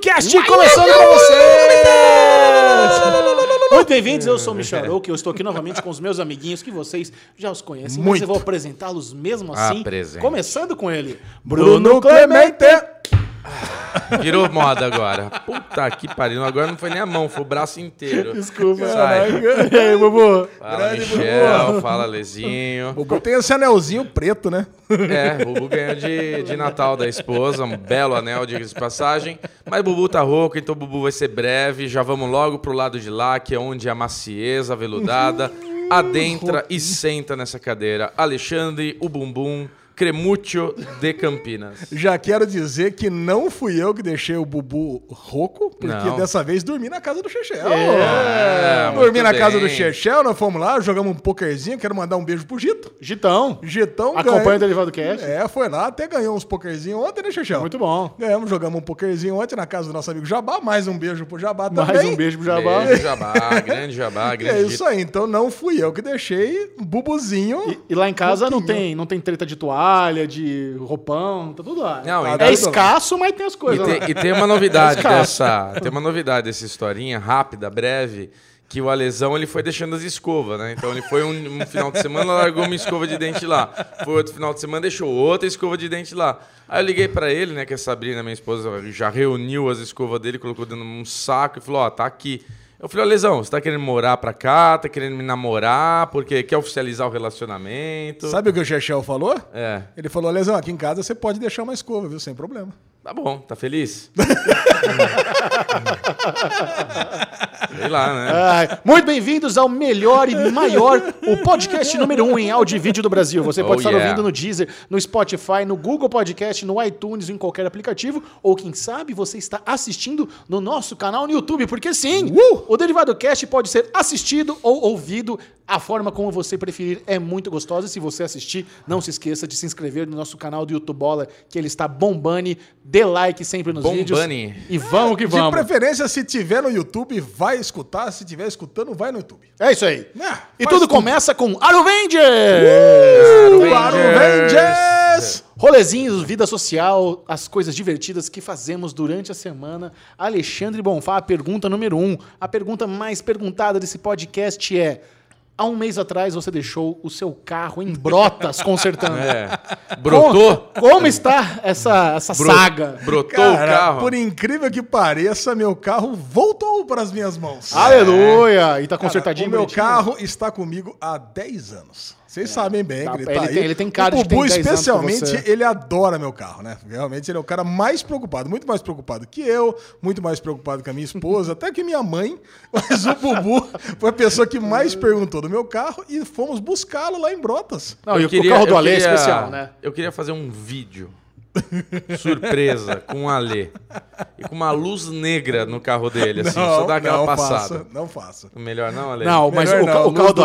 Cast começando pra vocês! Muito bem-vindos, eu sou o Michel Arouca e eu estou aqui novamente com os meus amiguinhos que vocês já os conhecem, mas Muito. eu vou apresentá-los mesmo assim, Apresente. começando com ele, Bruno Clemente! Virou moda agora. Puta que pariu. Agora não foi nem a mão, foi o braço inteiro. Desculpa. Sai. E aí, Bubu? Fala, Grande Michel. Bubu. Fala, Lezinho. Bubu tem esse anelzinho preto, né? É, o Bubu ganhou de, de Natal da esposa. Um belo anel, diga-se de passagem. Mas Bubu tá rouco, então o Bubu vai ser breve. Já vamos logo pro lado de lá, que é onde a macieza aveludada adentra e senta nessa cadeira. Alexandre, o Bumbum, Cremúcio de Campinas. Já quero dizer que não fui eu que deixei o Bubu rouco, porque Não. dessa vez dormi na casa do Chechel. É, dormi na casa do bem. Chechel, nós fomos lá, jogamos um pokerzinho. Quero mandar um beijo pro Gito. Gitão, Gitão acompanha o ganhou- Derivado Cast. É, foi lá, até ganhou uns pokerzinhos ontem, né, Chechel? Muito bom. Ganhamos, jogamos um pokerzinho ontem na casa do nosso amigo Jabá. Mais um beijo pro Jabá também. Mais um beijo pro Jabá. Beijo, Jabá, grande Jabá, E grande é isso aí, então não fui eu que deixei o Bubuzinho. E, e lá em casa não tem, não tem treta de toalha, de roupão, tá tudo lá. Não, é ainda- escasso, mas tem as E coisas lá. tem, e tem uma novidade Escasso. dessa, tem uma novidade dessa historinha rápida, breve, que o Alesão ele foi deixando as escovas, né? Então ele foi um, um final de semana, largou uma escova de dente lá. Foi outro final de semana, deixou outra escova de dente lá. Aí eu liguei pra ele, né, que a Sabrina, minha esposa, já reuniu as escovas dele, colocou dentro de um saco e falou: "Ó, tá aqui". Eu falei, Alesão, você tá querendo morar pra cá? Tá querendo me namorar? Porque quer oficializar o relacionamento? Sabe o que o Chechel falou? É. Ele falou, Lesão, aqui em casa você pode deixar uma escova, viu? Sem problema. Tá bom, tá feliz? Sei lá, né? Muito bem-vindos ao melhor e maior, o podcast número um em áudio e vídeo do Brasil. Você pode Oh, estar yeah. ouvindo no Deezer, no Spotify, no Google Podcast, no iTunes, em qualquer aplicativo, ou quem sabe você está assistindo no nosso canal no YouTube, porque sim, Uh! o Derivado Cast pode ser assistido ou ouvido, a forma como você preferir é muito gostosa. Se você assistir, não se esqueça de se inscrever no nosso canal do YouTube Bola, que ele está bombando, dê like sempre nos vídeos. Bombani. E vamos que De vamos. preferência, se tiver no YouTube, vai escutar. Se tiver escutando, vai no YouTube. É isso aí. É, e tudo tudo. começa com Aruvenger! Para o Rangers! Rolezinhos, vida social, as coisas divertidas que fazemos durante a semana. Alexandre Bonfá, pergunta número um. A pergunta mais perguntada desse podcast é: há um mês atrás você deixou o seu carro em brotas consertando. É. Brotou? Como, como está essa, essa Bro- saga? Brotou o Cara, carro? por incrível que pareça, meu carro voltou para as minhas mãos. Aleluia! E tá Cara, consertadinho. o meu bonitinho? carro está comigo há 10 anos. Vocês sabem bem Tá, que ele ele tá tem- aí. ele tem cara o de tem Bubu, 10 anos com especialmente, você. ele adora meu carro, né? Realmente, ele é o cara mais preocupado. Muito mais preocupado que eu, muito mais preocupado que a minha esposa, até que minha mãe. Mas o Bubu foi a pessoa que mais perguntou do meu carro e fomos buscá-lo lá em Brotas. Não, e Eu o- queria- o carro do Ale é especial, né? Eu queria fazer um vídeo surpresa com o Ale. E com uma luz negra no carro dele, assim, só dar aquela não passada. faça, não faça. Melhor não, Ale? Não, mas Melhor o, não, o carro do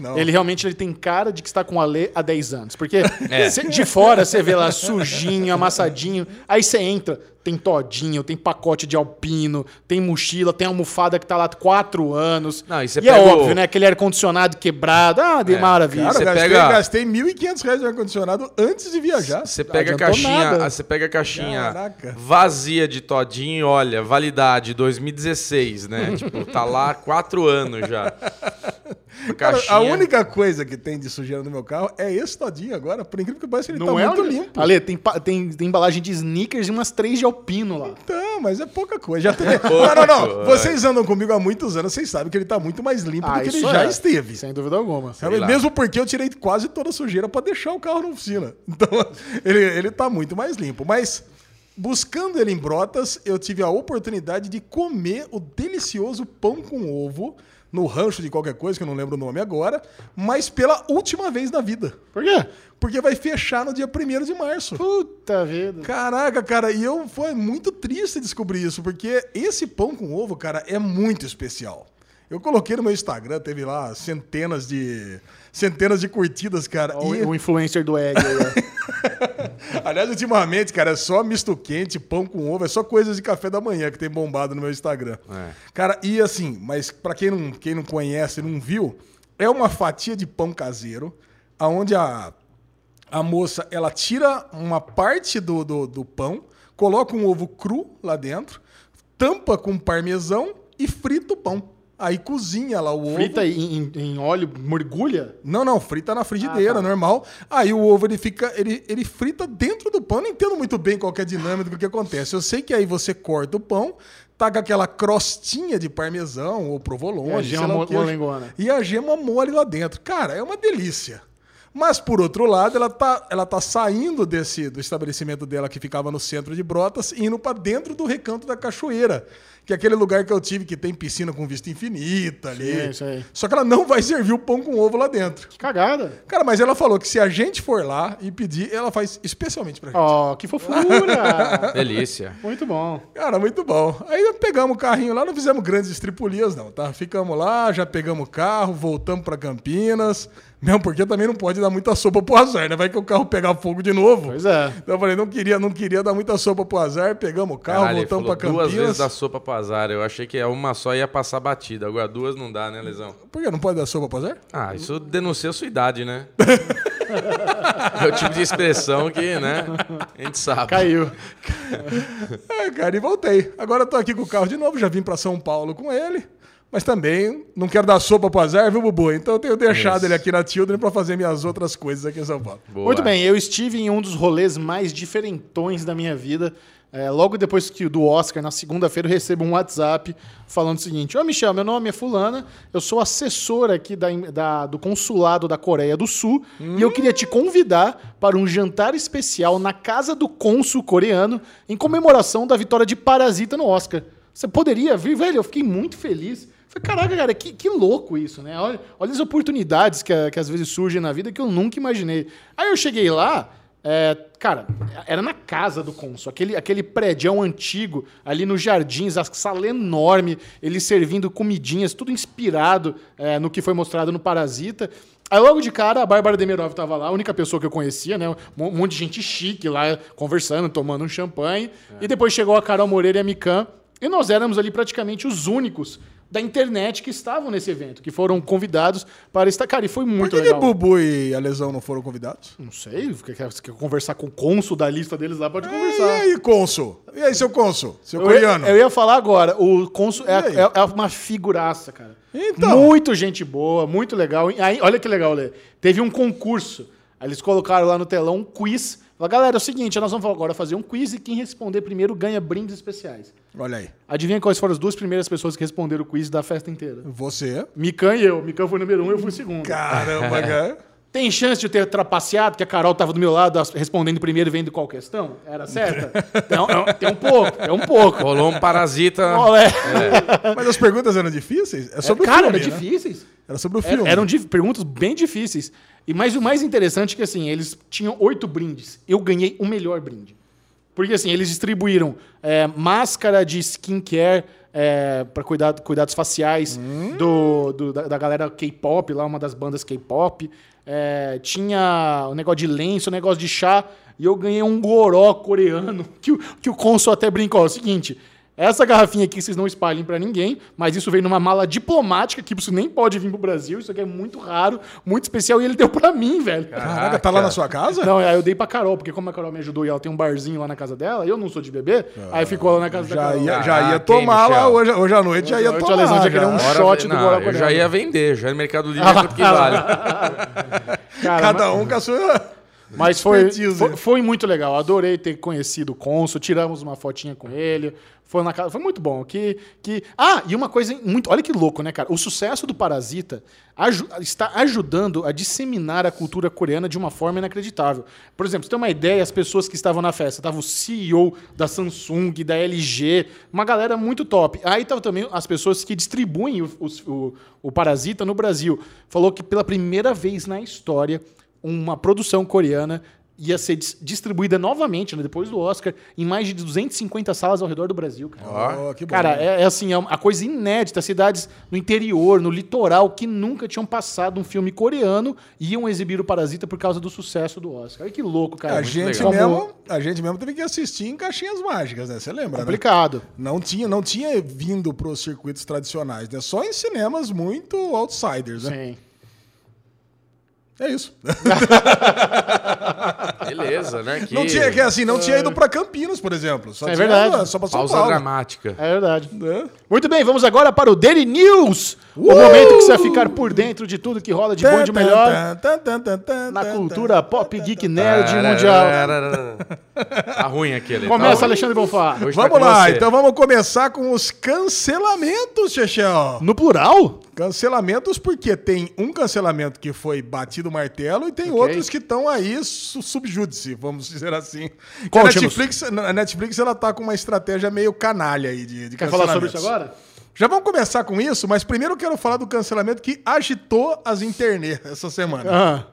não. ele realmente ele tem cara de que está com o Ale há 10 anos. Porque É. cê- de fora você vê lá sujinho, amassadinho, aí você entra, tem todinho, tem pacote de alpino, tem mochila, tem almofada que tá lá 4 anos. Não, e você é pega o- óbvio, né? Aquele ar-condicionado quebrado. Ah, de É, maravilha. Cara, Você gastei, pega- gastei 1.500 reais de ar-condicionado antes de viajar. Você pega a caixinha, você pega a caixinha Caraca. vazia de todinho e olha, validade 2016, né? tipo, tá lá quatro anos já. A Cara, caixinha... a única coisa que tem de sujeira no meu carro é esse todinho agora. Por incrível que pareça, ele tá muito Ale? limpo. Ale, tem, tem, tem embalagem de sneakers e umas três de alpino lá. Tá, mas é pouca coisa. Já tem... não, não, não. coisa. Vocês andam comigo há muitos anos, vocês sabem que ele tá muito mais limpo do que ele já é, esteve. Sem dúvida alguma. Lá. Mesmo porque eu tirei quase toda a sujeira pra deixar o carro na oficina. Então, ele, ele tá muito mais limpo. Mas, buscando ele em brotas, eu tive a oportunidade de comer o delicioso pão com ovo no rancho de qualquer coisa, que eu não lembro o nome agora, mas pela última vez na vida. Por quê? Porque vai fechar no dia 1 de março. Puta vida. Caraca, cara, e eu foi muito triste descobrir isso, porque esse pão com ovo, cara, é muito especial. Eu coloquei no meu Instagram, teve lá centenas de centenas de curtidas, cara. O, e- o influencer do Egg aí. Aliás, ultimamente, cara, é só misto quente, pão com ovo, é só coisas de café da manhã que tem bombado no meu Instagram. É. Cara, e assim, mas pra quem não, quem não conhece, não viu, é uma fatia de pão caseiro, aonde a, a moça, ela tira uma parte do, do, do pão, coloca um ovo cru lá dentro, tampa com parmesão e frita o pão. Aí cozinha lá o ovo. Frita em, em- óleo, mergulha? Não, não, frita na frigideira, Ah, tá. normal. Aí o ovo ele fica, ele, ele frita dentro do pão. Eu não entendo muito bem qual é a dinâmica do que acontece. Eu sei que aí você corta o pão, tá com aquela crostinha de parmesão ou provolone, É, a gema mo- quê. molengona. E a gema mole lá dentro. Cara, é uma delícia. Mas, por outro lado, ela tá, ela tá saindo desse do estabelecimento dela que ficava no centro de Brotas e indo para dentro do recanto da cachoeira. Que é aquele lugar que eu tive que tem piscina com vista infinita ali. Sim, isso aí. Só que ela não vai servir o pão com ovo lá dentro. Que cagada. Cara, mas ela falou que se a gente for lá e pedir, ela faz especialmente pra gente. Ó, que fofura. Delícia. Muito bom. Cara, muito bom. Aí pegamos o carrinho lá, não fizemos grandes estripulias, não, tá? Ficamos lá, já pegamos o carro, voltamos pra Campinas. Mesmo porque também não pode dar muita sopa pro azar, né? Vai que o carro pegar fogo de novo. Pois é. Então eu falei, não queria, não queria dar muita sopa pro azar, pegamos o carro, Caralho, voltamos falou pra duas Campinas. vezes da sopa pro azar. Eu achei que uma só ia passar batida. Agora duas não dá, né, Lesão? Por que não pode dar sopa pro azar? Ah, isso denuncia a sua idade, né? é o tipo de expressão que, né? A gente sabe. Caiu. É, cara, e voltei. Agora eu tô aqui com o carro de novo, já vim pra São Paulo com ele. Mas também não quero dar sopa pro azar, viu, Bubu? Então eu tenho deixado Isso. ele aqui na Children pra fazer minhas outras coisas aqui em São Paulo. Boa. Muito bem, eu estive em um dos rolês mais diferentões da minha vida. É, logo depois que do Oscar, na segunda-feira, eu recebo um WhatsApp falando o seguinte: Ô Michel, meu nome é Fulana, eu sou assessora aqui da, da- do consulado da Coreia do Sul e eu queria te convidar para um jantar especial na casa do cônsul coreano em comemoração da vitória de Parasita no Oscar. Você poderia vir, velho? Eu fiquei muito feliz. Caraca, cara, que, que louco isso, né? Olha, olha as oportunidades que, que às vezes surgem na vida que eu nunca imaginei. Aí eu cheguei lá, é, cara, era na casa do cônsul, aquele, aquele prédio antigo, ali nos jardins, a sala enorme, ele servindo comidinhas, tudo inspirado é, no que foi mostrado no Parasita. Aí logo de cara, a Bárbara Demirov tava lá, a única pessoa que eu conhecia, né? Um monte de gente chique lá, conversando, tomando um champanhe. E depois chegou a Carol Moreira e a Mikan, e nós éramos ali praticamente os únicos da internet que estavam nesse evento, que foram convidados para estar. Cara, e foi Por muito que, que legal. Bubu e a Lesão não foram convidados? Não sei, quer, quer, quer conversar com o cônsul da lista deles lá, pode E conversar. aí, cônsul? E aí, seu cônsul? Seu Eu coreano? ia, eu ia falar agora, o cônsul é, E é- é uma figuraça, cara. Então. Muito gente boa, muito legal. E Aí, olha que legal, Lê. Teve um concurso. Aí eles colocaram lá no telão um quiz. Falaram, galera, é o seguinte, nós vamos agora fazer um quiz e quem responder primeiro ganha brindes especiais. Olha aí. Adivinha quais foram as duas primeiras pessoas que responderam o quiz da festa inteira? Você. Mikan e eu. Mikan foi número um, eu fui segundo. Caramba, cara. Tem chance de eu ter trapaceado, que a Carol tava do meu lado respondendo primeiro e vendo qual questão? Era certa? tem, um, tem um pouco, é um pouco. Rolou um parasita. Olé. Mas as perguntas eram difíceis? É sobre Cara, o filme, eram né? difíceis. Era sobre o Era- filme. Eram perguntas bem difíceis. E mas o mais interessante é que assim, eles tinham oito brindes. Eu ganhei o melhor brinde. Porque assim, eles distribuíram é, máscara de skincare para cuidado, cuidados faciais do, do- da, da galera K-pop, lá uma das bandas K-pop. É, tinha o negócio de lenço, o negócio de chá. E eu ganhei um goró coreano que, que o cônsul até brincou. É o seguinte, essa garrafinha aqui vocês não espalhem pra ninguém, mas isso veio numa mala diplomática que isso nem pode vir pro Brasil. Isso aqui é muito raro, muito especial. E ele deu pra mim, velho. Caraca, tá lá na sua casa? Não, aí eu dei pra Carol, porque como a Carol me ajudou e ela tem um barzinho lá na casa dela, eu não sou de bebê, aí ficou lá na casa da Já Carol. ia, já Caraca, ia tomar lá hoje, hoje à noite, já ia a tomar. lesão já queria um já. Shot do não, Goró Eu já ia vender, já no Mercado Livre é quanto que vale. Cara, Cada um com a sua... Mas foi, foi, foi muito legal. Adorei ter conhecido o Consul. Tiramos uma fotinha com ele. Foi na casa. Foi muito bom. Que, que... Ah, e uma coisa muito. Olha que louco, né, cara? O sucesso do Parasita aju- está ajudando a disseminar a cultura coreana de uma forma inacreditável. Por exemplo, você tem uma ideia, as pessoas que estavam na festa, tava o CEO da Samsung, da LG, uma galera muito top. Aí estavam também as pessoas que distribuem o, o, o Parasita no Brasil. Falou que pela primeira vez na história uma produção coreana ia ser dis- distribuída novamente, né, depois do Oscar, em mais de 250 salas ao redor do Brasil. Cara, Ó, que bom. Cara, é, é assim, é uma coisa inédita. Cidades no interior, no litoral, que nunca tinham passado um filme coreano iam exibir o Parasita por causa do sucesso do Oscar. Olha que louco, cara. a, gente mesmo, a gente mesmo teve que assistir em caixinhas mágicas, né? Você lembra, né? Complicado. Não tinha, não tinha vindo para os circuitos tradicionais, né? Só em cinemas muito outsiders, né? Sim. É isso. Beleza, né? Que... Não tinha, que assim, não tinha ido pra Campinas, por exemplo. Só É tinha- verdade. Só pra São Pausa Paulo. dramática. É verdade. É. Muito bem, vamos agora para o Daily News. O momento que você vai ficar por dentro de tudo que rola de bom e de melhor na cultura pop, geek, nerd mundial. Tá ruim aquele. Começa, tá. Alexandre Bonfá. Hoje tá Vamos com lá, você. então vamos começar com os cancelamentos, Chechel. No plural? Cancelamentos porque tem um cancelamento que foi batido o martelo e tem Ok. outros que estão aí su- subjúdice, vamos dizer assim. A. Netflix, a Netflix ela tá com uma estratégia meio canalha aí de, de Quer falar sobre isso agora? Já vamos começar com isso, mas primeiro eu quero falar do cancelamento que agitou as internet essa semana. Ah,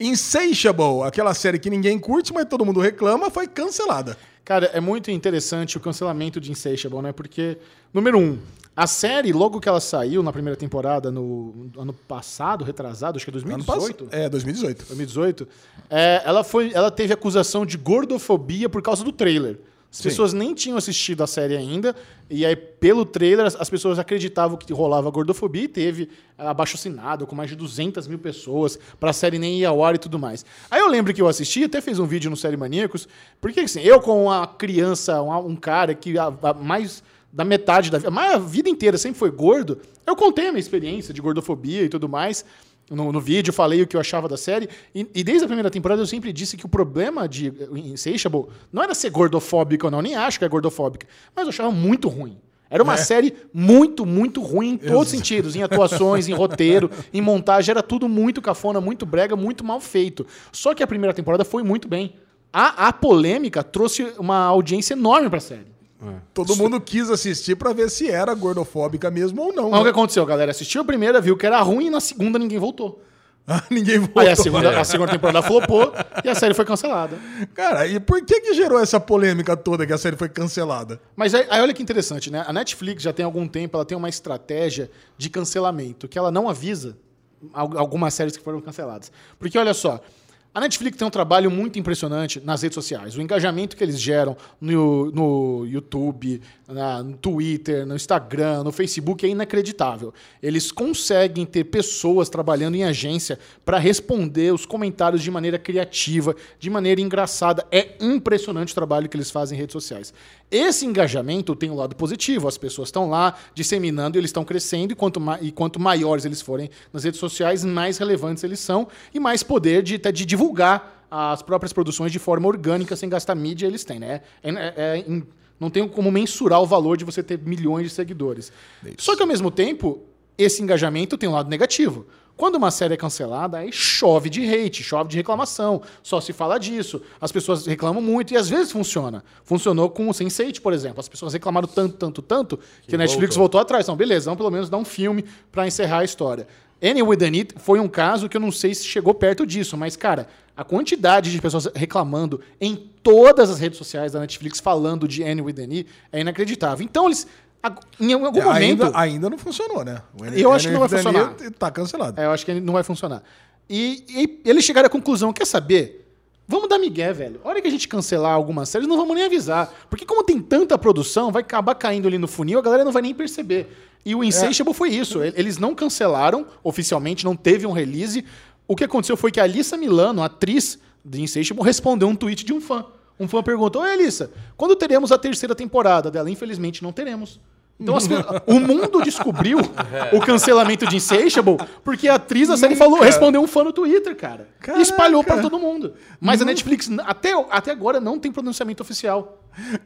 Insatiable, aquela série que ninguém curte, mas todo mundo reclama, foi cancelada. cara, é muito interessante o cancelamento de Insatiable, né? Porque, número um, a série, logo que ela saiu na primeira temporada, no ano passado, retrasado, acho que é Ano 2018. passado- É, 2018. 2018, é, ela, foi, ela teve acusação de gordofobia por causa do trailer. As Sim. pessoas nem tinham assistido a série ainda, e aí, pelo trailer, as, as pessoas acreditavam que rolava gordofobia e teve abaixo assinado com mais de 200 mil pessoas para a série nem ir ao ar e tudo mais. Aí eu lembro que eu assisti, até fiz um vídeo no Série Maníacos, porque assim, eu com uma criança, um, um cara que a- a mais da metade da vida, mas a vida inteira sempre foi gordo, eu contei a minha experiência de gordofobia e tudo mais. No, no vídeo falei o que eu achava da série. E, e desde a primeira temporada eu sempre disse que o problema de Insatiable não era ser gordofóbica ou não, nem acho que é gordofóbica, mas eu achava muito ruim. Era uma série muito, muito ruim em todos os sentidos. Em atuações, em roteiro, em montagem. Era tudo muito cafona, muito brega, muito mal feito. Só que a primeira temporada foi muito bem. A, a polêmica trouxe uma audiência enorme pra série. Todo mundo quis assistir pra ver se era gordofóbica mesmo ou não. Mas o que né? aconteceu, galera? Assistiu a primeira, viu que era ruim e na segunda ninguém voltou. Ninguém voltou. Aí a segunda, a segunda temporada flopou e a série foi cancelada. Cara, e por que que gerou essa polêmica toda que a série foi cancelada? Mas aí, aí olha que interessante, né? A Netflix já tem algum tempo, ela tem uma estratégia de cancelamento, que ela não avisa al- algumas séries que foram canceladas. Porque olha só, a Netflix tem um trabalho muito impressionante nas redes sociais. O engajamento que eles geram no, no YouTube, na- no Twitter, no Instagram, no Facebook é inacreditável. Eles conseguem ter pessoas trabalhando em agência para responder os comentários de maneira criativa, de maneira engraçada. É impressionante o trabalho que eles fazem em redes sociais. Esse engajamento tem um lado positivo. As pessoas estão lá disseminando eles estão crescendo, e quanto, e quanto maiores eles forem nas redes sociais, mais relevantes eles são e mais poder de, de divulgar as próprias produções de forma orgânica, sem gastar mídia, eles têm, né? É- é- é não tem como mensurar o valor de você ter milhões de seguidores. Só que, ao mesmo tempo, esse engajamento tem um lado negativo. Quando uma série é cancelada, aí chove de hate, chove de reclamação. Só se fala disso. As pessoas reclamam muito e às vezes funciona. Funcionou com o Sense8, por exemplo. As pessoas reclamaram tanto, tanto, tanto que, a Netflix voltou. atrás. Então, beleza, vamos pelo menos dar um filme pra encerrar a história. Annie with It foi um caso que eu não sei se chegou perto disso, mas, cara, a quantidade de pessoas reclamando em todas as redes sociais da Netflix falando de Annie with It é inacreditável. Então, eles, em algum momento. ainda, ainda não funcionou, né? Eu acho que não vai funcionar. Tá cancelado. É, eu acho que não vai funcionar. E, e eles chegaram à conclusão, quer saber? Vamos dar migué, velho. A hora que a gente cancelar algumas séries, não vamos nem avisar. Porque como tem tanta produção, vai acabar caindo ali no funil, a galera não vai nem perceber. E o Insatiable foi isso. Eles não cancelaram oficialmente, não teve um release. O que aconteceu foi que a Alissa Milano, a atriz de Insatiable, respondeu um tweet de um fã. Um fã perguntou, Oi, Alissa, quando teremos a terceira temporada dela? Infelizmente, não teremos. Então, assim, o mundo descobriu o cancelamento de Insatiable porque a atriz da série falou, respondeu um fã no Twitter, cara. Caraca. E espalhou pra todo mundo. Mas a Netflix, até, até agora, não tem pronunciamento oficial.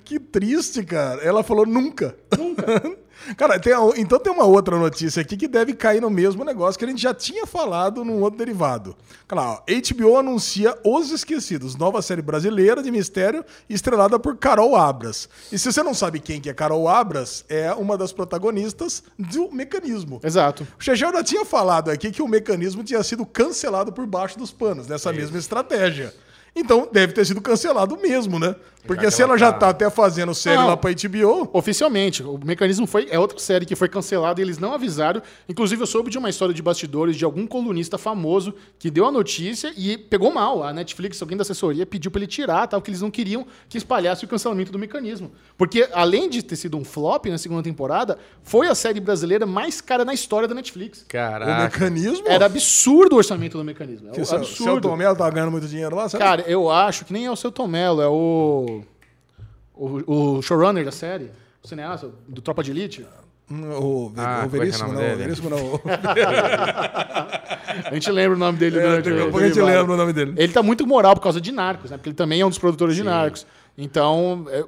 Que triste, cara. Ela falou nunca. Nunca. cara, tem a- então tem uma outra notícia aqui que deve cair no mesmo negócio que a gente já tinha falado num outro derivado. Ó, HBO anuncia Os Esquecidos, nova série brasileira de mistério estrelada por Carol Abras. E se você não sabe quem que é Carol Abras, é uma das protagonistas do Mecanismo. Exato. O Chechel já tinha falado aqui que o mecanismo tinha sido cancelado por baixo dos panos, nessa mesma estratégia. Então deve ter sido cancelado mesmo, né? Porque Já se que ela ela já tá- tá até fazendo série Não. lá pra HBO, Oficialmente, o mecanismo foi é outra série que foi cancelada e eles não avisaram. Inclusive, eu soube de uma história de bastidores de algum colunista famoso que deu a notícia e pegou mal. A Netflix, alguém da assessoria, pediu pra ele tirar, tal, que eles não queriam que espalhasse o cancelamento do mecanismo. Porque, além de ter sido um flop na segunda temporada, foi a série brasileira mais cara na história da Netflix. o Caraca. mecanismo. Era absurdo o orçamento do mecanismo. que É se, se o absurdo. Tomé tá ganhando muito dinheiro lá, sabe? Cara, eu acho que nem é o seu Tomelo, é o. O, o showrunner da série, o cineasta do Tropa de Elite. O, Ah, o é é o Veríssimo não, o? Veríssimo não. A gente lembra o nome dele durante Daqui a o pouco a gente lembra o nome dele. Ele tá muito moral por causa de Narcos, né? Porque ele também é um dos produtores de Narcos. Então, é, é,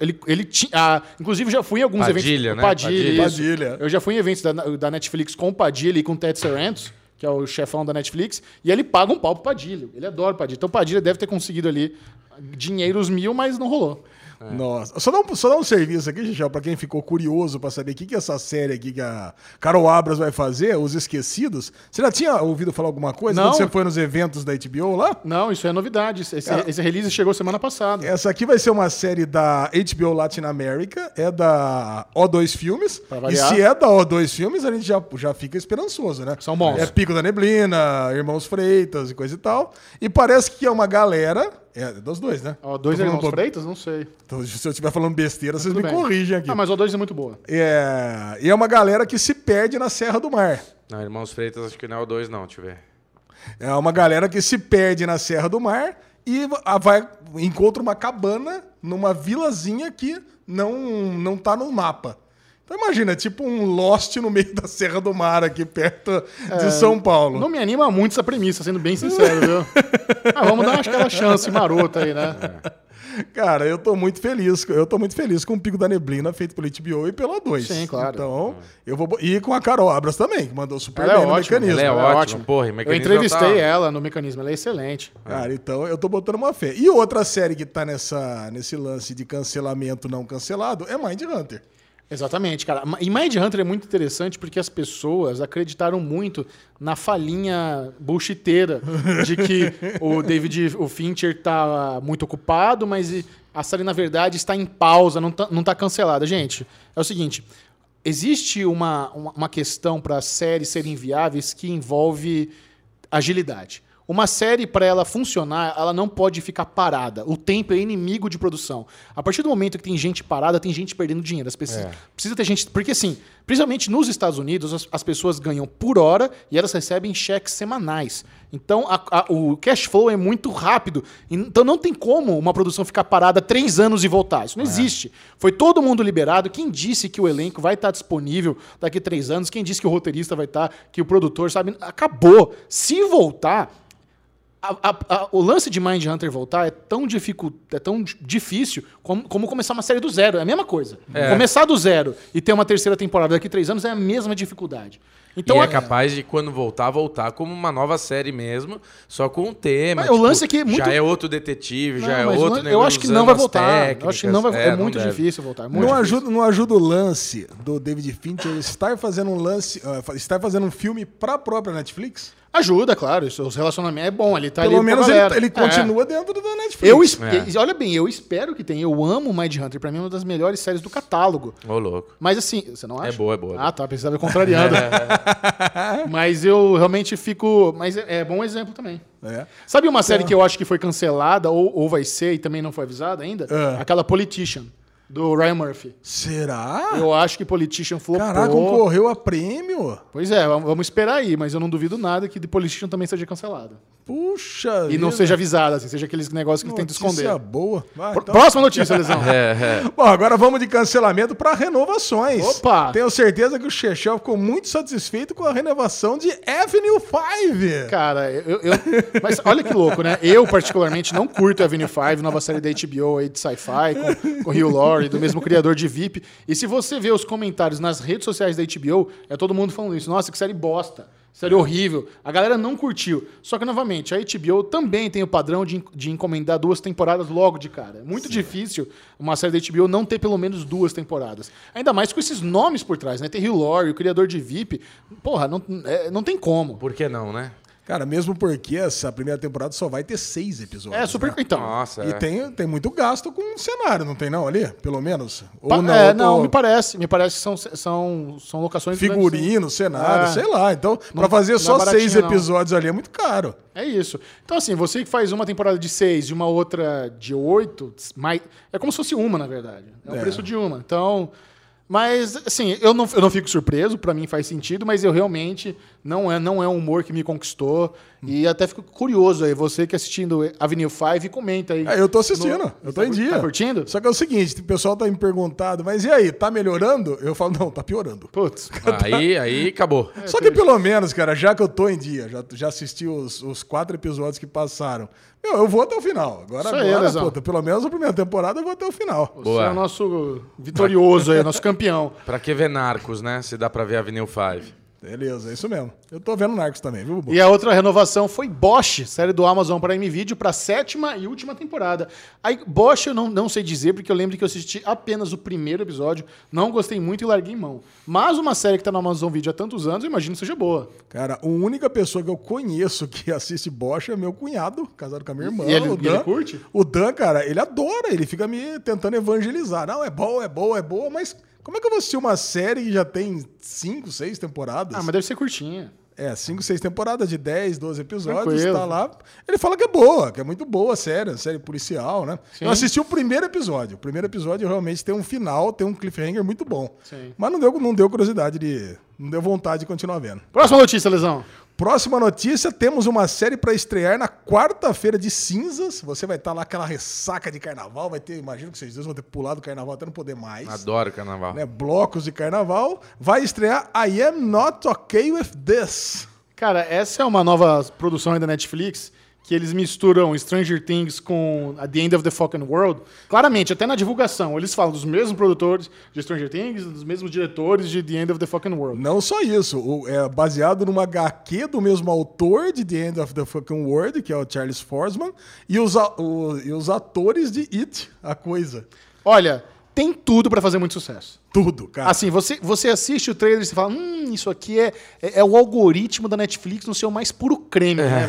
ele, ele tinha. ah, inclusive, já fui em alguns Padilha, eventos. né? Padilha, Padilha. Padilha. Eu já fui em eventos da, da Netflix com o Padilha e com o Ted Sarantos, que é o chefão da Netflix, e ele paga um pau pro Padilha. Ele adora o Padilha. Então, o Padilha deve ter conseguido ali dinheiros mil, mas não rolou. Nossa. Só dá, um, só dá um serviço aqui, Gichel, pra quem ficou curioso pra saber o que, que é essa série aqui que a Carol Abras vai fazer, Os Esquecidos. Você já tinha ouvido falar alguma coisa Não. quando você foi nos eventos da HBO lá? Não, isso é novidade. Esse, Cara- esse release chegou semana passada. Essa aqui vai ser uma série da HBO Latin America, é da O2 Filmes. E se é da O2 Filmes, a gente já, já fica esperançoso, né? São bons. É Pico da Neblina, Irmãos Freitas e coisa e tal. E parece que é uma galera. É dos dois, né? Ó, dois irmãos bo- Freitas? Não sei. Então, se eu estiver falando besteira, vocês me bem. corrigem aqui. Ah, mas o 2 é muito boa. É, e é uma galera que se perde na Serra do Mar. Não, Irmãos Freitas, acho que não é o 2, não, deixa eu ver. É uma galera que se perde na Serra do Mar e a- vai encontra uma cabana numa vilazinha que não não tá no mapa. Então imagina, tipo um Lost no meio da Serra do Mar aqui perto de São Paulo. É, Não me anima muito essa premissa, sendo bem sincero, viu? Ah, vamos dar aquela chance marota aí, né? Cara, eu tô muito feliz. Eu tô muito feliz com o Pico da Neblina feito pelo HBO e pela 2. Sim, claro. Então, eu vou e com a Carol Abras também, que mandou super Ela é bem no ótima, mecanismo. Ela é ela é ótima, porra. Eu entrevistei tá- ela no mecanismo, ela é excelente. Cara, então eu tô botando uma fé. E outra série que tá nessa, nesse lance de cancelamento não cancelado é Mind Hunter. Exatamente, cara. E Mind Hunter é muito interessante porque as pessoas acreditaram muito na falinha bullshiteira de que o David o Fincher tá muito ocupado, mas a série, na verdade, está em pausa, não tá, não tá cancelada. Gente, é o seguinte: existe uma, uma, uma questão para séries serem viáveis que envolve agilidade. Uma série, para ela funcionar, ela não pode ficar parada. O tempo é inimigo de produção. A partir do momento que tem gente parada, tem gente perdendo dinheiro. As pessoas, É. Precisa ter gente. Porque, assim, principalmente nos Estados Unidos, as, as pessoas ganham por hora e elas recebem cheques semanais. Então, a- a- o cash flow é muito rápido. Então, não tem como uma produção ficar parada três anos e voltar. Isso não existe. Foi todo mundo liberado. Quem disse que o elenco vai estar disponível daqui três anos? Quem disse que o roteirista vai estar, que o produtor, sabe? Acabou. Se voltar. A- a- a- o lance de Mind Hunter voltar é tão, dificu- é tão di- difícil como, como começar uma série do zero. É a mesma coisa. É. Começar do zero e ter uma terceira temporada daqui a três anos é a mesma dificuldade. Então, e é a- capaz de, quando voltar, voltar como uma nova série mesmo, só com um tema. Mas o lance é que é muito- Já é outro detetive, Não, já é outro não- eu acho que não vai voltar. Eu acho que técnicas. não vai, é, não muito difícil voltar. é muito Não difícil. ajuda, não ajuda o lance do David Fincher estar fazendo um lance, fa- estar fazendo um filme pra própria Netflix? Ajuda, claro. Isso, os relacionamentos é bom. Ele tá Pelo ali menos ele, galera. ele É. continua dentro da Netflix. Eu es- É. Olha bem, eu espero que tenha. Eu amo Mind Hunter. Pra mim é uma das melhores séries do catálogo. Ô, louco. Mas assim, você não acha? É boa, é boa. Ah, tá. Precisava ir contrariando. mas eu realmente fico. Mas é, é bom exemplo também. É. Sabe uma série que eu acho que foi cancelada, ou, ou vai ser, e também não foi avisada ainda? Ah. Aquela Politician, do Ryan Murphy. Será? Eu acho que Politician flopou. Caraca, concorreu a prêmio? Pois é, vamos esperar aí, mas eu não duvido nada que The Politician também seja cancelada. Puxa E não vida. seja avisada, assim, seja aqueles negócios que ele tenta Notícia esconder. boa. Vai, então. Próxima notícia, Lesão. É, é. Bom, agora vamos de cancelamento para renovações. Opa! Tenho certeza que o Chechel ficou muito satisfeito com a renovação de Avenue 5. Cara, eu, eu- Mas olha que louco, né? Eu, particularmente, não curto Avenue 5, nova série da HBO aí de sci-fi, com, com Hugh Laurie, do mesmo criador de VIP. E se você vê os comentários nas redes sociais da HBO, é todo mundo falando isso. Nossa, que série bosta. Série horrível. A galera não curtiu. Só que, novamente, a HBO também tem o padrão de, de encomendar duas temporadas logo de cara. É muito difícil uma série da HBO não ter pelo menos duas temporadas. Ainda mais com esses nomes por trás, né? Tem Hugh Laurie, o criador de VIP. Porra, não, é, não tem como. Por que não, né? Cara, mesmo porque essa primeira temporada só vai ter seis episódios. É super. né? Então. Nossa, E é. tem, tem muito gasto com o cenário, não tem não ali? Pelo menos? Pa- Ou não? é, eu tô- não, me parece. Me parece que são, são, são locações. Figurino, cenário, É. sei lá. Então, Não- pra fazer não só é seis não. episódios ali é muito caro. É isso. Então, assim, você que faz uma temporada de seis e uma outra de oito, mais, é como se fosse uma, na verdade. É o É. preço de uma. Então. Mas, assim, eu não, eu não fico surpreso, pra mim faz sentido, mas eu realmente Não é, não é um humor que me conquistou. E até fico curioso aí, você que assistindo Avenue 5, comenta aí. É, eu tô assistindo, No- eu tô em Tá- dia. tá curtindo? Só que é o seguinte, o pessoal tá me perguntando, mas e aí, tá melhorando? Eu falo, não, tá piorando. Putz. Aí, aí acabou. É, Só que pelo menos, cara, já que eu tô em dia, já, já assisti os, os quatro episódios que passaram, meu, eu vou até o final. Agora, Isso aí, agora Lesão. puta, pelo menos a primeira temporada eu vou até o final. Você Boa. é o nosso vitorioso aí, nosso campeão. Pra que ver Narcos, né? Se dá pra ver Avenue 5. Beleza, é isso mesmo. Eu tô vendo Narcos também, viu, Bubu? E a outra renovação foi Bosch, série do Amazon Prime Video, para sétima e última temporada. Aí, Bosch eu não, não sei dizer, porque eu lembro que eu assisti apenas o primeiro episódio, não gostei muito e larguei mão. Mas uma série que tá no Amazon Video há tantos anos, eu imagino que seja boa. Cara, a única pessoa que eu conheço que assiste Bosch é meu cunhado, casado com a minha irmã. E ele- o e ele curte? O Dan, cara, ele adora, ele fica me tentando evangelizar. Não, é boa, é boa, é boa, mas como é que eu vou assistir uma série que já tem cinco, seis temporadas? Ah, mas deve ser curtinha. É, 5, 6 temporadas de 10, 12 episódios, Tranquilo. tá lá. Ele fala que é boa, que é muito boa a série, a série policial, né? Sim. Eu assisti o primeiro episódio. O primeiro episódio realmente tem um final, tem um cliffhanger muito bom. Sim. Mas não deu, não deu curiosidade de. Não deu vontade de continuar vendo. Próxima notícia, Lesão. Próxima notícia: temos uma série para estrear na quarta-feira de cinzas. Você vai estar lá aquela ressaca de carnaval, vai ter, imagino que vocês dois vão ter pulado o carnaval até não poder mais. Adoro carnaval. Né? Blocos de carnaval. Vai estrear I Am Not Okay With This. Cara, essa é uma nova produção aí da Netflix que eles misturam Stranger Things com The End of the Fucking World. Claramente, até na divulgação, eles falam dos mesmos produtores de Stranger Things, dos mesmos diretores de The End of the Fucking World. Não só isso, o- é baseado numa HQ do mesmo autor de The End of the Fucking World, que é o Charles Forsman, e os, a- o- e os atores de It, a coisa. Olha, tem tudo pra fazer muito sucesso. Tudo, cara. Assim, você, você assiste o trailer e você fala, hum, isso aqui é, é, é o algoritmo da Netflix no seu mais puro creme, né?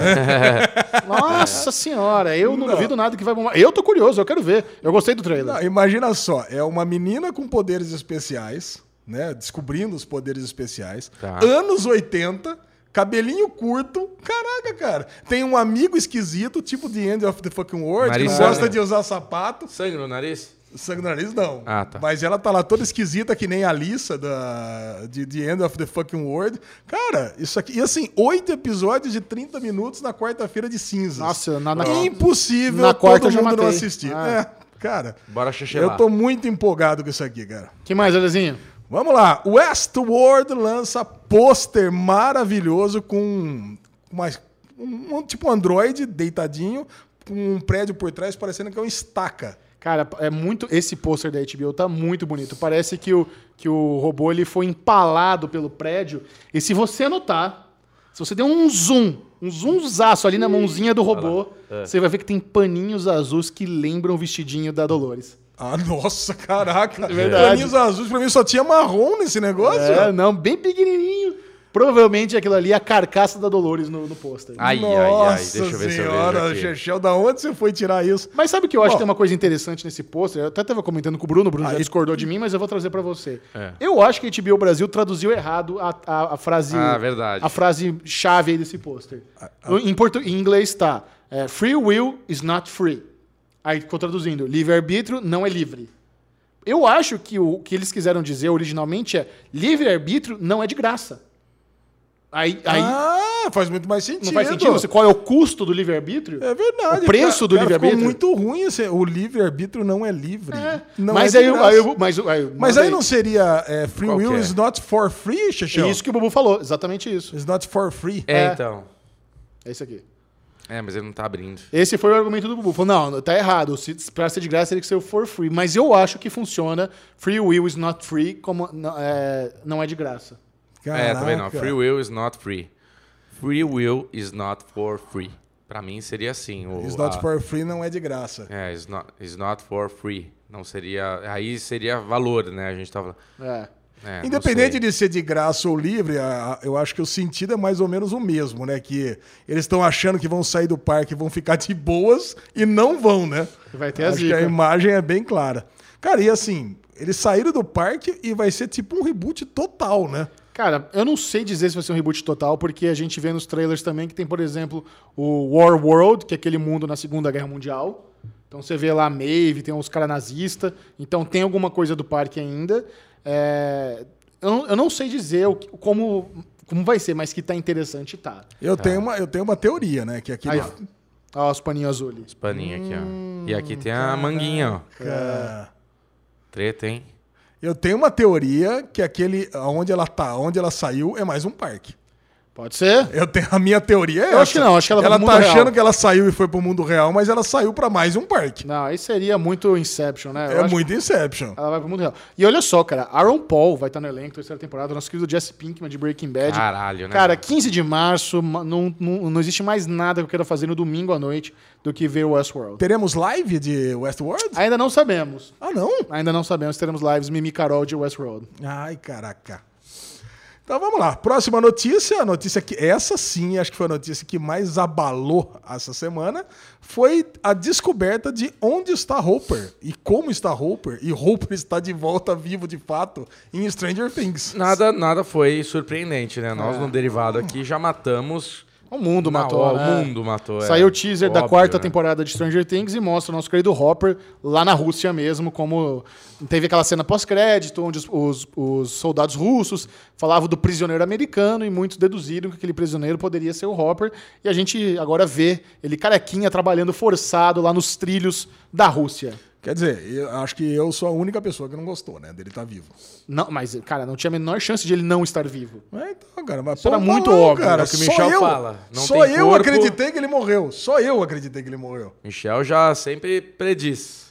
Nossa senhora, eu não, Não. duvido nada que vai bombar. Eu tô curioso, eu quero ver. Eu gostei do trailer. Não, imagina só, é uma menina com poderes especiais, né? Descobrindo os poderes especiais. Tá. Anos 80, cabelinho curto. Caraca, cara. Tem um amigo esquisito, tipo The End of the Fucking World, que Nariz não sangue. gosta de usar sapato. Sangue no nariz? Sangue no nariz, não. Ah, tá. Mas ela tá lá toda esquisita, que nem a Alissa da, de The End of the Fucking World. Cara, isso aqui. E assim, oito episódios de 30 minutos na quarta-feira de cinzas. Nossa, na- na- Impossível na quarta todo já mundo não assistir. Ah. É, cara. Bora xixelar. Eu tô muito empolgado com isso aqui, cara. que mais, Alezinho? Vamos lá. Westworld lança pôster maravilhoso com uma, um, um- tipo um Android deitadinho com um prédio por trás parecendo que é uma estaca. Cara, é muito. Esse pôster da HBO tá muito bonito. Parece que o, que o robô ele foi empalado pelo prédio. E se você notar, se você der um zoom, um zoomzaço ali na mãozinha do robô, você vai ver que tem paninhos azuis que lembram o vestidinho da Dolores. Ah, nossa, caraca. verdade. Paninhos azuis, pra mim só tinha marrom nesse negócio. É, não, bem pequenininho. Provavelmente aquilo ali é a carcaça da Dolores no, no pôster. Ai, Nossa ai, ai. Deixa eu ver se eu senhora, vejo aqui. Chechel, da onde você foi tirar isso? Mas sabe que eu acho Bom. que tem uma coisa interessante nesse pôster? Eu até estava comentando com o Bruno, o Bruno já discordou de mim, mas eu vou trazer para você. É. Eu acho que a HBO Brasil traduziu errado a, a, a frase. Ah, verdade. A frase chave aí desse pôster. Em, portu... em inglês tá: é, Free will is not free. Aí ficou traduzindo: livre-arbítrio não é livre. Eu acho que o que eles quiseram dizer originalmente é: livre-arbítrio não é de graça. Aí, aí Ah, faz muito mais sentido. não faz sentido? Você- Qual é o custo do livre-arbítrio? É verdade. O preço do cara, livre-arbítrio? Ficou muito ruim esse, o livre-arbítrio não é livre. É. Não mas é aí, aí, eu- mas, aí, Mas aí não seria é, free Qual will é? is not for free, É Chechel? isso que o Bubu falou, exatamente isso. Is not for free. É, É. então. É isso aqui. É, mas ele não tá abrindo. Esse foi o argumento do Bubu. Falou, não, tá errado. Se, pra ser de graça, teria que ser o for free. Mas eu acho que funciona. Free will is not free, como não é, não é de graça. É, também não. Caraca. Free will is not free. Free will is not for free. Pra mim seria assim. O, Is not a- for free não é de graça. É, is not, is not for free. Não seria. Aí seria valor, né? A gente tava. É. É, Independente de ser de graça ou livre, a- a- eu acho que o sentido é mais ou menos o mesmo, né? Que eles estão achando que vão sair do parque e vão ficar de boas e não vão, né? Vai ter a acho que a imagem é bem clara. Cara, e assim, eles saíram do parque e vai ser tipo um reboot total, né? Cara, eu não sei dizer se vai ser um reboot total, porque a gente vê nos trailers também que tem, por exemplo, o War World, que é aquele mundo na Segunda Guerra Mundial. Então você vê lá a Maeve, tem os caras nazistas. Então tem alguma coisa do parque ainda. É, eu, não, eu não sei dizer o como, como vai ser, mas que tá interessante, tá. Eu, tenho uma, eu tenho uma teoria, né? Que aquele. Aí, ó. Ó, os paninhos azules. Paninho aqui, ó. E aqui tem a manguinha, ó. Cara, Treta, hein? Eu tenho uma teoria que aquele. Onde ela tá, onde ela saiu, é mais um parque. Pode ser? Eu tenho a minha teoria. É Eu acho que não, acho que ela vai ela pro tá mundo achando real. que ela saiu e foi pro mundo real, mas ela saiu pra mais um parque. Não, aí seria muito Inception, né? Eu é acho muito Inception. Ela vai pro mundo real. E olha só, cara, Aaron Paul vai estar no elenco terceira temporada, nosso querido Jesse Pinkman de Breaking Bad. Caralho, né? Cara, 15 de março, ma- não, não, não existe mais nada que eu queira fazer no domingo à noite do que ver Westworld. Teremos live de Westworld? Ainda não sabemos. Ah, não? Ainda não sabemos teremos lives Mimi Carol de Westworld. Ai, caraca. Então vamos lá. Próxima notícia, a notícia que essa sim, acho que foi a notícia que mais abalou essa semana, foi a descoberta de onde está Hopper e como está Hopper e Hopper está de volta vivo de fato em Stranger Things. Nada, nada foi surpreendente, né? Nós no derivado aqui já matamos. O mundo na matou, hora, né? O mundo matou. é. Saiu o teaser da Óbvio, quarta né? temporada de Stranger Things e mostra o nosso querido Hopper lá na Rússia mesmo, como teve aquela cena pós-crédito, onde os, os- os soldados russos falavam do prisioneiro americano e muitos deduziram que aquele prisioneiro poderia ser o Hopper. E a gente agora vê ele carequinha trabalhando forçado lá nos trilhos da Rússia. Quer dizer, eu acho que eu sou a única pessoa que não gostou, né, dele estar vivo. Não, mas, cara, não tinha a menor chance de ele não estar vivo. É, então, cara, mas Isso era muito não, óbvio, cara. é o que o só Michel eu, fala. Não só tem eu corpo. acreditei que ele morreu. Só eu acreditei que ele morreu. Michel já sempre prediz.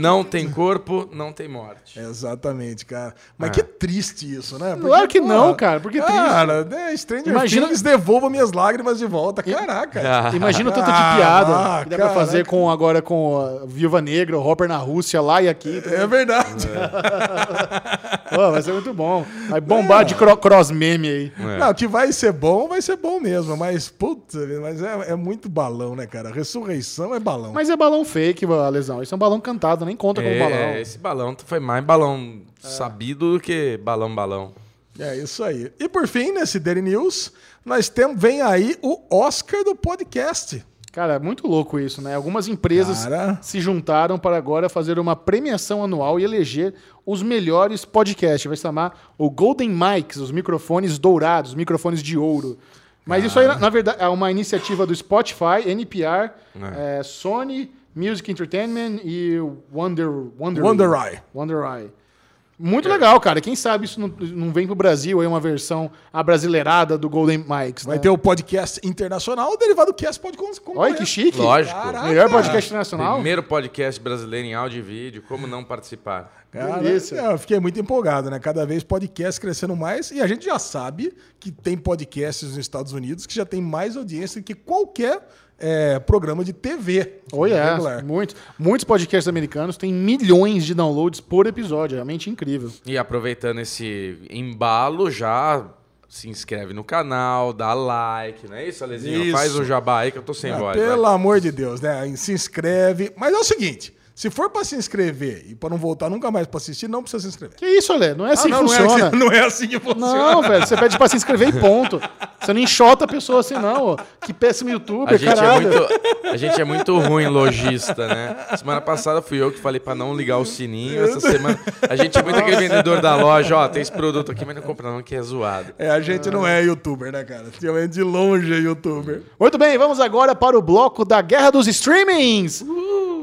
Não tem corpo, não tem morte. Exatamente, cara. Mas É. que triste isso, né? Claro que não, cara, porque triste. Cara, né, Stranger Imagina- Things devolva minhas lágrimas de volta. Caraca. Imagina o tanto de Ah, piada ah, que dá pra caraca. fazer com, agora com a Viúva Negra, o Hopper na Rússia, lá e aqui. É verdade. Pô, vai ser muito bom. Vai bombar de cro- cross meme aí. É. Não, que vai ser bom, vai ser bom mesmo. Mas, puta, mas é, é muito balão, né, cara? Ressurreição é balão. Mas é balão fake, lesão. Isso é um balão cantado, nem conta como É, balão. esse balão foi mais balão sabido do que balão balão. É isso aí. E por fim, nesse Daily News, nós temos, vem aí o Oscar do podcast. Cara, é muito louco isso, né? Algumas empresas Cara. se juntaram para agora fazer uma premiação anual e eleger os melhores podcasts. Vai se chamar o Golden Mics, os microfones dourados, os microfones de ouro. Mas isso aí, na, na verdade, é uma iniciativa do Spotify, NPR, eh, Sony, Music Entertainment e Wonder, Wonder, Wonder Eye. Wonder Eye. Muito legal, cara. Quem sabe isso não, não vem pro Brasil aí uma versão abrasileirada do Golden Mics. Vai né? ter o podcast internacional, o Derivado Cast pode con- concorrer. Olha que chique. Lógico. Caraca. Melhor podcast nacional. Primeiro podcast brasileiro em áudio e vídeo, como não participar? Cara, Delícia. eu fiquei muito empolgado, né? Cada vez podcast crescendo mais e a gente já sabe que tem podcasts nos Estados Unidos que já tem mais audiência que qualquer é, programa de TV. Oh, yeah. regular. Muito, muitos podcasts americanos têm milhões de downloads por episódio. Realmente incrível. E aproveitando esse embalo, já se inscreve no canal, dá like, não é isso, Alezinho? Isso. Faz o jabá aí que eu tô sem Ah, voz. pelo vai. amor de Deus, né? Se inscreve. Mas é o seguinte: se for pra se inscrever e pra não voltar nunca mais pra assistir, não precisa se inscrever. Que isso, Alê? Não é assim Ah, que não, funciona. Não é, assim- não é assim que funciona. Não, velho. Você pede pra se inscrever e ponto. Você não enxota a pessoa assim, não. Que péssimo A youtuber, gente, é caralho. muito, a gente é muito ruim lojista, né? Semana passada fui eu que falei pra não ligar o sininho. Essa semana a gente é muito aquele vendedor da loja, ó, tem esse produto aqui, mas não compra não, que é zoado. É, a gente não é youtuber, né, cara? Realmente de longe é youtuber. Muito bem, vamos agora para o bloco da Guerra dos Streamings.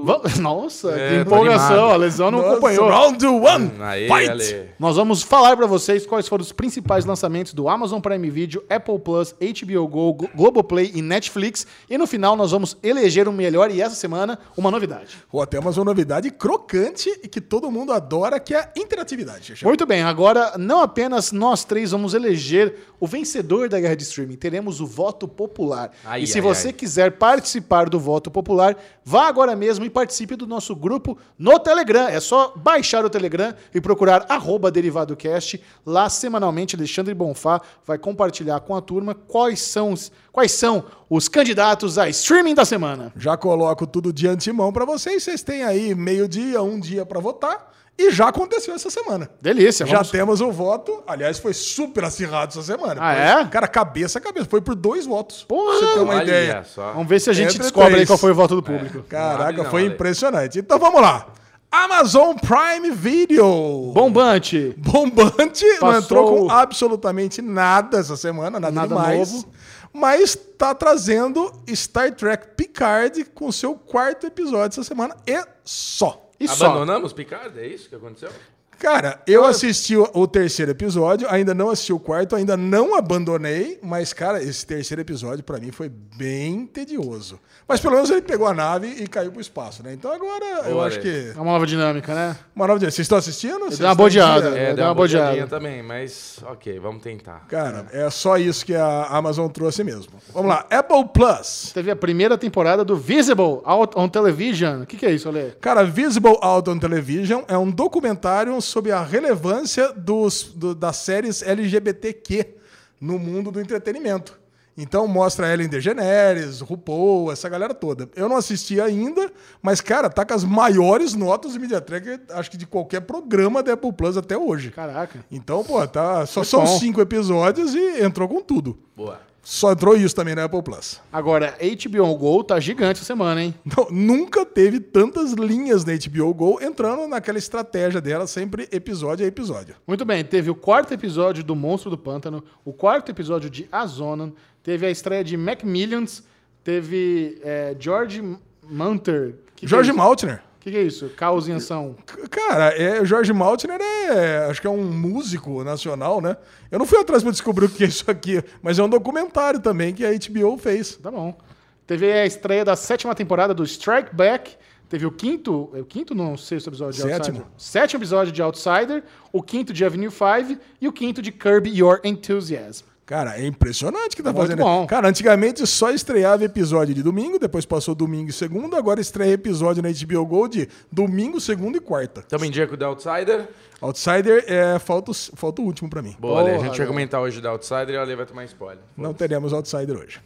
Nossa, É, que tô empolgação. A lesão não Nossa, acompanhou. Round one. Aí, Fight! Ale. Nós vamos falar para vocês quais foram os principais lançamentos do Amazon Prime Video, Apple Plus, HBO Go, Glo- Globoplay e Netflix. E no final nós vamos eleger o melhor e essa semana uma novidade. Ou até uma novidade crocante e que todo mundo adora, que é a interatividade. Muito bem, agora não apenas nós três vamos eleger o vencedor da guerra de streaming, teremos o voto popular. Ai, e se ai, você ai. quiser participar do voto popular, vá agora mesmo e participe do nosso grupo no Telegram. É só baixar o Telegram e procurar DerivadoCast. Lá, semanalmente, Alexandre Bonfá vai compartilhar com a turma quais são os, quais são os candidatos a streaming da semana. Já coloco tudo de antemão pra vocês. Vocês têm aí meio-dia, um dia pra votar. E já aconteceu essa semana. Delícia, Já vamos... temos o voto. Aliás, foi super acirrado essa semana. Ah, Foi- é? Cara, cabeça a cabeça. Foi por dois votos. Porra! Pra você ter uma ideia. só. Vamos ver se a gente Entre descobre aí qual foi o voto do público. Caraca, Não não, foi Ale. impressionante. Então vamos lá. Amazon Prime Video. Bombante. Bombante, não Passou- entrou com absolutamente nada essa semana, nada, Nada demais. novo. Mas tá trazendo Star Trek Picard com seu quarto episódio essa semana e só. E só. Abandonamos Picard? É isso que aconteceu? Cara, eu assisti o, o terceiro episódio, ainda não assisti o quarto, ainda não abandonei, mas, cara, esse terceiro episódio pra mim foi bem tedioso. Mas pelo menos ele pegou a nave e caiu pro espaço, né? Então agora eu acho que. É uma nova dinâmica, né? Uma nova dia. Vocês estão assistindo? Vocês dei uma estão em bodeada. É, É, deu deu uma uma bodeada. também, mas ok, vamos tentar. Cara, é só isso que a Amazon trouxe mesmo. Vamos lá, Apple Plus. Teve a primeira temporada do Visible Out on Television. O que, que é isso, Ale? Cara, Visible Out on Television é um documentário sobre a relevância dos, do- das séries LGBTQ no mundo do entretenimento. Então mostra Ellen DeGeneres, RuPaul, essa galera toda. Eu não assisti ainda, mas, cara, tá com as maiores notas de Media Tracker, acho que de qualquer programa da Apple Plus até hoje. Caraca. Então, pô, tá, só Muito são bom. cinco episódios e entrou com tudo. Boa. Só entrou isso também na Apple Plus. Agora, HBO Go tá gigante essa semana, hein? Não, nunca teve tantas linhas na HBO Go entrando naquela estratégia dela, sempre episódio a episódio. Muito bem, teve o quarto episódio do Monstro do Pântano, o quarto episódio de Azonan, teve a estreia de Macmillions, teve é, George Munter. George? Maltner. O que, que é isso? Caos em ação. Cara, é, o George Maltner é, acho que é um músico nacional, né? Eu não fui atrás pra descobrir o que é isso aqui, mas é um documentário também que a HBO fez. Tá bom. Teve a estreia da sétima temporada do Strike Back. Teve o quinto, é o quinto não, sexto episódio de Sétimo. Outsider. Sétimo episódio de Outsider, o quinto de Avenue 5 e o quinto de Curb Your Enthusiasm. Cara, é impressionante o que tá Muito fazendo. bom. Cara, antigamente só estreava episódio de domingo, depois passou domingo e segunda, agora estreia episódio na HBO Go de domingo, segunda e quarta. Estamos em dia com o The Outsider. Outsider é falta, o- falta o último pra mim. Boa, Ale, a gente vai comentar hoje do Outsider e o Ale vai tomar spoiler. Não teremos Outsider hoje.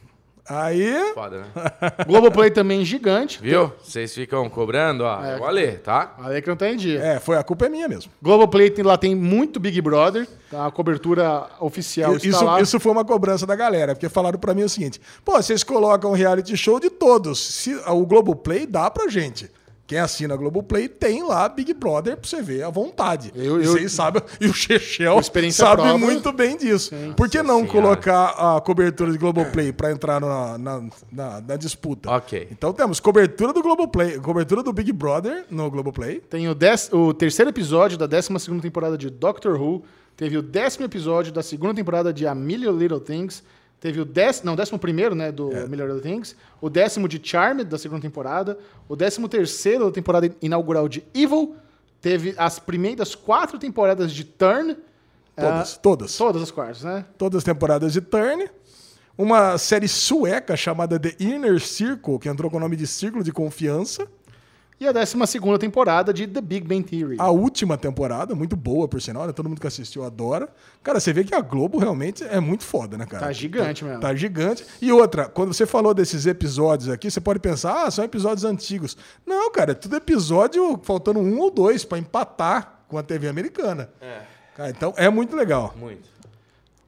Aí, Foda, né? Globoplay também gigante. Viu? Vocês ficam cobrando, ó. É o Ale, tá? Aí que não tá em dia. é, foi a culpa é minha mesmo. Globoplay tem, lá tem muito Big Brother, tá? a cobertura oficial está Isso, lá. isso foi uma cobrança da galera, porque falaram pra mim o seguinte: pô, vocês colocam reality show de todos. Se, o Globoplay dá pra gente. Quem assina a Globoplay tem lá Big Brother pra você ver à vontade. Eu- E eu- Vocês sabem, e o Chechel sabe própria. muito bem disso. Por que não Senhora. colocar a cobertura de Globoplay pra entrar na, na, na- na disputa? Ok. Então temos cobertura do Globoplay, cobertura do Big Brother no Globoplay. Tem o, dez- o terceiro episódio da 12 temporada de Doctor Who. Teve o décimo episódio da segunda temporada de A Million Little Things. Teve o décimo, não, décimo primeiro, né, do É. Million Things. O décimo de Charmed, da segunda temporada. O décimo terceiro da temporada inaugural de Evil. Teve as primeiras quatro temporadas de Turn. Todas, Ah, todas. todas as quartas, né? todas as temporadas de Turn. Uma série sueca chamada The Inner Circle, que entrou com o nome de Círculo de Confiança. E a décima segunda temporada de The Big Bang Theory. A última temporada, muito boa, por sinal, né? todo mundo que assistiu adora. Cara, você vê que a Globo realmente é muito foda, né, cara? Tá gigante mesmo. Tá gigante. E outra, quando você falou desses episódios aqui, você pode pensar, ah, são episódios antigos. Não, cara, é tudo episódio faltando um ou dois pra empatar com a TV americana. É, Cara, então é muito legal. muito.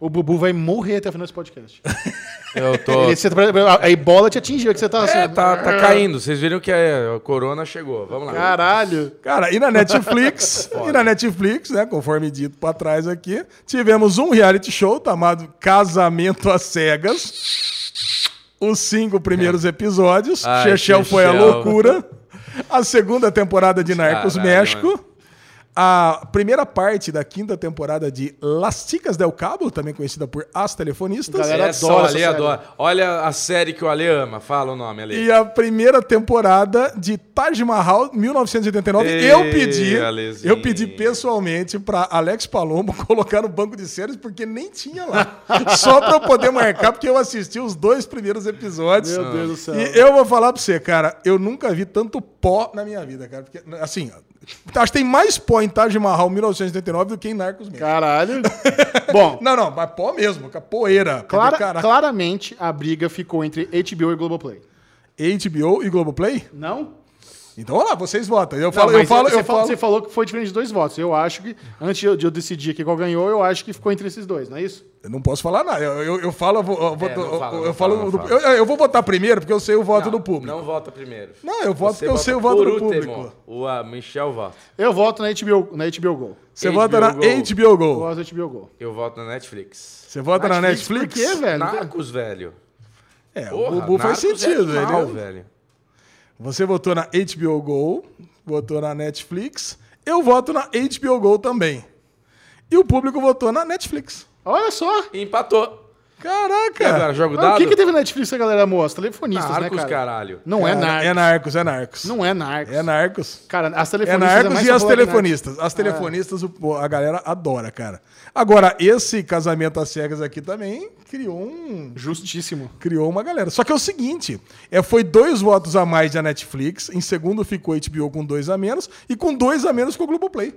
O Bubu vai morrer até o final desse podcast. Eu tô. Ele- você tá- a ebola te atingiu, que você tá assim. É, tá, tá caindo. Vocês viram que a corona chegou. Vamos lá. Caralho. Cara, e na Netflix, e na Netflix, né, conforme dito pra trás aqui, tivemos um reality show chamado Casamento às Cegas. Os cinco primeiros episódios. Ai, Chechel foi a loucura. A segunda temporada de Narcos Caralho, México. A primeira parte da quinta temporada de Las Chicas del Cabo, também conhecida por As Telefonistas. Galera Essa adora essa adora. Olha a série que o Ale ama. Fala o nome, Ale. E a primeira temporada de Taj Mahal, 1989. Ei, eu pedi, Alezinho. eu pedi pessoalmente para Alex Palombo colocar no banco de séries porque nem tinha lá. Só para eu poder marcar porque eu assisti os dois primeiros episódios. Meu Deus do céu. E eu vou falar para você, cara, eu nunca vi tanto pó na minha vida, cara, porque assim, acho que tem mais pó em Taj Mahal 1989 do que em Narcos mesmo. Caralho. Bom, Não, não, mas pó mesmo, poeira. clara- claramente a briga ficou entre HBO e Globoplay. HBO e Globoplay? Não? Então, olha lá, vocês votam. Eu Não, falo, eu mas falo, você, eu falou, falo. você falou que foi diferente de dois votos. Eu acho que, antes de eu, de eu decidir aqui qual ganhou, eu acho que ficou entre esses dois, não é isso? Eu não posso falar nada. Eu, eu, eu falo, eu vou, eu, É, não fala, eu não falo fala, não eu, eu vou votar primeiro porque eu sei o voto Não, do público. Não vota primeiro. Não, eu voto Você porque eu sei o voto por do último. público. O ah, Michel vota. Eu voto na HBO, na HBO Go. Você HBO vota na Go. HBO Eu Go. gosto da HBO Go. Eu voto na Netflix. Você vota na Netflix, Netflix? por quê, velho? Narcos, velho. É, Porra, o Bubu faz Narcos sentido. É animal, entendeu? velho. Você votou na HBO Go, votou na Netflix. Eu voto na HBO Go também. E o público votou na Netflix. Olha só. E empatou. E Caraca! agora, jogo Ah, dado? o que, que teve na Netflix que a galera mostra? Telefonistas, Narcos, né, cara? caralho. Não é Cara, Narcos. É Narcos, é Narcos. Não é Narcos. É Narcos. Cara, as É telefonistas Narcos mais e as telefonistas. As telefonistas, o- pô, a galera adora, cara. Agora, esse casamento às cegas aqui também criou um. Justíssimo. Criou uma galera. Só que é o seguinte: é, foi dois votos a mais da Netflix, em segundo ficou HBO com dois a menos, e com dois a menos ficou o Globoplay.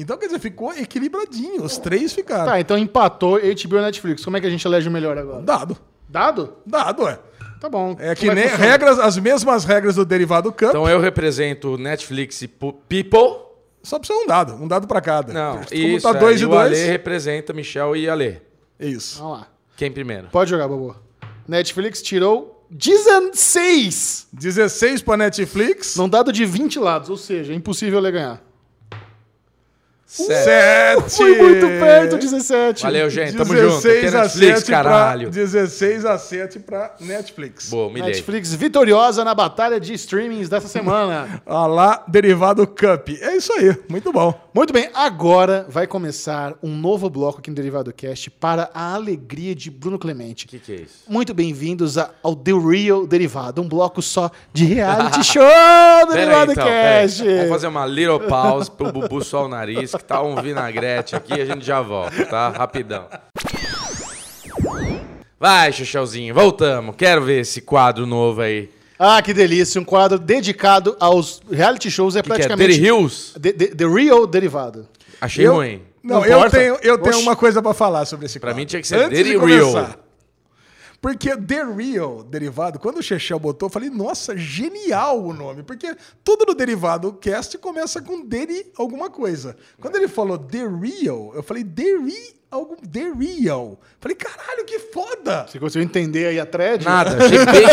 Então, quer dizer, ficou equilibradinho. Os três ficaram. Tá, então empatou HBO e Netflix. Como é que a gente elege o melhor agora? Dado. Dado? Dado, é. Tá bom. É que Como nem funciona? regras, as mesmas regras do Derivado Cup, Então eu represento Netflix e People. só precisa um dado. Um dado pra cada. Não, Como isso. tá é, dois e e o dois. Ale representa Michel e Ale. Isso. Vamos lá. Quem primeiro? Pode jogar, Bobo. Netflix tirou 16. 16 pra Netflix. Num dado de 20 lados, ou seja, é impossível ele ganhar. Sete. Foi muito perto, 17. Valeu, gente. Tamo junto. Aqui é 16 a Netflix, 7 caralho. Pra, 16 a 7 pra Netflix. Boa, humilhei. Netflix vitoriosa na batalha de streamings dessa semana. Olha lá, Derivado Cup. É isso aí. Muito bom. Muito bem, agora vai começar um novo bloco aqui no Derivado Cast para a alegria de Bruno Clemente. O que, que é isso? Muito bem-vindos ao The Real Derivado, um bloco só de reality show do Pera aí, Derivado então. Cast. Vamos fazer uma little pause pro Bubu só o nariz, que tá um vinagrete aqui a gente já volta, tá? Rapidão. Vai, Xuxãozinho, voltamos. Quero ver esse quadro novo aí. Ah, que delícia, um quadro dedicado aos reality shows, é que, que é? praticamente... Hills? The, the- the Real Derivado. Achei Eu- ruim. Não, Não eu tenho, eu tenho Oxi. uma coisa pra falar sobre esse Pra quadro. mim tinha que ser Antes de Derry Real. começar. Porque The Real Derivado, quando o Chechel botou, eu falei, nossa, genial o nome. Porque tudo no Derivado Cast começa com Deri alguma coisa. Quando ele falou The Real, eu falei, The Real. Algum, The Real. Falei, caralho, que foda! Você conseguiu entender aí a thread? Nada, achei bem.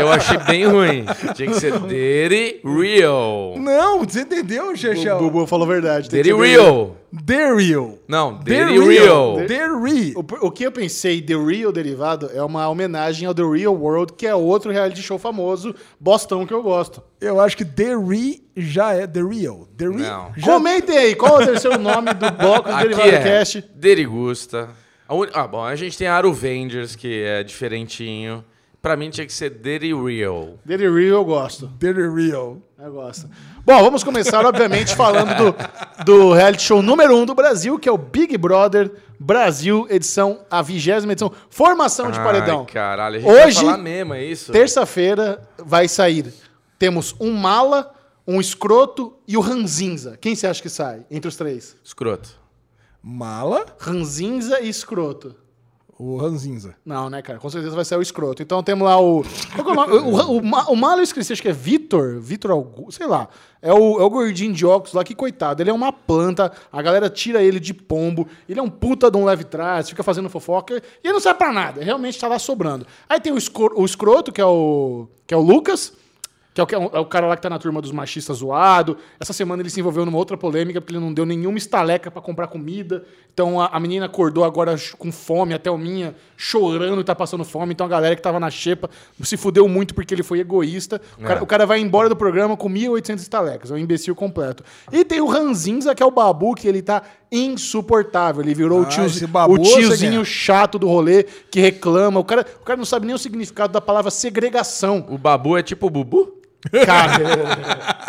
Eu achei bem ruim. Tinha que ser Derry Real. Não, você entendeu, O Chechel? Bubu falou a verdade. que ser Real. The Real. Não, The Derry Real. The Real. O, o que eu pensei, The Real Derivado, é uma homenagem ao The Real World, que é outro reality show famoso, Bostão, que eu gosto. Eu acho que The Real já é The Real. The Real. Não. Já... Comentem aí, qual é o terceiro nome do bloco do Aqui Derivado é Cast? Derigusta. A uni- Ah, bom, a gente tem Aruvengers, que é diferentinho. Pra mim tinha que ser Derry Real. The Real eu gosto. The Real. Eu gosto. Bom, vamos começar, obviamente, falando do, do reality show número um do Brasil, que é o Big Brother Brasil, edição, a vigésima edição, formação de paredão. Ai, caralho, a gente vai Hoje, falar mesmo, é isso? terça-feira, vai sair. Temos um mala, um escroto e o ranzinza. Quem você acha que sai entre os três? Escroto. Mala, Ranzinza e escroto. o Ranzinza. Não, né, cara? Com certeza vai ser o escroto. Então temos lá o. Qual que é o? O, o, o, Ma- o Malo eu esqueci, acho que é Vitor. Vitor Augusto, sei lá. É o, é o gordinho de óculos lá, que coitado. Ele é uma planta, a galera tira ele de pombo. Ele é um puta de um leve trás, fica fazendo fofoca e ele não serve pra nada. Realmente tá lá sobrando. Aí tem o, escro- o escroto, que é o, que é o Lucas. Que é o, que é o- é o cara lá que tá na turma dos machistas zoado. Essa semana ele se envolveu numa outra polêmica porque ele não deu nenhuma estaleca pra comprar comida. Então a, a menina acordou agora com fome, até o minha, chorando e tá passando fome. Então a galera que tava na xepa se fudeu muito porque ele foi egoísta. O, cara, o cara vai embora do programa com 1.800 estalecas. É um imbecil completo. E tem o Ranzinza, que é o babu, que ele tá insuportável. Ele virou o, Ah, tiozi- esse babu, o tiozinho chato do rolê que reclama. O cara, o cara não sabe nem o significado da palavra segregação. O Babu é tipo o Bubu? Cara,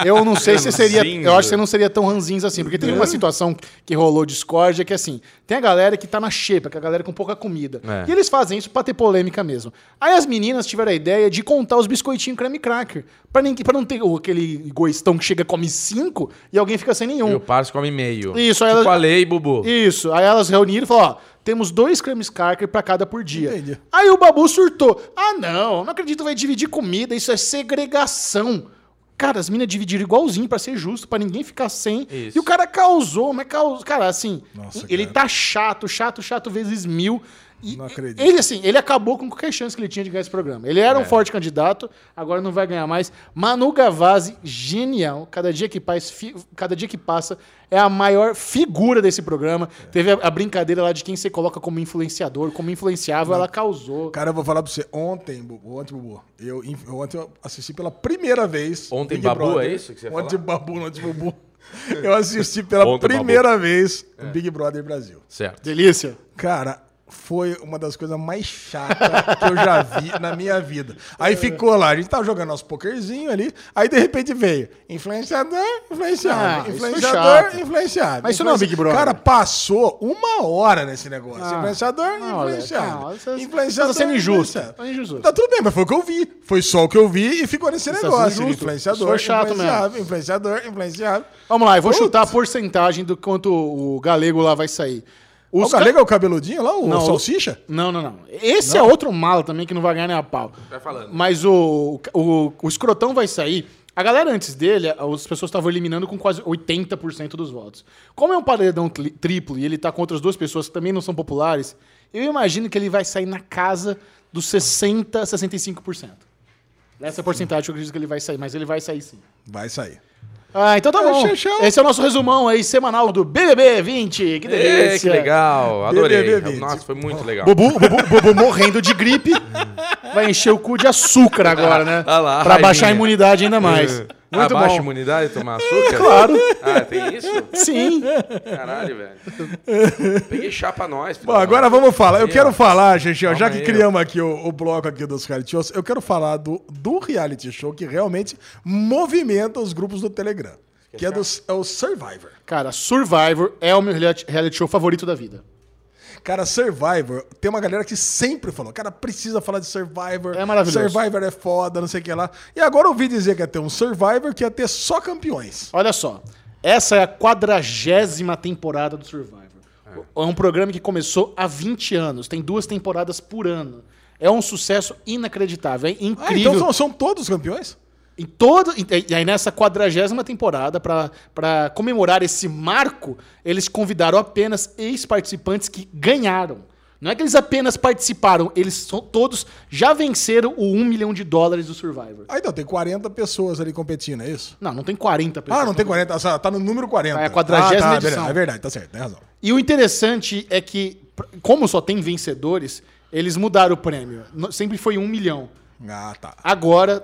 eu não sei se seria. Eu acho que você não seria tão ranzinza assim. Porque tem uma situação que rolou discórdia que é assim: tem a galera que tá na xepa, que é a galera com pouca comida. É. E eles fazem isso pra ter polêmica mesmo. Aí as meninas tiveram a ideia de contar os biscoitinhos creme cracker. Pra, ninguém, pra não ter aquele egoístão que chega e come cinco e alguém fica sem nenhum. E o Parso come meio. Isso, aí tipo ela- a lei, Bubu. Isso. Aí elas reuniram e falaram: ó, temos dois cremes cracker pra cada por dia. Entendi. Aí o Babu surtou. Ah, não, não acredito, vai dividir comida, isso é segregação. cara, as minas dividiram igualzinho pra ser justo, pra ninguém ficar sem. Isso. E o cara causou, mas causou. Cara, assim, Nossa, ele cara. tá chato, chato, chato vezes mil. E Não acredito. Ele, assim, ele acabou com qualquer chance que ele tinha de ganhar esse programa. Ele É. era um forte candidato, agora não vai ganhar mais. Manu Gavazzi, genial. Cada dia que passa, fi- cada dia que passa é a maior figura desse programa. Teve a, a brincadeira lá de quem você coloca como influenciador, como influenciável, ela causou. Cara, eu vou falar pra você, ontem, Bubu, ontem, Bubu, eu, eu- ontem eu assisti pela primeira vez. Ontem, Big Babu, Brother. é isso que você ia Ontem, falar? Babu, ontem, Bubu. Eu assisti pela Ontem, primeira vez o Big Brother Brasil. Certo. Delícia. Cara, foi uma das coisas mais chatas que eu já vi na minha vida. Aí ficou lá, a gente tava jogando nosso pokerzinho ali, aí de repente veio influenciador, influenciável, Ah, influenciador, chato. influenciável. Mas isso não é Big Brother. Cara, passou uma hora nesse negócio. Ah, influenciador, não, olha, influenciável. calma, você- você influenciador, tá sendo injusto, influenciável. tá. Tá tudo bem, mas foi o que eu vi. Foi só o que eu vi e ficou nesse tá negócio. justo. Influenciador, foi chato mesmo. influenciável, influenciador, influenciável. Vamos lá, eu vou Putz. chutar a porcentagem do quanto o galego lá vai sair. O Galego é o cabeludinho lá, o Não, o- salsicha? Não, não, não. Esse é outro mala também que não vai ganhar nem a pau. Vai falando. Mas o, o, o escrotão vai sair. A galera antes dele, as pessoas estavam eliminando com quase 80% dos votos. Como é um paredão tri- triplo e ele tá com outras duas pessoas que também não são populares, eu imagino que ele vai sair na casa dos 60%, 65%. Essa porcentagem eu acredito que ele vai sair, mas ele vai sair sim. Vai sair. Ah, então tá É, bom. show, show. Esse é o nosso resumão aí semanal do BBB 20. Que delícia. Que legal. Adorei. BBB. Nossa, foi muito legal. Bubu, Bubu, Bubu morrendo de gripe. Vai encher o cu de açúcar agora, né? Ah lá, pra baixar a imunidade ainda mais. Muito Abaixa a bom. imunidade e tomar açúcar? Claro. Ah, tem isso? Sim. Caralho, velho. Peguei chá pra nós. filho Bom, agora mãe. vamos falar. Eu Aí, quero ó. falar, gente, ó, já que aí, criamos aqui o, o bloco aqui dos reality shows, eu quero falar do, do reality show que realmente movimenta os grupos do Telegram. Que é, do, é o Survivor. Cara, Survivor é o meu reality show favorito da vida. Cara, Survivor, tem uma galera que sempre falou, cara, precisa falar de Survivor. É maravilhoso. Survivor é foda, não sei o que lá. E agora eu ouvi dizer que ia ter um Survivor que ia ter só campeões. Olha só. Essa é a quadragésima temporada do Survivor. É um programa que começou há 20 anos. Tem duas temporadas por ano. É um sucesso inacreditável. É Ah, incrível. então são, são todos campeões? Em todo, e aí nessa quadragésima temporada, para comemorar esse marco, eles convidaram apenas ex-participantes que ganharam. Não é que eles apenas participaram, eles são, todos já venceram o 1 milhão de dólares do Survivor. Ah, então tem 40 pessoas ali competindo, é isso? Não, não tem 40 pessoas. Ah, não tem 40, ah, tá no número 40. É a 40ª ah, tá, edição. beleza, É verdade, tá certo, tem razão. E o interessante é que, como só tem vencedores, eles mudaram o prêmio. Sempre foi 1 milhão. Ah, tá. Agora,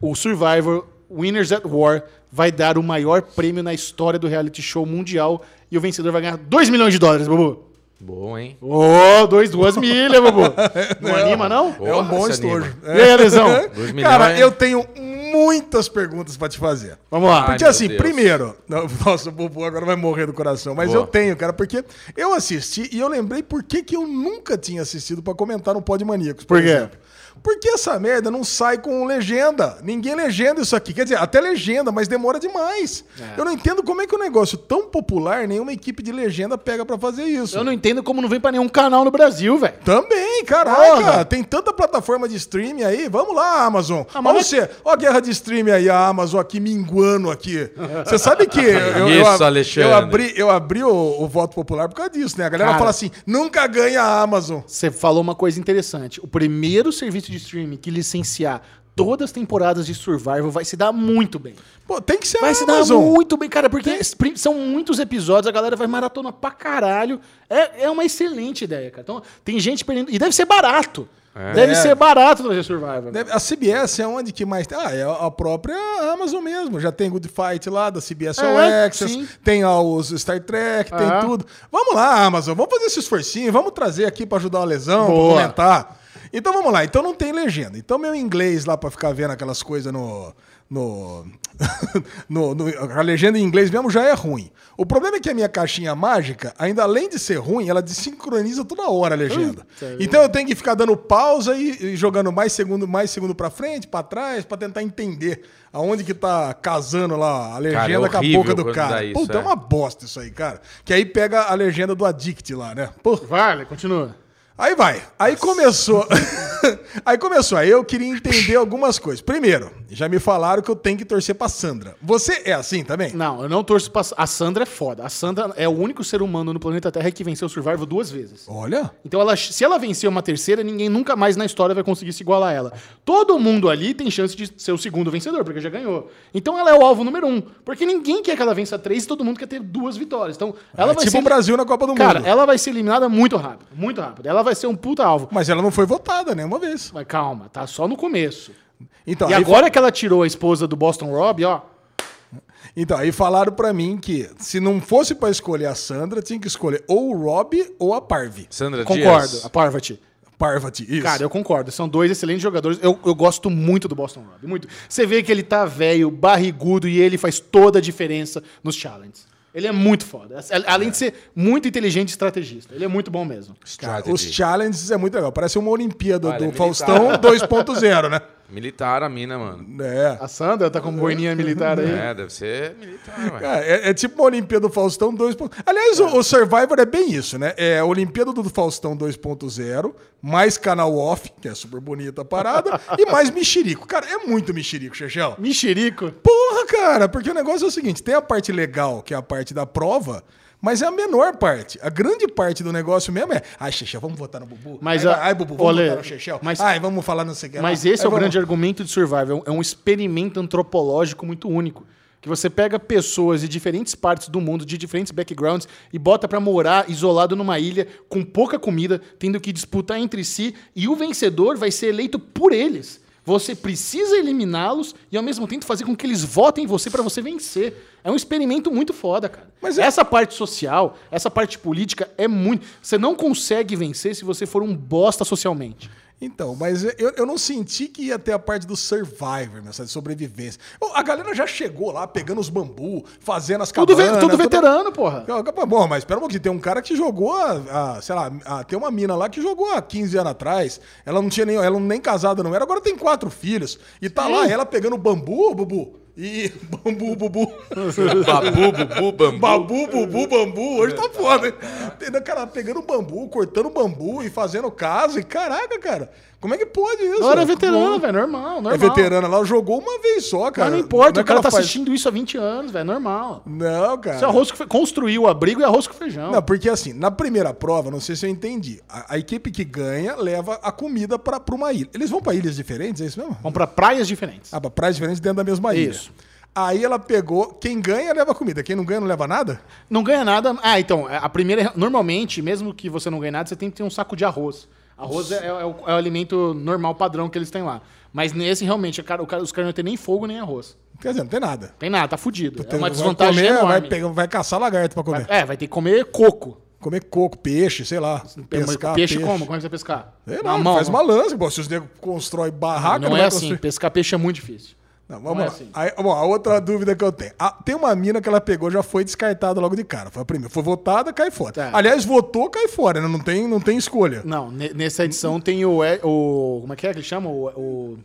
o Survivor Winners at War vai dar o maior prêmio na história do reality show mundial e o vencedor vai ganhar 2 milhões de dólares, Bubu. Bom, hein? Ô, dois, duas milhas, Bubu. Não anima, não? É um bom estojo. E aí, Lesão? Dois milhões. Cara, eu tenho muitas perguntas pra te fazer. Vamos lá. Ai, Porque assim, Deus. primeiro, nossa, o Bubu agora vai morrer do coração, mas Boa. eu tenho, cara, porque eu assisti e eu lembrei por que, que eu nunca tinha assistido pra comentar no Pod Maníacos, por, Por quê? exemplo. Porque essa merda não sai com legenda. Ninguém legenda isso aqui. Quer dizer, até legenda, mas demora demais. É. Eu não entendo como é que um negócio tão popular, nenhuma equipe de legenda pega pra fazer isso. Eu não entendo como não vem pra nenhum canal no Brasil, velho. Também, caraca. Porra. Tem tanta plataforma de streaming aí. Vamos lá, Amazon. Ah, mas Olha você. Ó a guerra de streaming aí, a Amazon aqui minguando aqui. Você sabe que eu, Isso, eu, Alexandre. eu abri, eu abri o, o voto popular por causa disso, né? A galera Cara. fala assim, nunca ganha a Amazon. Você falou uma coisa interessante. O primeiro serviço de streaming que licenciar todas as temporadas de Survivor vai se dar muito bem. Pô, tem que ser Vai a se dar muito bem, cara, porque prim- são muitos episódios, a galera vai maratona pra caralho. É, é uma excelente ideia, cara. Então, tem gente perdendo. E deve ser barato. Deve É. ser barato trazer Survivor. Deve- A CBS é onde que mais tem? Ah, é a própria Amazon mesmo. Já tem Good Fight lá, da CBS All É, Access, sim. tem ó, os Star Trek, tem É. tudo. Vamos lá, Amazon, vamos fazer esse esforcinho, vamos trazer aqui pra ajudar o Lesão, pra Boa. comentar. Então vamos lá, então não tem legenda. Então meu inglês lá pra ficar vendo aquelas coisas no... No, no, no- A legenda em inglês mesmo já é ruim. O problema é que a minha caixinha mágica, ainda além de ser ruim, ela desincroniza toda hora a legenda. Então eu tenho que ficar dando pausa e, e jogando mais segundo, mais segundo para frente, para trás, para tentar entender aonde que tá casando lá a legenda é com a boca do cara. isso, Puta, é. é. uma bosta isso aí, cara. Que aí pega a legenda do Addict lá, né? Pô, Vale, continua. Aí vai. Aí começou. Aí começou. Aí eu queria entender algumas coisas. Primeiro, já me falaram que eu tenho que torcer pra Sandra. Você é assim também? Não, eu não torço pra. A Sandra é foda. A Sandra é o único ser humano no planeta Terra que venceu o Survival duas vezes. Olha. Então, ela, se ela vencer uma terceira, ninguém nunca mais na história vai conseguir se igualar a ela. Todo mundo ali tem chance de ser o segundo vencedor, porque já ganhou. Então, ela é o alvo número um. Porque ninguém quer que ela vença três e todo mundo quer ter duas vitórias. Então, ela é vai tipo ser. o Brasil na Copa do Cara, Mundo. ela vai ser eliminada muito rápido. Muito rápido. Ela vai ser um puta alvo. Mas ela não foi votada nenhuma vez. Mas calma, tá só no começo. Então, e agora que ela tirou a esposa do Boston Rob, ó. Então, aí falaram pra mim que se não fosse pra escolher a Sandra, tinha que escolher ou o Rob ou a Parvi. Sandra Concordo. Dias. A Parvati. Parvati, isso. Cara, eu concordo. São dois excelentes jogadores. Eu, eu gosto muito do Boston Rob. Muito. Você vê que ele tá velho, barrigudo e ele faz toda a diferença nos challenges. Ele é muito foda. Além de ser muito inteligente e estrategista. Ele é muito bom mesmo. Cara, os challenges é muito legal. Parece uma Olimpíada Olha, do militar. Faustão 2.0, né? Militar a mina, mano. É. A Sandra tá com boininha militar aí. É, deve ser militar, ué. Cara, é, é tipo uma Olimpíada do Faustão 2.0. Aliás, o, o Survivor é bem isso, né? É a Olimpíada do Faustão 2.0, mais canal off, que é super bonita a parada, e mais mexerico. Cara, é muito mexerico, Chechel. Mexerico. Porra, cara, porque o negócio é o seguinte: tem a parte legal, que é a parte da prova, mas é a menor parte. A grande parte do negócio mesmo é. Ai, Chechel, vamos votar no Bubu. Mas ai, a- ai, Bubu, vamos Olê, votar no Chechel. mas- ai, vamos falar não sei o que. lá. Mas esse Ai, é o vamos- grande argumento de Survival. É um experimento antropológico muito único. Que você pega pessoas de diferentes partes do mundo, de diferentes backgrounds, e bota pra morar isolado numa ilha, com pouca comida, tendo que disputar entre si, e o vencedor vai ser eleito por eles. Você precisa eliminá-los e ao mesmo tempo fazer com que eles votem em você pra você vencer. É um experimento muito foda, cara. Mas é- Essa parte social, essa parte política é muito. Você não consegue vencer se você for um bosta socialmente. Então, mas eu, eu não senti que ia ter a parte do Survivor, nessa de sobrevivência. A galera já chegou lá pegando os bambu, fazendo as Tudo, ve- cabanas. tudo toda- veterano, porra. Bom, mas espera um pouquinho. Tem um cara que jogou, a, a- sei lá, a- tem uma mina lá que jogou há 15 anos atrás. Ela não tinha nem, ela nem casada não era, agora tem quatro filhos. E tá lá ela pegando bambu, bubu. E bambu, bubu. Babu, bubu, bambu. Babu, bubu, bambu. Hoje tá foda, hein? Cara, pegando bambu, cortando bambu e fazendo casa. E caraca, cara, como é que pode isso? Agora é Como- veterano, velho, normal, normal. É veterana lá, jogou uma vez só, cara. Mas não importa, Não é o que cara tá faz- assistindo isso há 20 anos, velho, normal. Não, cara. Isso é arroz com fe... Construiu o abrigo e arroz com feijão. Não, porque assim, na primeira prova, não sei se eu entendi, a, a equipe que ganha leva a comida pra, pra uma ilha. Eles vão pra ilhas diferentes, é isso mesmo? Vão pra praias diferentes. Ah, pra praias diferentes dentro da mesma ilha. Isso. Aí ela pegou, quem ganha leva comida, quem não ganha não leva nada? Não ganha nada. Ah, então, a primeira. Normalmente, mesmo que você não ganhe nada, você tem que ter um saco de arroz. Arroz é, é o, é o alimento normal, padrão que eles têm lá. Mas nesse, realmente, o cara- o cara- os caras não têm nem fogo nem arroz. Quer dizer, não tem nada. Tem nada, tá fudido. É Tem- uma vai desvantagem comer, enorme. Vai, pegar, vai caçar lagarto pra comer. É, vai ter que comer coco. Comer coco, peixe, sei lá. Pescar peixe, como? Como é que você vai pescar? Sei lá, mão, faz não. uma lança. Se os negros constroem barraca, Não, não, é vai assim. construir. Pescar peixe é muito difícil. Não, Não vamos é lá. assim. Aí, bom, a outra dúvida que eu tenho. Ah, tem uma mina que ela pegou, já foi descartada logo de cara. Foi a primeira. Foi votada, cai fora. Tá. Aliás, votou, cai fora, né? Não tem, não tem escolha. Não, ne- nessa edição tem o, o. Como é que é que ele chama? O, o-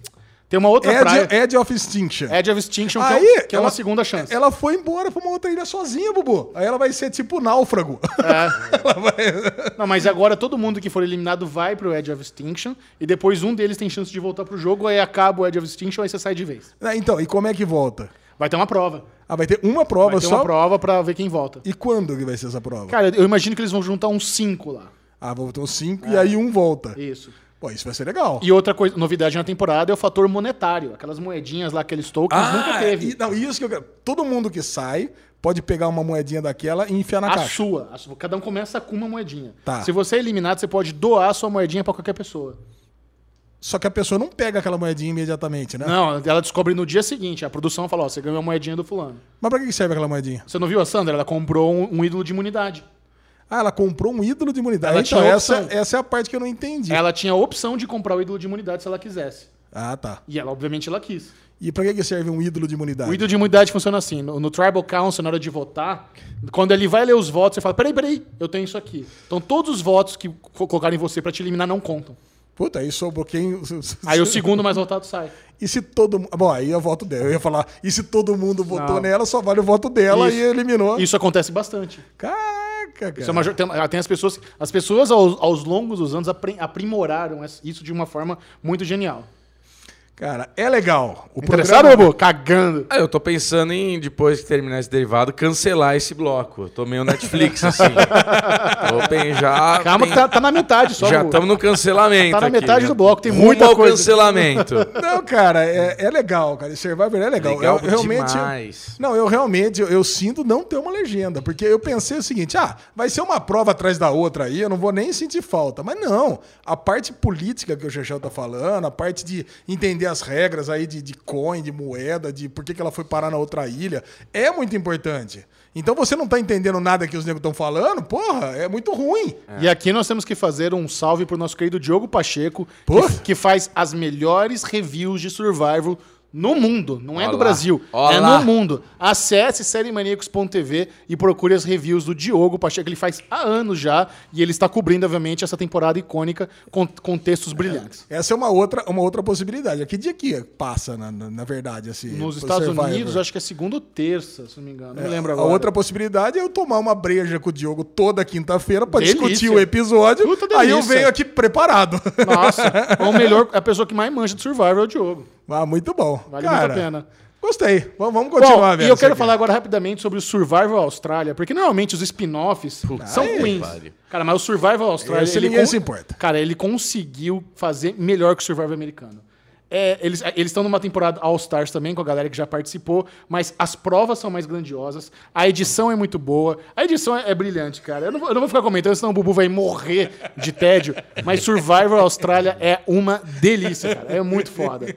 tem uma outra praia. Edge, Edge of Extinction. Edge of Extinction, que, Aí, é, um- que é uma ela- segunda chance. Ela foi embora pra uma outra ilha sozinha, Bubu. Aí ela vai ser tipo náufrago. É. Não, mas agora todo mundo que for eliminado vai pro Edge of Extinction e depois um deles tem chance de voltar pro jogo, aí acaba o Edge of Extinction, aí você sai de vez. Ah, então, e como é que volta? Vai ter uma prova. Ah, vai ter uma prova Vai ter só? uma prova pra ver quem volta. E quando que vai ser essa prova? Cara, eu imagino que eles vão juntar uns cinco lá. Ah, voltou cinco e aí um volta. Isso. Pô, isso vai ser legal. E outra coisa, novidade na temporada é o fator monetário. Aquelas moedinhas lá, aqueles tokens, nunca teve. Ah, e- não, isso que eu quero. Todo mundo que sai pode pegar uma moedinha daquela e enfiar na A caixa. sua, a sua. Cada um começa com uma moedinha. Tá. Se você é eliminado, você pode doar a sua moedinha pra qualquer pessoa. Só que a pessoa não pega aquela moedinha imediatamente, né? Não, ela descobre no dia seguinte. A produção fala, ó, você ganhou a moedinha do fulano. Mas pra que serve aquela moedinha? Você não viu a Sandra? Ela comprou um, um ídolo de imunidade. Ah, ela comprou um ídolo de imunidade. Ela então, tinha essa, essa é a parte que eu não entendi. Ela tinha a opção de comprar o ídolo de imunidade se ela quisesse. Ah, tá. E ela, obviamente, ela quis. E pra que que serve um ídolo de imunidade? O ídolo de imunidade funciona assim. No, no Tribal Council, na hora de votar, quando ele vai ler os votos, você fala, peraí, peraí, eu tenho isso aqui. Então todos os votos que co- colocarem em você pra te eliminar não contam. Puta, aí sobrou quem. Aí o segundo mais votado sai. E se todo mundo. Bom, aí o voto dela. Eu ia falar, e se todo mundo votou Não. nela, só vale o voto dela Isso. e eliminou. Isso acontece bastante. Caraca, cara. Isso é uma tem, tem as pessoas, as pessoas aos, aos longos dos anos apri- aprimoraram isso de uma forma muito genial. Cara, é legal. O Interessado, programa- Bobo? Cagando. Ah, eu tô pensando em, depois que terminar esse derivado, cancelar esse bloco. Eu tô meio Netflix, assim. Vou pen- já, Calma que tá, tá na metade só. já estamos no cancelamento Tá na aqui. metade do bloco, tem Rumo muita ao coisa. cancelamento. Não, cara, é, é legal, cara. Survivor é legal. Legal eu, realmente. demais. Não, eu realmente eu, eu sinto não ter uma legenda, porque eu pensei o seguinte: ah, vai ser uma prova atrás da outra aí, eu não vou nem sentir falta. Mas não, a parte política que o Chechel tá falando, a parte de entender as regras aí de, de coin, de moeda, de por que, que ela foi parar na outra ilha, é muito importante. Então você não tá entendendo nada que os negros estão falando, porra, é muito ruim. E aqui nós temos que fazer um salve pro nosso querido Diogo Pacheco, que, que faz as melhores reviews de Survival no mundo. Não é do Olá. Brasil, é Olá. no mundo. Acesse sériemaníacos.tv e procure as reviews do Diogo Pacheco. Ele faz há anos já e ele está cobrindo, obviamente, essa temporada icônica com, com textos brilhantes. Essa é uma outra, uma outra possibilidade. A que dia que passa, na, na, na verdade, assim? Nos Estados Survivor? Unidos, acho que é segunda ou terça, se não me engano. Não me lembro A agora. outra possibilidade é eu tomar uma breja com o Diogo toda quinta-feira pra Delícia. discutir o episódio. Puta aí eu delícia. venho aqui preparado. Nossa, é o melhor, a pessoa que mais manja de Survival é o Diogo. Ah, muito bom. Vale Cara, muito a pena. Gostei. Vamos, continuar, Bom, velho. e eu quero falar agora rapidamente sobre o Survival Austrália, porque normalmente os spin-offs são aí, ruins. Cara, mas o Survival Austrália. Esse ele ninguém se importa. Cara, ele conseguiu fazer melhor que o Survival americano. É, eles eles estão numa temporada All Stars também, com a galera que já participou, mas as provas são mais grandiosas, a edição é muito boa, a edição é, é brilhante, cara. Eu não, vou, eu não vou ficar comentando, senão o Bubu vai morrer de tédio, mas Survivor Austrália é uma delícia, cara. É muito foda.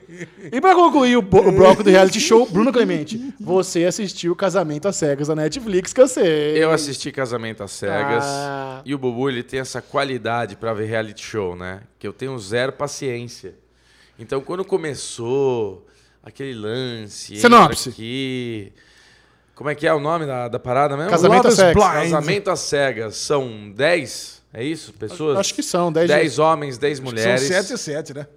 E pra concluir o, o bloco do reality show, Bruno Clemente, você assistiu Casamento às Cegas da Netflix, que eu sei. Eu assisti Casamento às Cegas. Ah. E o Bubu, ele tem essa qualidade pra ver reality show, né? Que eu tenho zero paciência. Então, quando começou aquele lance... Sinopse. Aqui... Como é que é o nome da, da parada mesmo? Casamento Love às Cegas. Casamento às Cegas. São 10, é isso? Pessoas? Acho que são, 10 10 homens, 10 São mulheres. 7 e 7, né?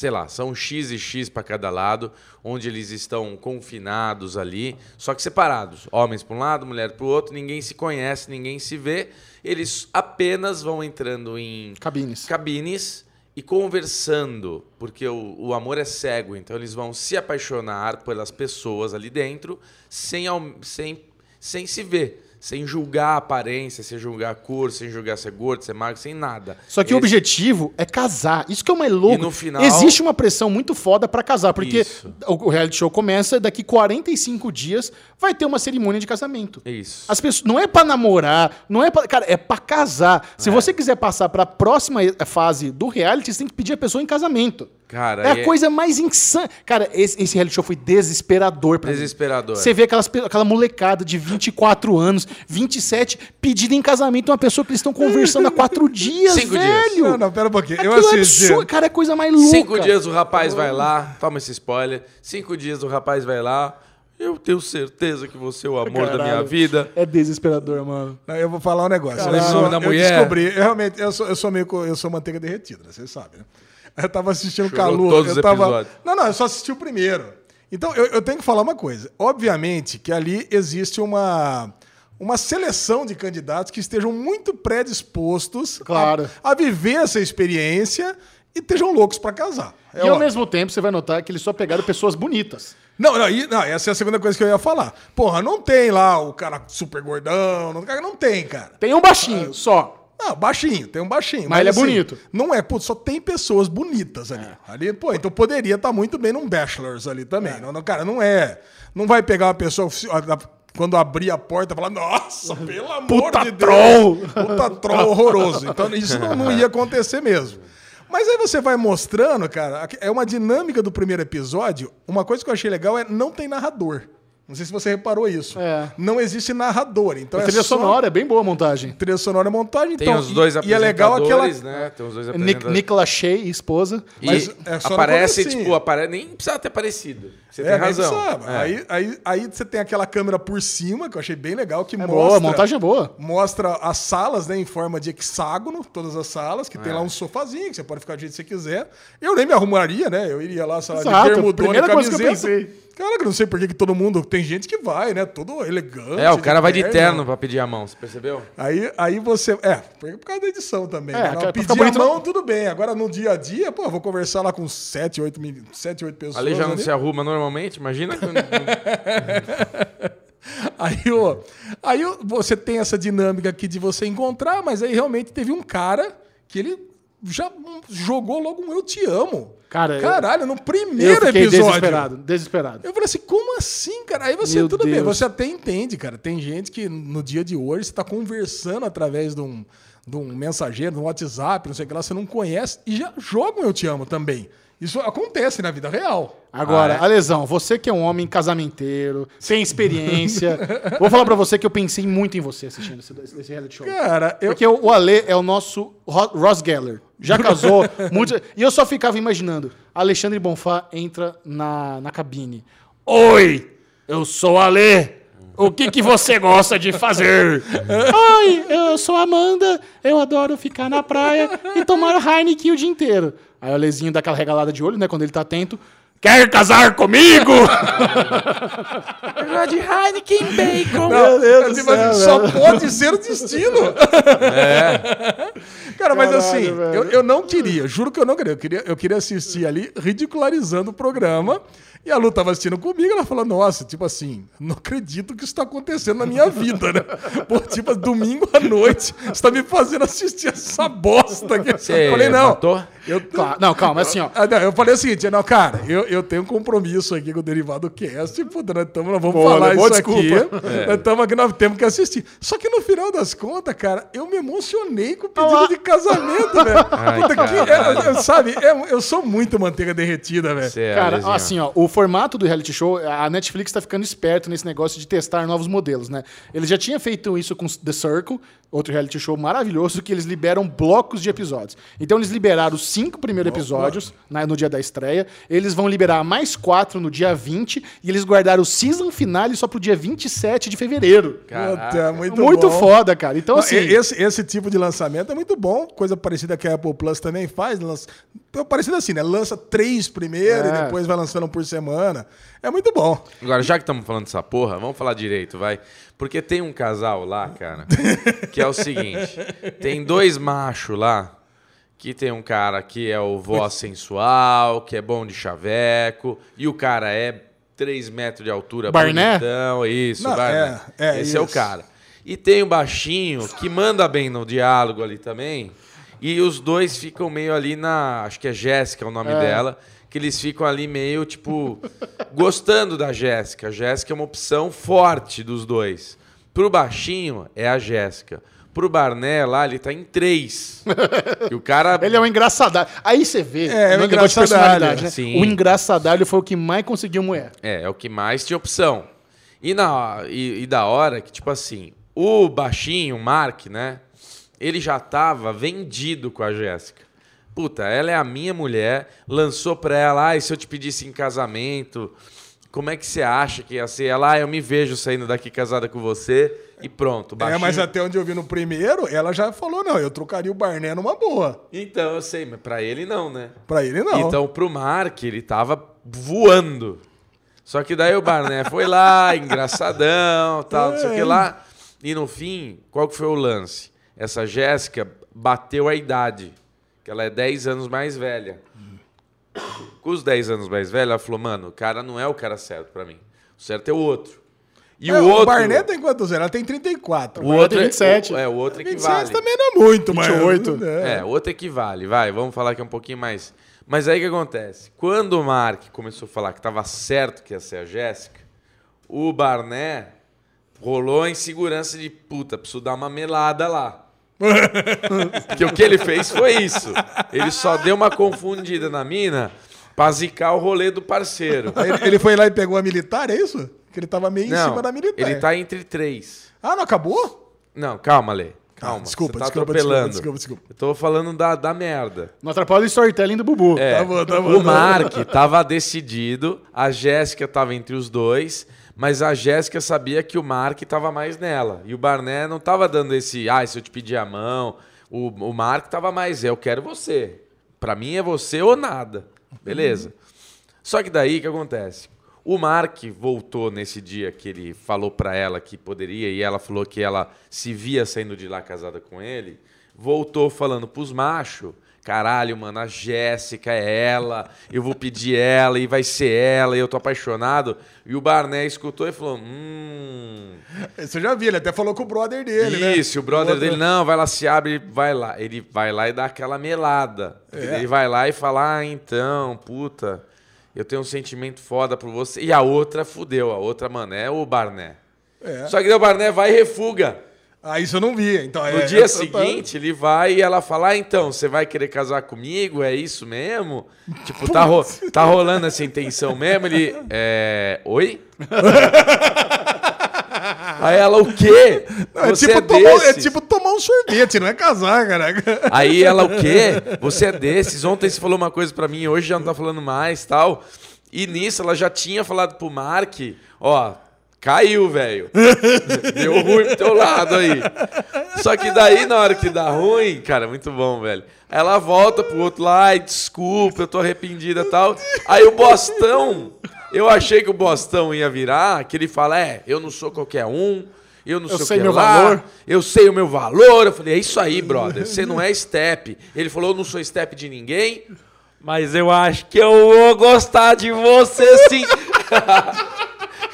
sei lá, são X e X para cada lado, onde eles estão confinados ali, só que separados. Homens para um lado, mulher para o outro, ninguém se conhece, ninguém se vê. Eles apenas vão entrando em cabines. cabines e conversando, porque o, o amor é cego, então eles vão se apaixonar pelas pessoas ali dentro sem, sem, sem se ver. Sem julgar a aparência, sem julgar a cor, sem julgar se é gordo, se é magro, sem nada. Só que o Eles- objetivo é casar. Isso que é o mais louco. E no final- Existe uma pressão muito foda pra casar, porque Isso. o o reality show começa daqui 45 dias vai ter uma cerimônia de casamento. Isso. As pessoas não é pra namorar, não é para, cara, é pra casar. Se você quiser passar pra próxima fase do reality, você tem que pedir a pessoa em casamento. Cara, é a é- coisa mais insana. Cara, esse, esse reality show foi desesperador pra mim. Desesperador. Você vê aquelas, aquela molecada de 24 anos, 27, pedindo em casamento uma pessoa que eles estão conversando há quatro dias, Cinco dias. velho. Não, não, pera um pouquinho. Eu Aquilo é assisti. absurdo, cara, é coisa mais louca. Cinco dias o rapaz vai lá, toma esse spoiler. Cinco dias o rapaz vai lá. Eu tenho certeza que você é o amor da minha Caralho. vida. É desesperador, mano. Não, eu vou falar um negócio. Caralho. Eu, sou, eu descobri, eu realmente, eu sou, eu sou meio, eu sou manteiga derretida, né? Vocês sabem, né? Eu tava assistindo Chorou Calu. todos eu os tava... episódios. Não, não, eu só assisti o primeiro. Então, eu, eu tenho que falar uma coisa. Obviamente que ali existe uma, uma seleção de candidatos que estejam muito predispostos a- Claro. a, viver essa experiência e estejam loucos pra casar. É e ao mesmo tempo, você vai notar que eles só pegaram pessoas bonitas. Não, não, e- não, essa é a segunda coisa que eu ia falar. Porra, não tem lá o cara super gordão, não, não tem, cara. Tem um baixinho, só. Não, baixinho, tem um baixinho. Mas ele é bonito. Não é, putz, só tem pessoas bonitas ali. Ali, pô, então poderia estar muito bem num Bachelors ali também. Não, não, cara, não é. Não vai pegar uma pessoa. Quando abrir a porta, falar, nossa, pelo amor Puta de troll!" Deus. Puta troll horroroso. Então, isso não, não ia acontecer mesmo. Mas aí você vai mostrando, cara, é uma dinâmica do primeiro episódio. Uma coisa que eu achei legal é não tem narrador. Não sei se você reparou isso. É. Não existe narrador. Então A é trilha só sonora é bem boa a montagem. trilha sonora e montagem. Tem então, os dois e, e é legal aquela. né? Tem os dois apresentadores. Nick Lachey, esposa. E Mas é só aparece, comecinho. tipo, apare... nem precisa ter aparecido. Você É, tem razão. É. Aí, aí, aí você tem aquela câmera por cima, que eu achei bem legal, que É mostra. boa, a montagem é boa. Mostra as salas, né, em forma de hexágono, todas as salas, que É. tem lá um sofazinho, que você pode ficar do jeito que você quiser. Eu nem me arrumaria, né? Eu iria lá, sei lá, Exato, de bermudona e primeira coisa que eu camiseta. pensei. Cara, eu não sei por que todo mundo tem gente que vai, né? Todo elegante. É, o cara vai de terno pra pedir a mão, você percebeu? Aí, aí você. É, por causa da edição também. É, né? Não, pedir a mão, tudo bem. Agora no dia a dia, pô, vou conversar lá com 7, 8, mil, 7, 8 pessoas. Ali já não ali. se arruma normalmente, imagina. quando- Aí, ó, aí você tem essa dinâmica aqui de você encontrar, mas aí realmente teve um cara que ele já jogou logo um Eu Te Amo. Cara, eu- Caralho, no Eu primeiro fiquei episódio. desesperado, desesperado. Eu falei assim, como assim, cara? Aí você, Meu tudo bem, Deus. você até entende, cara. Tem gente que no dia de hoje está conversando através de um, de um mensageiro, de um WhatsApp, não sei o que lá, você não conhece e já joga um Eu Te Amo também. Isso acontece na vida real. Agora, Ah, é? Alesão, você que é um homem casamenteiro, sem experiência, vou falar pra você que eu pensei muito em você assistindo esse, esse reality show. Cara, eu, Porque o o Ale é o nosso Ro- Ross Geller. Já casou. muito, e eu só ficava imaginando. Alexandre Bonfá entra na, na cabine. Oi, eu sou o Ale. O que, que você gosta de fazer? Oi, eu sou a Amanda. Eu adoro ficar na praia e tomar Heineken o dia inteiro. Aí o Alezinho dá aquela regalada de olho, né? Quando ele tá atento. Quer casar comigo? de Heineken Bacon. Não, Deus é do céu, assim, só velho. pode ser o destino. Cara, mas Caralho, assim, velho. eu, eu não queria, juro que eu não queria. Eu queria, eu queria assistir ali, ridicularizando o programa. E a Lu tava assistindo comigo, ela falou, nossa, tipo assim, não acredito que isso tá acontecendo na minha vida, né? Pô, tipo, domingo à noite, você tá me fazendo assistir essa bosta aqui. Você eu falei, não. matou? Eu, Claro. Não, calma, assim, ó. ah, não, eu falei o seguinte, não, cara, eu, eu tenho um compromisso aqui com o Derivado Cast, puta, nós, tamo, nós vamos Boa, falar né? Isso desculpa. aqui. Nós estamos aqui, nós temos que assistir. Só que no final das contas, cara, eu me emocionei com o pedido Ah lá. de casamento, velho. Ai, Puta, que, é, eu- sabe, é- eu sou muito manteiga derretida, velho. É, Cara, assim, ó, o formato do reality show, a Netflix tá ficando esperto nesse negócio de testar novos modelos, né? Ele já tinha feito isso com The Circle, outro reality show maravilhoso, que eles liberam blocos de episódios. Então eles liberaram os cinco primeiros episódios né, no dia da estreia, eles vão liberar mais quatro no dia 20, e eles guardaram o season finale só pro dia 27 de fevereiro. Caraca. Muito, Muito, bom. foda, cara. Então, Não, assim. esse, esse tipo de lançamento é muito bom, coisa parecida que a Apple Plus também faz. Lança, parecido assim, né? Lança três primeiro É. e depois vai lançando um por semana. É muito bom. Agora, já que estamos falando dessa porra, vamos falar direito, vai. Porque tem um casal lá, cara, que é o seguinte: tem dois machos lá, que tem um cara que é o voz sensual, que é bom de chaveco, e o cara é 3 metros de altura, Barné? bonitão, isso, Não, Barné. é, é Esse é o isso. cara. E tem o baixinho, que manda bem no diálogo ali também, e os dois ficam meio ali na. Acho que é Jéssica o nome dela. Que eles ficam ali meio, tipo, gostando da Jéssica. A Jéssica é uma opção forte dos dois. Pro baixinho, é a Jéssica. Pro Barné lá, ele tá em três. e o cara. Ele é um engraçadalho. Aí você vê É, é um negócio de engraçadalho, personalidade, né? sim. O engraçadalho foi o que mais conseguiu mulher. É, é o que mais tinha opção. E, na, e, e da hora que, tipo assim, o baixinho, o Mark, né? Ele já tava vendido com a Jéssica. Puta, ela é a minha mulher, lançou pra ela, ai, se eu te pedisse em casamento, como é que você acha que ia ser? Ela, ah, eu me vejo saindo daqui casada com você e pronto. É, Baixinho... mas até onde eu vi no primeiro, ela já falou, não, eu trocaria o Barné numa boa. Então, eu sei, mas pra ele não, né? Pra ele, não. Então, pro Mark, ele tava voando. Só que daí o Barné foi lá, engraçadão, tal, não sei o que lá. E no fim, qual que foi o lance? Essa Jéssica bateu a idade, que ela é 10 anos mais velha. Com os 10 anos mais velha, ela falou, mano, o cara não é o cara certo pra mim. O certo é o outro. E É, o outro... Barné tem quantos anos? Ela tem 34. o outro tem 27. É, o outro 27 equivale. também não é muito, mas... 28. É. É, outro equivale, vai, vamos falar que é um pouquinho mais. Mas aí o que acontece? Quando o Mark começou a falar que estava certo que ia ser a Jéssica, o Barné rolou a insegurança de puta, preciso dar uma melada lá. Porque o que ele fez foi isso. Ele só deu uma confundida na mina pra zicar o rolê do parceiro. Ele, ele foi lá e pegou a militar, é isso? Que ele tava meio em Não, cima da militar. ele tá entre três. Ah, não acabou? Não, calma, Lê. Calma, desculpa, você tá desculpa, atropelando. desculpa, desculpa, desculpa. Eu tô falando da, da merda. Não atrapalha o storytelling do Bubu. É, Tá bom, tá bom, o tá bom. Mark tava decidido, a Jéssica tava entre os dois, mas a Jéssica sabia que o Mark tava mais nela. E o Barné não tava dando esse, ah, se eu te pedir a mão. O, o Mark tava mais, eu quero você. Pra mim é você ou nada. Beleza. Só que daí o que acontece? O Mark voltou nesse dia que ele falou pra ela que poderia e ela falou que ela se via saindo de lá casada com ele. Voltou falando pros machos. Caralho, mano, a Jéssica é ela, eu vou pedir ela e vai ser ela, e eu tô apaixonado. E o Barné escutou e falou: Hum. Você já viu, ele até falou com o brother dele, né? Isso, o brother dele, não, vai lá, se abre, vai lá. Ele vai lá e dá aquela melada. É. Ele vai lá e fala: Ah, então, puta, eu tenho um sentimento foda por você. E a outra fudeu, a outra, mano, é o Barné. É. Só que o Barné vai e refuga. Ah, isso eu não vi. Então, No é, dia é- seguinte, ele vai e ela fala: ah, então, você vai querer casar comigo? É isso mesmo? Tipo, tá, ro- tá rolando essa intenção mesmo? Ele. É. Oi? Aí ela, o quê? Não, é, tipo é tomar, é tipo tomar um sorvete, não é casar, caraca. Aí ela, o quê? Você é desses? Ontem você falou uma coisa pra mim, hoje já não tá falando mais tal. E nisso ela já tinha falado pro Mark, ó, caiu, velho. Deu ruim pro teu lado aí. Só que daí, na hora que dá ruim, cara, muito bom, velho. Ela volta pro outro lá, ai, desculpa, eu tô arrependida e tal. Aí o Bostão, eu achei que o Bostão ia virar, que ele fala, é, eu não sou qualquer um, eu não Eu sei, sei o que meu lá, valor. eu sei o meu valor. Eu falei, é isso aí, brother, você não é step. Ele falou, eu não sou step de ninguém, mas eu acho que eu vou gostar de você sim.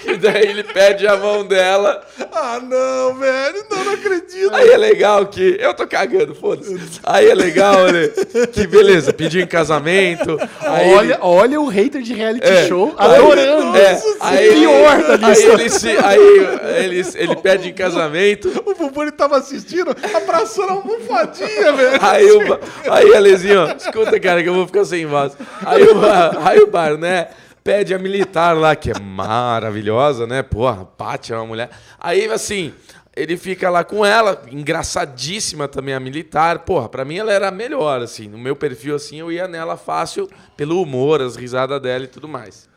e daí ele pede a mão dela. Ah, não, velho. Não, não acredito. Aí é legal que. Eu tô cagando, foda-se. Aí é legal, né? Que beleza, pediu em casamento. Aí olha, ele- olha o hater de reality É. show Aí- adorando. É, aí pior da Aí lista. ele, se, aí ele, ele pede em casamento. O Bubu ele tava assistindo, abraçando a almofadinha, velho. Aí, o, aí Alezinho, ó, escuta, cara, que eu vou ficar sem voz. Aí o, aí o Barné pede a militar lá, que é maravilhosa, né? Porra, Paty é uma mulher. Aí, assim, ele fica lá com ela, engraçadíssima também a militar. Porra, pra mim ela era a melhor, assim. No meu perfil, assim, eu ia nela fácil pelo humor, as risadas dela e tudo mais.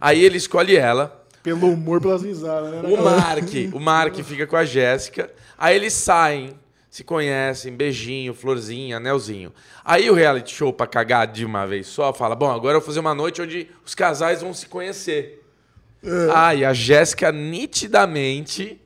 Aí ele escolhe ela. Pelo humor, pelas risadas, né? O Mark, o Mark fica com a Jéssica. Aí eles saem, se conhecem, beijinho, florzinha, anelzinho. Aí o reality show, pra cagar de uma vez só, fala: Bom, agora eu vou fazer uma noite onde os casais vão se conhecer. Ah, e a Jéssica nitidamente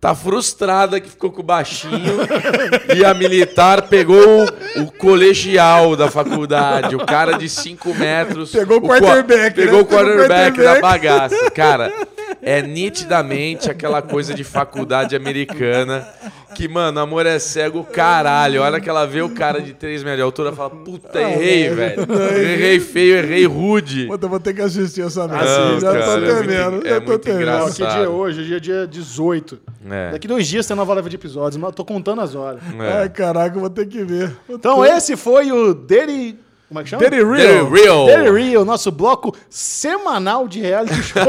tá frustrada que ficou com o baixinho e a militar pegou o, colegial da faculdade, o cara de 5 metros. Pegou o qua- quarterback, né? Pegou o o quarterback da quarterback. bagaça. Cara, é nitidamente aquela coisa de faculdade americana que, mano, amor é cego, caralho. A hora que ela vê o cara de 3 metros de altura, fala, puta, errei, velho. Errei feio, errei rude. Puta, eu vou ter que assistir essa merda. Não, já cara, tô é muito- temendo, é já tô temendo. Engraçado. que dia é hoje? Hoje é dia 18. É. Daqui dois dias tem nova leva de episódios, mas eu tô contando as horas. É. Ai, caraca, eu vou ter que ver. Então esse foi o Daily... Como é que chama? Daddy Real. Very real. Daily Real, nosso bloco semanal de reality show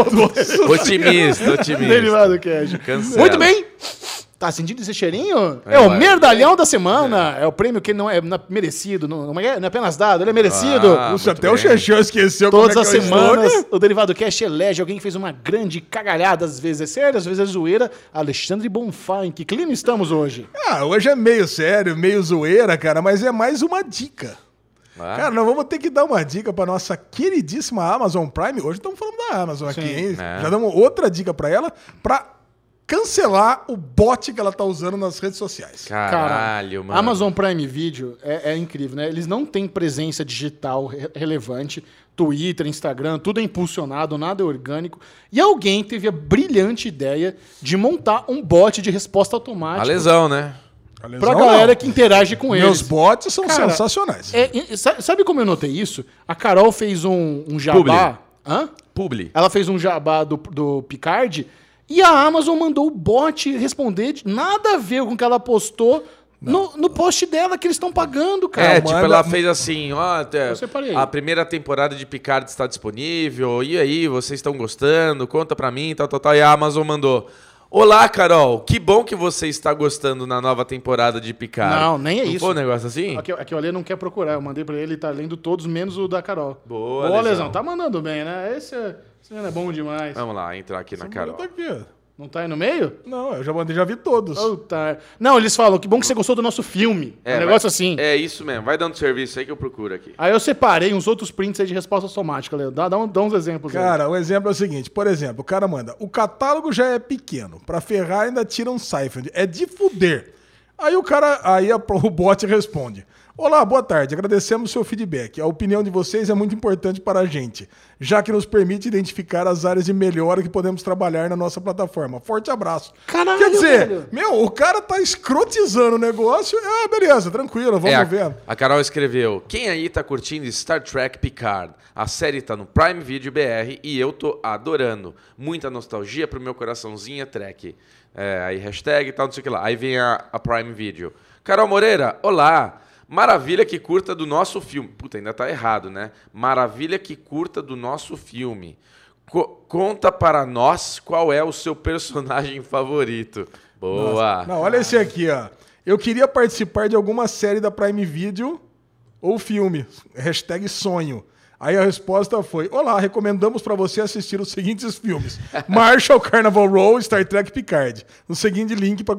Otimista, otimista. Derivado Cash. Cancela. Muito bem. Tá sentindo esse cheirinho? É, É, o vai. merdalhão da semana. É. o prêmio que não é, não é merecido, não, não é não é apenas dado, ele é merecido. Ah, Puxa, até o bem. Xexão esqueceu Todas como é as que é o semanas, o Derivado Cash elege alguém que fez uma grande cagalhada, às vezes é sério, às vezes é zoeira. Alexandre Bonfá, em que clima estamos hoje? Ah, hoje é meio sério, meio zoeira, cara, mas é mais uma dica. Ah, Cara, nós vamos ter que dar uma dica pra nossa queridíssima Amazon Prime. Hoje estamos falando da Amazon aqui, Sim. hein? É. Já damos outra dica pra ela pra cancelar o bot que ela tá usando nas redes sociais. Caralho, mano. Amazon Prime Video é, é incrível, né? Eles não têm presença digital re- relevante. Twitter, Instagram, tudo é impulsionado, nada é orgânico. E alguém teve a brilhante ideia de montar um bot de resposta A automática lesão, né? A lesão, pra galera não. que interage com Meus eles. bots são Cara, sensacionais. É, sa- sabe como eu notei isso? A Carol fez um, um jabá. Hã? Publi. Ela fez um jabá do, do Picard e a Amazon mandou o bot responder de nada a ver com o que ela postou no, no post dela que eles estão pagando, cara. É, tipo, ela fez assim, ó, separei. a primeira temporada de Picard está disponível, e aí, vocês estão gostando? Conta pra mim, tal, tal, tal. E a Amazon mandou, olá, Carol, que bom que você está gostando na nova temporada de Picard. Não, nem é Não isso. foi um negócio assim? Aqui, aqui o Ale não quer procurar. Eu mandei pra ele, ele tá lendo todos, menos o da Carol. Boa, Boa, Lesão. Lesão. Tá mandando bem, né? Esse, é- é bom demais. Vamos lá, entrar aqui na Essa Carol. mulher tá aqui, ó. Não tá aí no meio? Não, eu já, mandei- já vi todos. Puta. Não, eles falam, que bom que você gostou do nosso filme. um negócio vai- assim. É isso mesmo. Vai dando serviço aí que eu procuro aqui. Aí eu separei uns outros prints aí de resposta automática, Leo. Dá, dá, um- dá uns exemplos aí. Cara, o exemplo é o seguinte, por exemplo, o cara manda, o catálogo já é pequeno, pra ferrar ainda tira um siphon, é de fuder. Aí o cara, aí a- o bot responde, olá, boa tarde, agradecemos o seu feedback, a opinião de vocês é muito importante para a gente, já que nos permite identificar as áreas de melhora que podemos trabalhar na nossa plataforma. Forte abraço. Caralho, Quer dizer, velho. meu, o cara tá escrotizando o negócio, ah, beleza, tranquilo, vamos É, a, ver. a Carol escreveu: Quem aí tá curtindo Star Trek Picard? A série tá no Prime Video BR e eu tô adorando. Muita nostalgia pro meu coraçãozinho é Trek. É, aí hashtag e tal, não sei o que lá. Aí vem a, a Prime Video. Carol Moreira, olá! Maravilha que curta do nosso filme. Puta, ainda tá errado, né? Maravilha que curta do nosso filme. Co- conta para nós qual é o seu personagem favorito. Boa! Não, olha esse aqui, ó. Eu queria participar de alguma série da Prime Video ou filme. Hashtag sonho. Aí a resposta foi: Olá, recomendamos para você assistir os seguintes filmes: Marshall, Carnival Row, Star Trek Picard. No seguinte link para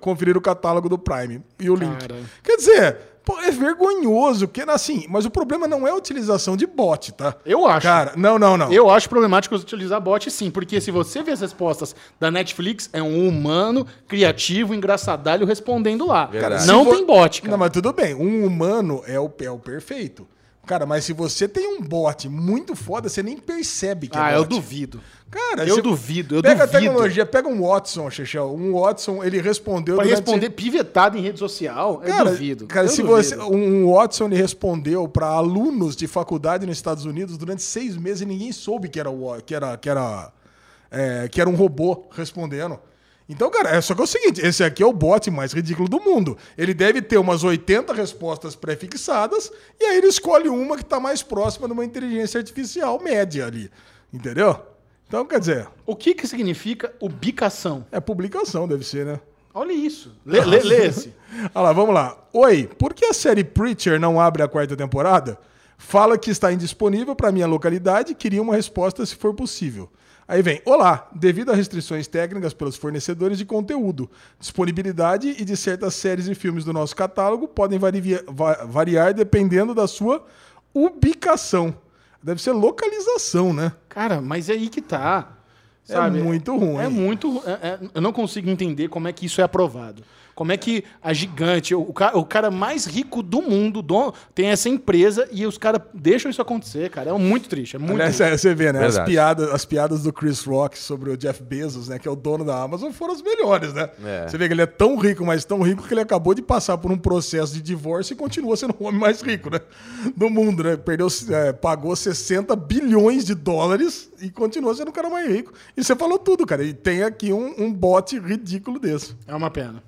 conferir o catálogo do Prime. E o link. Cara. Quer dizer, pô, é vergonhoso, que assim, mas o problema não é a utilização de bot, tá? Eu acho. Cara, não, não, não. Eu acho problemático utilizar bot sim, porque se você vê as respostas da Netflix, é um humano, criativo, engraçadalho respondendo lá. Verdade. Não tem bot, cara. Não, mas tudo bem. Um humano é o, é o perfeito. Cara, mas se você tem um bot muito foda, você nem percebe que ah, é eu bot. duvido. Cara, Eu duvido, eu pega a duvido. tecnologia, pega um Watson, Chechel. Um Watson, ele respondeu... Pra durante- responder pivetado em rede social, eu Cara, duvido. Cara, eu se duvido. você... Um Watson, ele respondeu para alunos de faculdade nos Estados Unidos durante seis meses e ninguém soube que era, o que era, que era, é, que era um robô respondendo. Então, cara, é só que é o seguinte, esse aqui é o bot mais ridículo do mundo. Ele deve ter umas 80 respostas pré-fixadas e aí ele escolhe uma que está mais próxima de uma inteligência artificial média ali. Entendeu? Então, quer dizer, O que que significa ubicação? é publicação, deve ser, né? Olha isso. Lê, lê, lê esse. Olha lá, vamos lá. Oi, por que a série Preacher não abre a quarta temporada? Fala que está indisponível para minha localidade e queria uma resposta se for possível. Aí vem, olá, devido a restrições técnicas pelos fornecedores de conteúdo, disponibilidade e de certas séries e filmes do nosso catálogo podem vari- va- variar dependendo da sua ubicação. Deve ser localização, né? Cara, mas é aí que tá. É Sabe? muito ruim. É muito. é- é- eu não consigo entender como é que isso é aprovado. Como é que a gigante, o, o cara mais rico do mundo, dono- tem essa empresa e os caras deixam isso acontecer, cara. É muito triste. É muito Aliás, triste. é, você vê, né? As piadas, as piadas do Chris Rock sobre o Jeff Bezos, né? Que é o dono da Amazon, foram as melhores, né? É. Você vê que ele é tão rico, mas tão rico que ele acabou de passar por um processo de divórcio e continua sendo o homem mais rico, né? Do mundo, né? Perdeu, é, pagou 60 bilhões de dólares e continua sendo o cara mais rico. E você falou tudo, cara. E tem aqui um, um bot ridículo desse. É uma pena.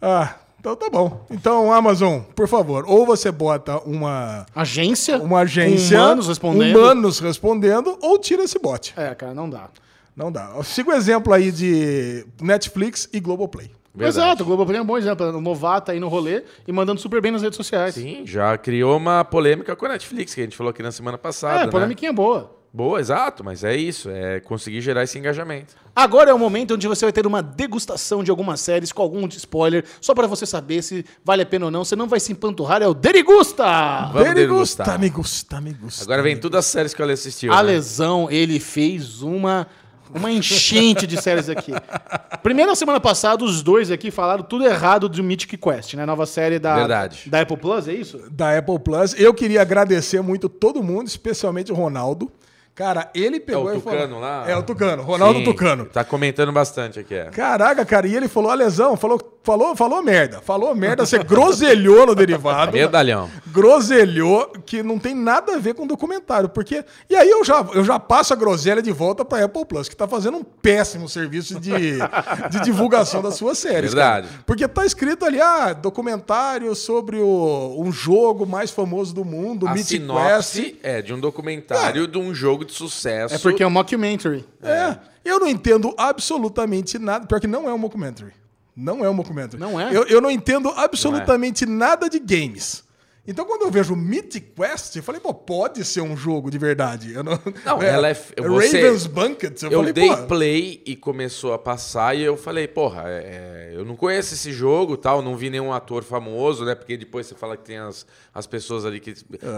Ah, então tá bom. Então, Amazon, por favor, ou você bota uma, Agência. uma agência. Humanos respondendo. Humanos respondendo, ou tira esse bot. É, cara, não dá. Não dá. Siga o exemplo aí de Netflix e Globoplay. Verdade. Exato, o Globoplay é um bom exemplo. O novato aí no rolê e mandando super bem nas redes sociais. Sim, já criou uma polêmica com a Netflix, que a gente falou aqui na semana passada. É, né? polemiquinha boa. Boa, exato, mas é isso, é conseguir gerar esse engajamento. Agora é o momento onde você vai ter uma degustação de algumas séries com algum spoiler, só pra você saber se vale a pena ou não. Você não vai se empanturrar, é o Derigusta! Vamos Ele degustar. gusta, me gusta, me gusta. Agora vem tudo as séries que ele assistiu. A né? lesão, ele fez uma, uma enchente de séries aqui. Primeiro, na semana passada, os dois aqui falaram tudo errado do Mythic Quest, né? Nova série da, Verdade. da Apple Plus, é isso? Da Apple Plus. Eu queria agradecer muito todo mundo, especialmente o Ronaldo. Cara, ele pegou É o e falou- Tucano lá? É o Tucano, Ronaldo Sim, Tucano. Tá comentando bastante aqui, é. Caraca, cara, e ele falou, a lesão, falou, falou, falou merda. Falou merda, você groselhou no derivado. Medalhão. groselhou que não tem nada a ver com documentário, porque e aí eu já, eu já passo a groselha de volta para Apple Plus, que tá fazendo um péssimo serviço de, de divulgação das suas séries. Verdade. cara. Porque tá escrito ali, ah, documentário sobre o, um jogo mais famoso do mundo, A Mythic sinopse Quest. é de um documentário de um jogo de sucesso. É porque é um mockumentary. É, eu não entendo absolutamente nada, pior que não é um documentary. Não é um documentary. Não é? Eu, eu não entendo absolutamente nada de games. Então, quando eu vejo Mythic Quest, eu falei, pô, pode ser um jogo de verdade. Eu não, Não, ela é- você- Raven's Banquet. Eu, Eu falei, dei pô, play e começou a passar e eu falei, porra, é, eu não conheço esse jogo tal, não vi nenhum ator famoso, né? Porque depois você fala que tem as, as pessoas ali que.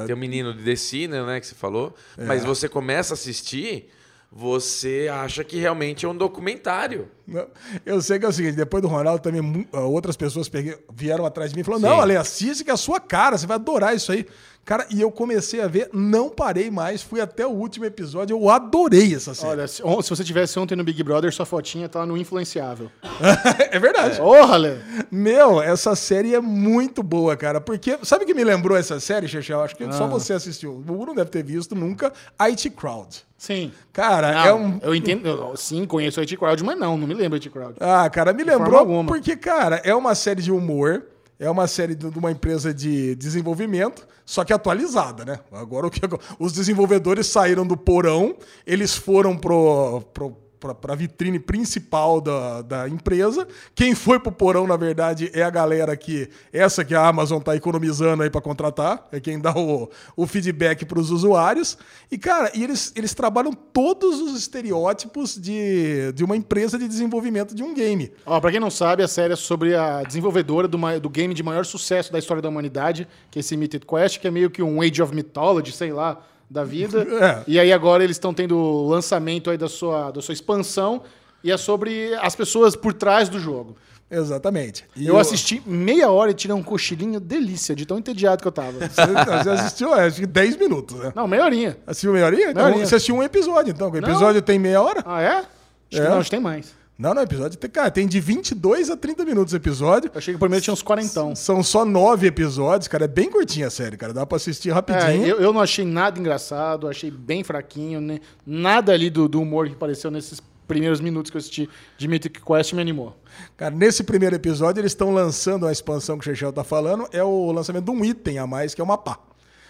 Tem o menino de The Sinner, né? Que você falou. Mas você começa a assistir, você acha que realmente é um documentário. Não, Eu sei que é o seguinte, depois do Ronaldo também ah, outras pessoas vieram atrás de mim e falaram: Sim. "Não, Ale, assiste que é a sua cara, você vai adorar isso aí". Cara, e eu comecei a ver, não parei mais, fui até o último episódio, eu adorei essa série. Olha, se, se você tivesse ontem no Big Brother, sua fotinha tá no influenciável. é verdade. Porra, Léo! Meu, essa série é muito boa, cara. Porque, sabe o que me lembrou essa série, Chechel? Acho que só você assistiu. O Hugo não deve ter visto nunca. IT Crowd. Sim. Cara, Não, é um. Eu entendo. eu- sim, conheço IT Crowd, mas não, não me lembro IT Crowd. Ah, cara, me forma lembrou porque, cara, é uma série de humor, é uma série de de uma empresa de desenvolvimento, só que atualizada, né? Agora o que os desenvolvedores saíram do porão, eles foram pro, pro para a vitrine principal da, da empresa. Quem foi pro porão, na verdade, é a galera que essa que a Amazon tá economizando aí para contratar, é quem dá o, o feedback para os usuários. E cara, e eles, eles trabalham todos os estereótipos de, de uma empresa de desenvolvimento de um game. Ó, pra quem não sabe, a série é sobre a desenvolvedora do, do game de maior sucesso da história da humanidade, que é esse Mythic Quest, que é meio que um Age of Mythology, sei lá, da vida. É. E aí agora eles estão tendo o lançamento aí da sua, da sua expansão, e é sobre as pessoas por trás do jogo. Exatamente. E eu assisti meia hora e tirei um cochilinho delícia, de tão entediado que eu tava. Você, você assistiu, é, acho que 10 minutos, né? Não, meia horinha. Assistiu meia horinha? Então, Meia horinha. Você assistiu um episódio, então. O episódio tem meia hora? Ah, é? Acho que É. não, acho que tem mais. Não, não, episódio tem, cara, tem de 22 a 30 minutos o episódio. Eu achei que o primeiro tinha uns quarentão. São só nove episódios, cara. É bem curtinha a série, cara. Dá pra assistir É, rapidinho. eu, eu não achei nada engraçado, achei bem fraquinho, né? Nada ali do, do humor que apareceu nesses primeiros minutos que eu assisti de Mythic Quest me animou. Cara, nesse primeiro episódio, eles estão lançando a expansão que o Chechel tá falando. É o lançamento de um item a mais, que é uma pá.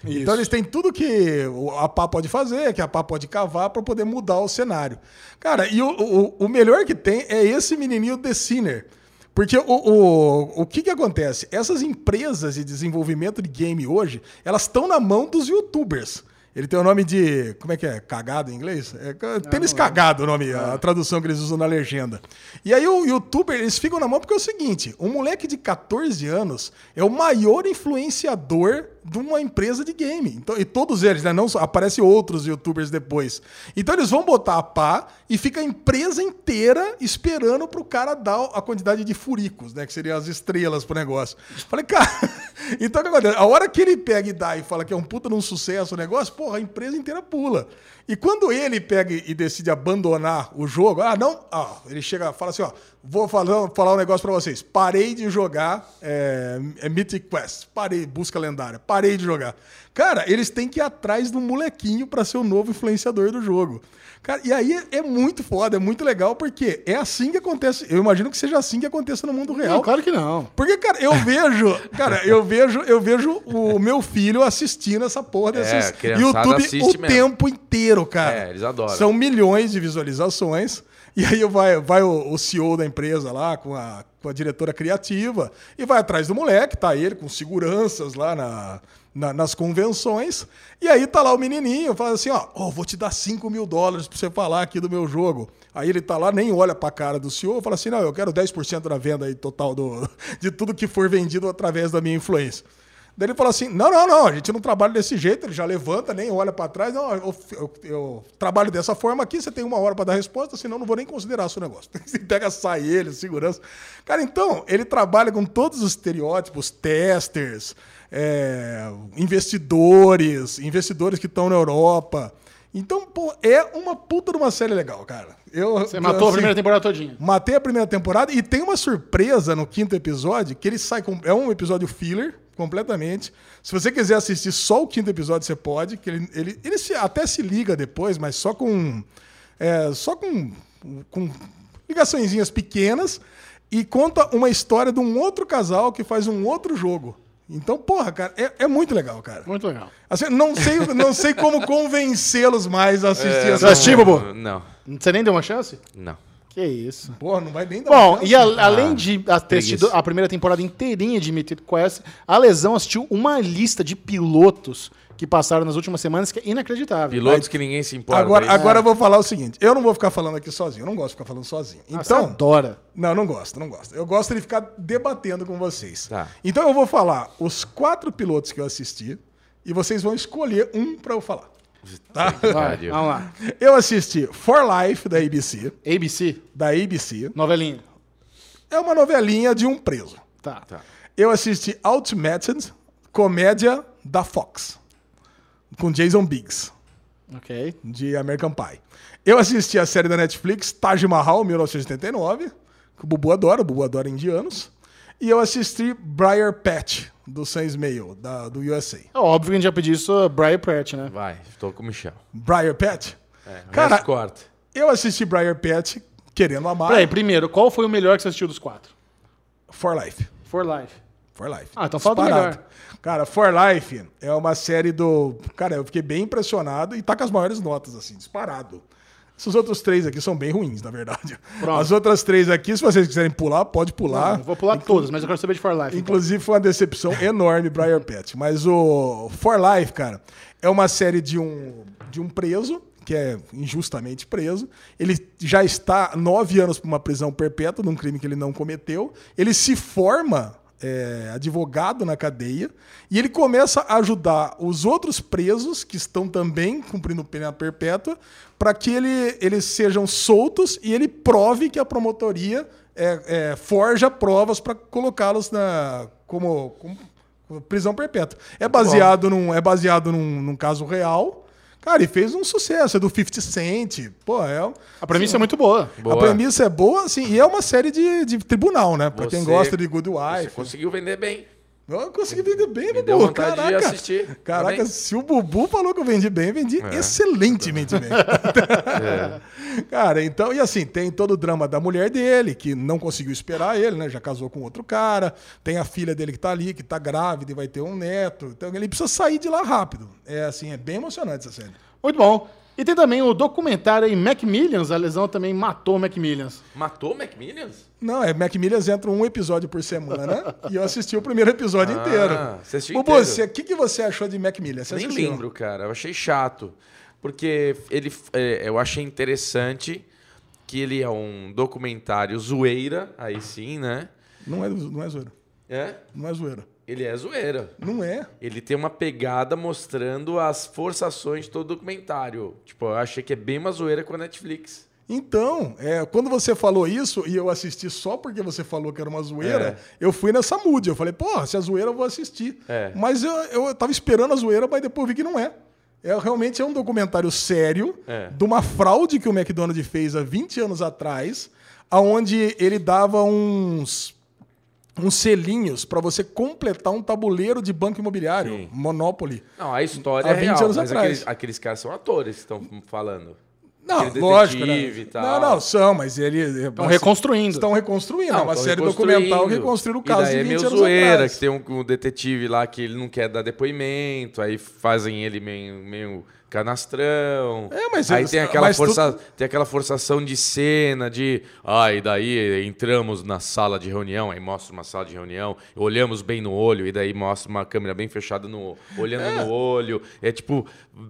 Isso. Então eles têm tudo que a pá pode fazer, que a pá pode cavar para poder mudar o cenário. Cara, e o, o, o melhor que tem é esse menininho The Sinner. Porque o, o, o que, que acontece? Essas empresas de desenvolvimento de game hoje, elas estão na mão dos youtubers. Ele tem o nome de. Como é que é? Cagado em inglês? É, tênis cagado o nome, a tradução que eles usam na legenda. E aí o youtuber, eles ficam na mão porque é o seguinte: um moleque de 14 anos é o maior influenciador de uma empresa de game. Então, e todos eles, né? Não só, aparecem outros youtubers depois. Então eles vão botar a pá e fica a empresa inteira esperando pro cara dar a quantidade de furicos, né? Que seriam as estrelas pro negócio. Falei, cara. então o que acontece? A hora que ele pega e dá e fala que é um puta de um sucesso o negócio, porra, a empresa inteira pula. E quando ele pega e decide abandonar o jogo, ah, não, ah, ele chega fala assim, ó, vou falar, falar um negócio pra vocês. Parei de jogar é, é Mythic Quest, parei, busca lendária, parei de jogar. Cara, eles têm que ir atrás do molequinho pra ser o novo influenciador do jogo. Cara, e aí é, é muito foda, é muito legal, porque é assim que acontece. Eu imagino que seja assim que aconteça no mundo real. Não, claro que não. Porque, cara, eu vejo, cara, eu vejo, eu vejo o meu filho assistindo essa porra É, desses criançada YouTube o mesmo. tempo inteiro, cara. É, eles adoram. São milhões de visualizações. E aí vai, vai o, o CEO da empresa lá com a, com a diretora criativa e vai atrás do moleque, tá ele com seguranças lá na, na- nas convenções. E aí tá lá o menininho, fala assim, ó, ó, vou te dar 5 mil dólares pra você falar aqui do meu jogo. Aí ele tá lá, nem olha pra cara do CEO, fala assim, não, eu quero 10% da venda aí total do, de tudo que for vendido através da minha influência. Daí ele fala assim: não, não, não, a gente não trabalha desse jeito, ele já levanta, nem olha pra trás. Não, eu, eu- eu trabalho dessa forma aqui, você tem uma hora pra dar resposta, senão não vou nem considerar seu negócio. Você pega, sai ele, segurança. Cara, então, ele trabalha com todos os estereótipos, testers, é, investidores, investidores que estão na Europa. Então, pô, é uma puta de uma série legal, cara. Eu, Você matou a assim, primeira temporada todinha. Matei a primeira temporada e tem uma surpresa no quinto episódio que ele sai com. É um episódio filler, completamente. Se você quiser assistir só o quinto episódio, você pode. Que ele, ele, ele se- até se liga depois, mas só com. é, só com. com ligaçõezinhas pequenas. E conta uma história de um outro casal que faz um outro jogo. Então, porra, cara, é, é muito legal, cara. Muito legal. Assim, não sei, não sei como convencê-los mais a assistir É, essa Você assistiu? Não, Você nem deu uma chance? não. Que isso. Porra, não vai nem dar Bom, chance. e a- além de a- ter preguiça. assistido a primeira temporada inteirinha de Mythic Quest, a Lesão assistiu uma lista de pilotos que passaram nas últimas semanas que é inacreditável. Pilotos que ninguém se importa. Agora, é agora eu vou falar o seguinte: eu não vou ficar falando aqui sozinho, eu não gosto de ficar falando sozinho. Ah, você Então, adora. não, não gosto, não gosto. Eu gosto de ficar debatendo com vocês. Tá. Então eu vou falar os quatro pilotos que eu assisti e vocês vão escolher um pra eu falar. Vai, Pariu. vamos lá. Eu assisti For Life da ABC, ABC, da ABC. novelinha. É uma novelinha de um preso. Tá. Tá. Eu assisti Ultimated, comédia da Fox, com Jason Biggs. Ok. de American Pie. Eu assisti a série da Netflix Taj Mahal, 1989, que o Bubu adora, o Bubu adora indianos. E eu assisti Briar Patch, do Sam Ismail, da, do USA. É óbvio que a gente já pediu isso a Brian Pratt, né? Vai, tô com o Michel. Briar Patch? É, Cara, corta. eu assisti Briar Patch querendo amar Peraí, primeiro, qual foi o melhor que você assistiu dos quatro? For Life. For Life. For Life. Ah, então fala do melhor. Cara, For Life é uma série do. Cara, eu fiquei bem impressionado e tá com as maiores notas, assim, disparado. Esses outros três aqui são bem ruins, na verdade. Pronto. As outras três aqui, se vocês quiserem pular, pode pular. Não, vou pular todas, mas eu quero saber de For Life. então. Inclusive foi uma decepção enorme Briar Pet. Mas o For Life, cara, é uma série de um, de um preso, que é injustamente preso. Ele já está nove anos para uma prisão perpétua num crime que ele não cometeu. Ele se forma é, advogado na cadeia e ele começa a ajudar os outros presos que estão também cumprindo pena perpétua para que ele, eles sejam soltos e ele prove que a promotoria é, é, forja provas para colocá-los na como, como prisão perpétua. É baseado num é baseado num, num caso real. Cara, e fez um sucesso, é do 50 Cent. Pô, é A premissa é muito boa. Boa. a premissa é boa, assim, e é uma série de, de tribunal, né? Pra quem Você- gosta de Good Você Wife. conseguiu vender bem. Eu consegui vender bem, Me Bubu. deu vontade de Caraca. assistir. Caraca, Também. se o Bubu falou que eu vendi bem, eu vendi excelentemente bem. Cara, então, e assim, tem todo o drama da mulher dele, que não conseguiu esperar ele, né? Já casou com outro cara. Tem a filha dele que tá ali, que tá grávida e vai ter um neto. Então ele precisa sair de lá rápido. É assim, é bem emocionante essa série. Muito bom. E tem também o documentário aí, Macmillions. A lesão também matou o Macmillions. Matou o Macmillions? Não, é Macmillians entra um episódio por semana e eu assisti o primeiro episódio Ah, inteiro. você assistiu inteiro? você- o que, que você achou de Macmillan? Você Nem assistiu? lembro, cara. Eu achei chato. Porque ele, é, eu achei interessante que ele é um documentário zoeira, aí sim, né? Não é, não é zoeira. É? Não é zoeira. Ele é zoeira. Não é. Ele tem uma pegada mostrando as forçações de todo o documentário. Tipo, eu achei que é bem uma zoeira com a Netflix. Então, é, quando você falou isso e eu assisti só porque você falou que era uma zoeira, É. eu fui nessa mood. Eu falei, porra, se é zoeira eu vou assistir. É. Mas eu, eu tava esperando a zoeira, mas depois eu vi que não é. É realmente é um documentário sério É. de uma fraude que o McDonald's fez há 20 anos atrás, aonde ele dava uns uns selinhos para você completar um tabuleiro de banco imobiliário, Sim. Monopoly. Não, a história Há é 20 real, anos mas atrás. aqueles, aqueles caras são atores que estão falando. Não, lógico, né? detetive tal. Não, não, são, mas ele Estão reconstruindo. Estão reconstruindo, é uma série reconstruindo. documental que reconstruiu o caso e daí de é 20 meio anos zoeira, atrás. que tem um, um detetive lá que ele não quer dar depoimento, aí fazem ele meio, meio canastrão. É, mas aí eles- tem aquela, mas tu- força, tem aquela forçação de cena de, ah, e daí entramos na sala de reunião, aí mostra uma sala de reunião, olhamos bem no olho, e daí mostra uma câmera bem fechada no olhando no olho. É tipo,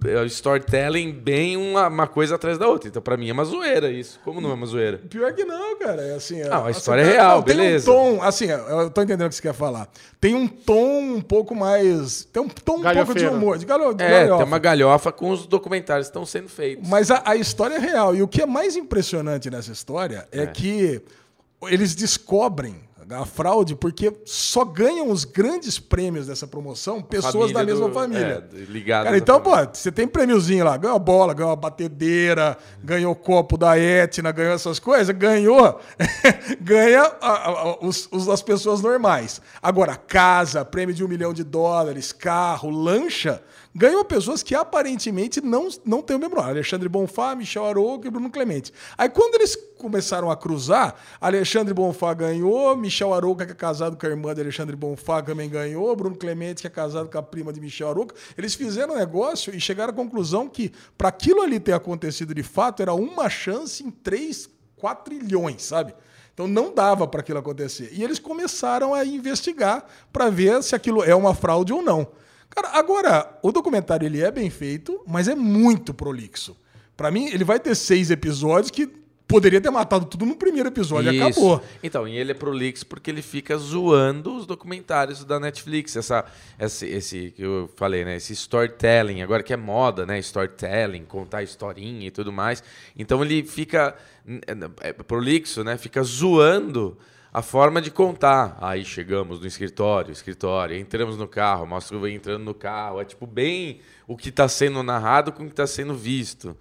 é storytelling bem uma, uma coisa atrás da outra. Então, pra mim, é uma zoeira isso. Como não é uma zoeira? Pior que não, cara. É assim, Não, a assim, história é tem- real, tem beleza. um tom, assim, eu tô entendendo o que você quer falar. Tem um tom um pouco mais. Tem um tom um pouco de humor, de, galho, de É, galhofa. tem uma galhofa com os documentários estão sendo feitos. Mas a, a história é real. E o que é mais impressionante nessa história é, que eles descobrem a fraude porque só ganham os grandes prêmios dessa promoção pessoas Família da mesma do- família. é, ligadas Cara, então, pô, família. você tem prêmiozinho lá, ganhou a bola, ganhou a batedeira, ganhou o copo da Etna, ganhou essas coisas, ganhou, ganha a- a- os, os- as pessoas normais. Agora, casa, prêmio de um milhão de dólares, carro, lancha, ganhou pessoas que aparentemente não, não têm o mesmo nome. Alexandre Bonfá, Michel Arouca e Bruno Clemente. Aí quando eles começaram a cruzar, Alexandre Bonfá ganhou, Michel Arouca, que é casado com a irmã de Alexandre Bonfá, também ganhou, Bruno Clemente, que é casado com a prima de Michel Arouca. Eles fizeram um negócio e chegaram à conclusão que para aquilo ali ter acontecido de fato, era uma chance em três 4 trilhões, sabe? Então não dava para aquilo acontecer. E eles começaram a investigar para ver se aquilo é uma fraude ou não. Cara, agora, o documentário ele é bem feito, mas é muito prolixo. Para mim, ele vai ter seis episódios que poderia ter matado tudo no primeiro episódio e acabou. Então, e ele é prolixo porque ele fica zoando os documentários da Netflix. Essa, esse, esse que eu falei, né? Esse storytelling, agora que é moda, né? Storytelling, contar historinha e tudo mais. Então ele fica é, é prolixo, né? Fica zoando a forma de contar. Aí chegamos no escritório, escritório, entramos no carro, mostra o entrando no carro. É tipo bem o que está sendo narrado com o que está sendo visto.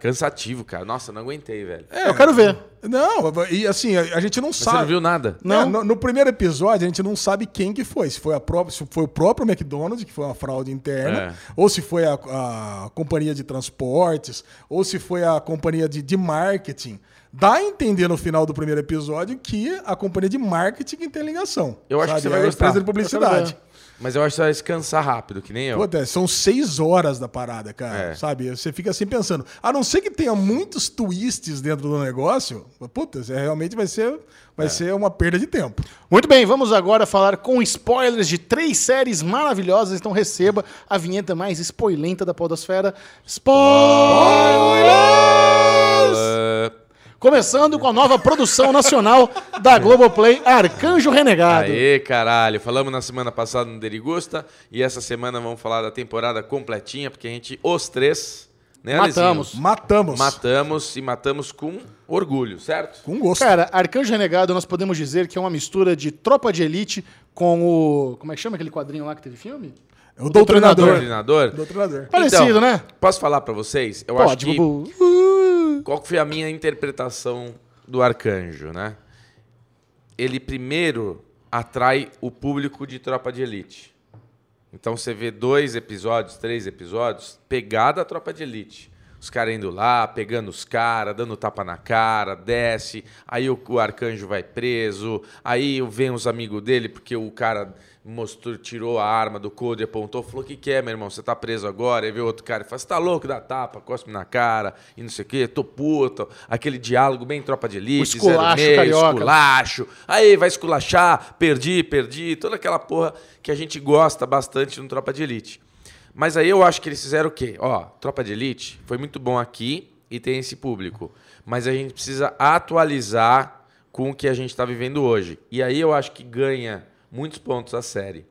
Cansativo, cara. Nossa, não aguentei, velho. É, eu quero ver. Não, e assim, a, a gente não Mas sabe. Você não viu nada? Não. É, no, no, primeiro episódio, a gente não sabe quem que foi. Se foi, a própria, se foi o próprio McDonald's, que foi uma fraude interna, é. ou se foi a, a, companhia de transportes, ou se foi a companhia de, de marketing. Dá a entender no final do primeiro episódio que a companhia de marketing tem ligação. Eu acho sabe? que você vai é a gostar. empresa de publicidade. Mas eu acho que você vai descansar rápido, que nem eu. Puta, são seis horas da parada, cara. É. Sabe? Você fica assim pensando. A não ser que tenha muitos twists dentro do negócio, puta, realmente vai ser, vai é. ser uma perda de tempo. Muito bem, vamos agora falar com spoilers de três séries maravilhosas. Então receba a vinheta mais spoilenta da Podosfera. Spoilers! Começando com a nova produção nacional da Globoplay, Arcanjo Renegado. Aê, caralho. Falamos na semana passada no Derigusta e essa semana vamos falar da temporada completinha, porque a gente, os três, né, Matamos. Alizinho? Matamos. Matamos e matamos com orgulho, certo? Com gosto. Cara, Arcanjo Renegado nós podemos dizer que é uma mistura de Tropa de Elite com o... Como é que chama aquele quadrinho lá que teve filme? É o Doutrinador. Doutrinador. Doutrinador. Parecido, então, né? Posso falar para vocês? Eu Pode, acho que... Bubu. Qual foi a minha interpretação do arcanjo, né? Ele primeiro atrai o público de Tropa de Elite. Então você vê dois episódios, três episódios, pegada a Tropa de Elite. Os caras indo lá, pegando os caras, dando tapa na cara, desce. Aí o, o arcanjo vai preso. Aí vem os amigos dele, porque o cara mostrou, tirou a arma do couro e apontou, falou: O que, que é, meu irmão? Você tá preso agora? Aí veio outro cara e falou: Você tá louco? Dá tapa, cospe na cara e não sei o quê, tô puto. Aquele diálogo bem tropa de elite, esculacho, meio, carioca. esculacho. Aí vai esculachar, perdi, perdi, toda aquela porra que a gente gosta bastante no Tropa de Elite. Mas aí eu acho que eles fizeram o quê? Ó, Tropa de Elite foi muito bom aqui e tem esse público. Mas a gente precisa atualizar com o que a gente está vivendo hoje. E aí eu acho que ganha muitos pontos a série.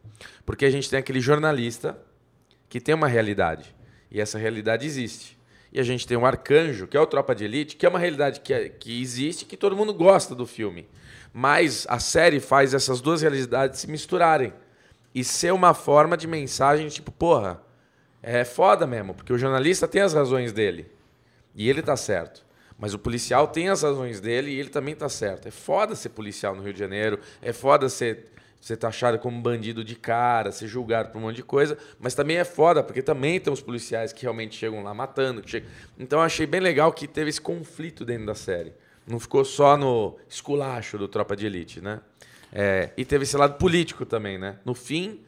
Porque a gente tem aquele jornalista que tem uma realidade. E essa realidade existe. E a gente tem um arcanjo, que é o Tropa de Elite, que é uma realidade que, é, que existe que todo mundo gosta do filme. Mas a série faz essas duas realidades se misturarem. E ser uma forma de mensagem tipo, porra, é foda mesmo, porque o jornalista tem as razões dele. E ele tá certo. Mas o policial tem as razões dele e ele também tá certo. É foda ser policial no Rio de Janeiro, é foda ser ser taxado como bandido de cara, ser julgado por um monte de coisa, mas também é foda, porque também tem os policiais que realmente chegam lá matando. Chegam... Então eu achei bem legal que teve esse conflito dentro da série. Não ficou só no esculacho do Tropa de Elite, né? É, e teve esse lado político também, né? No fim,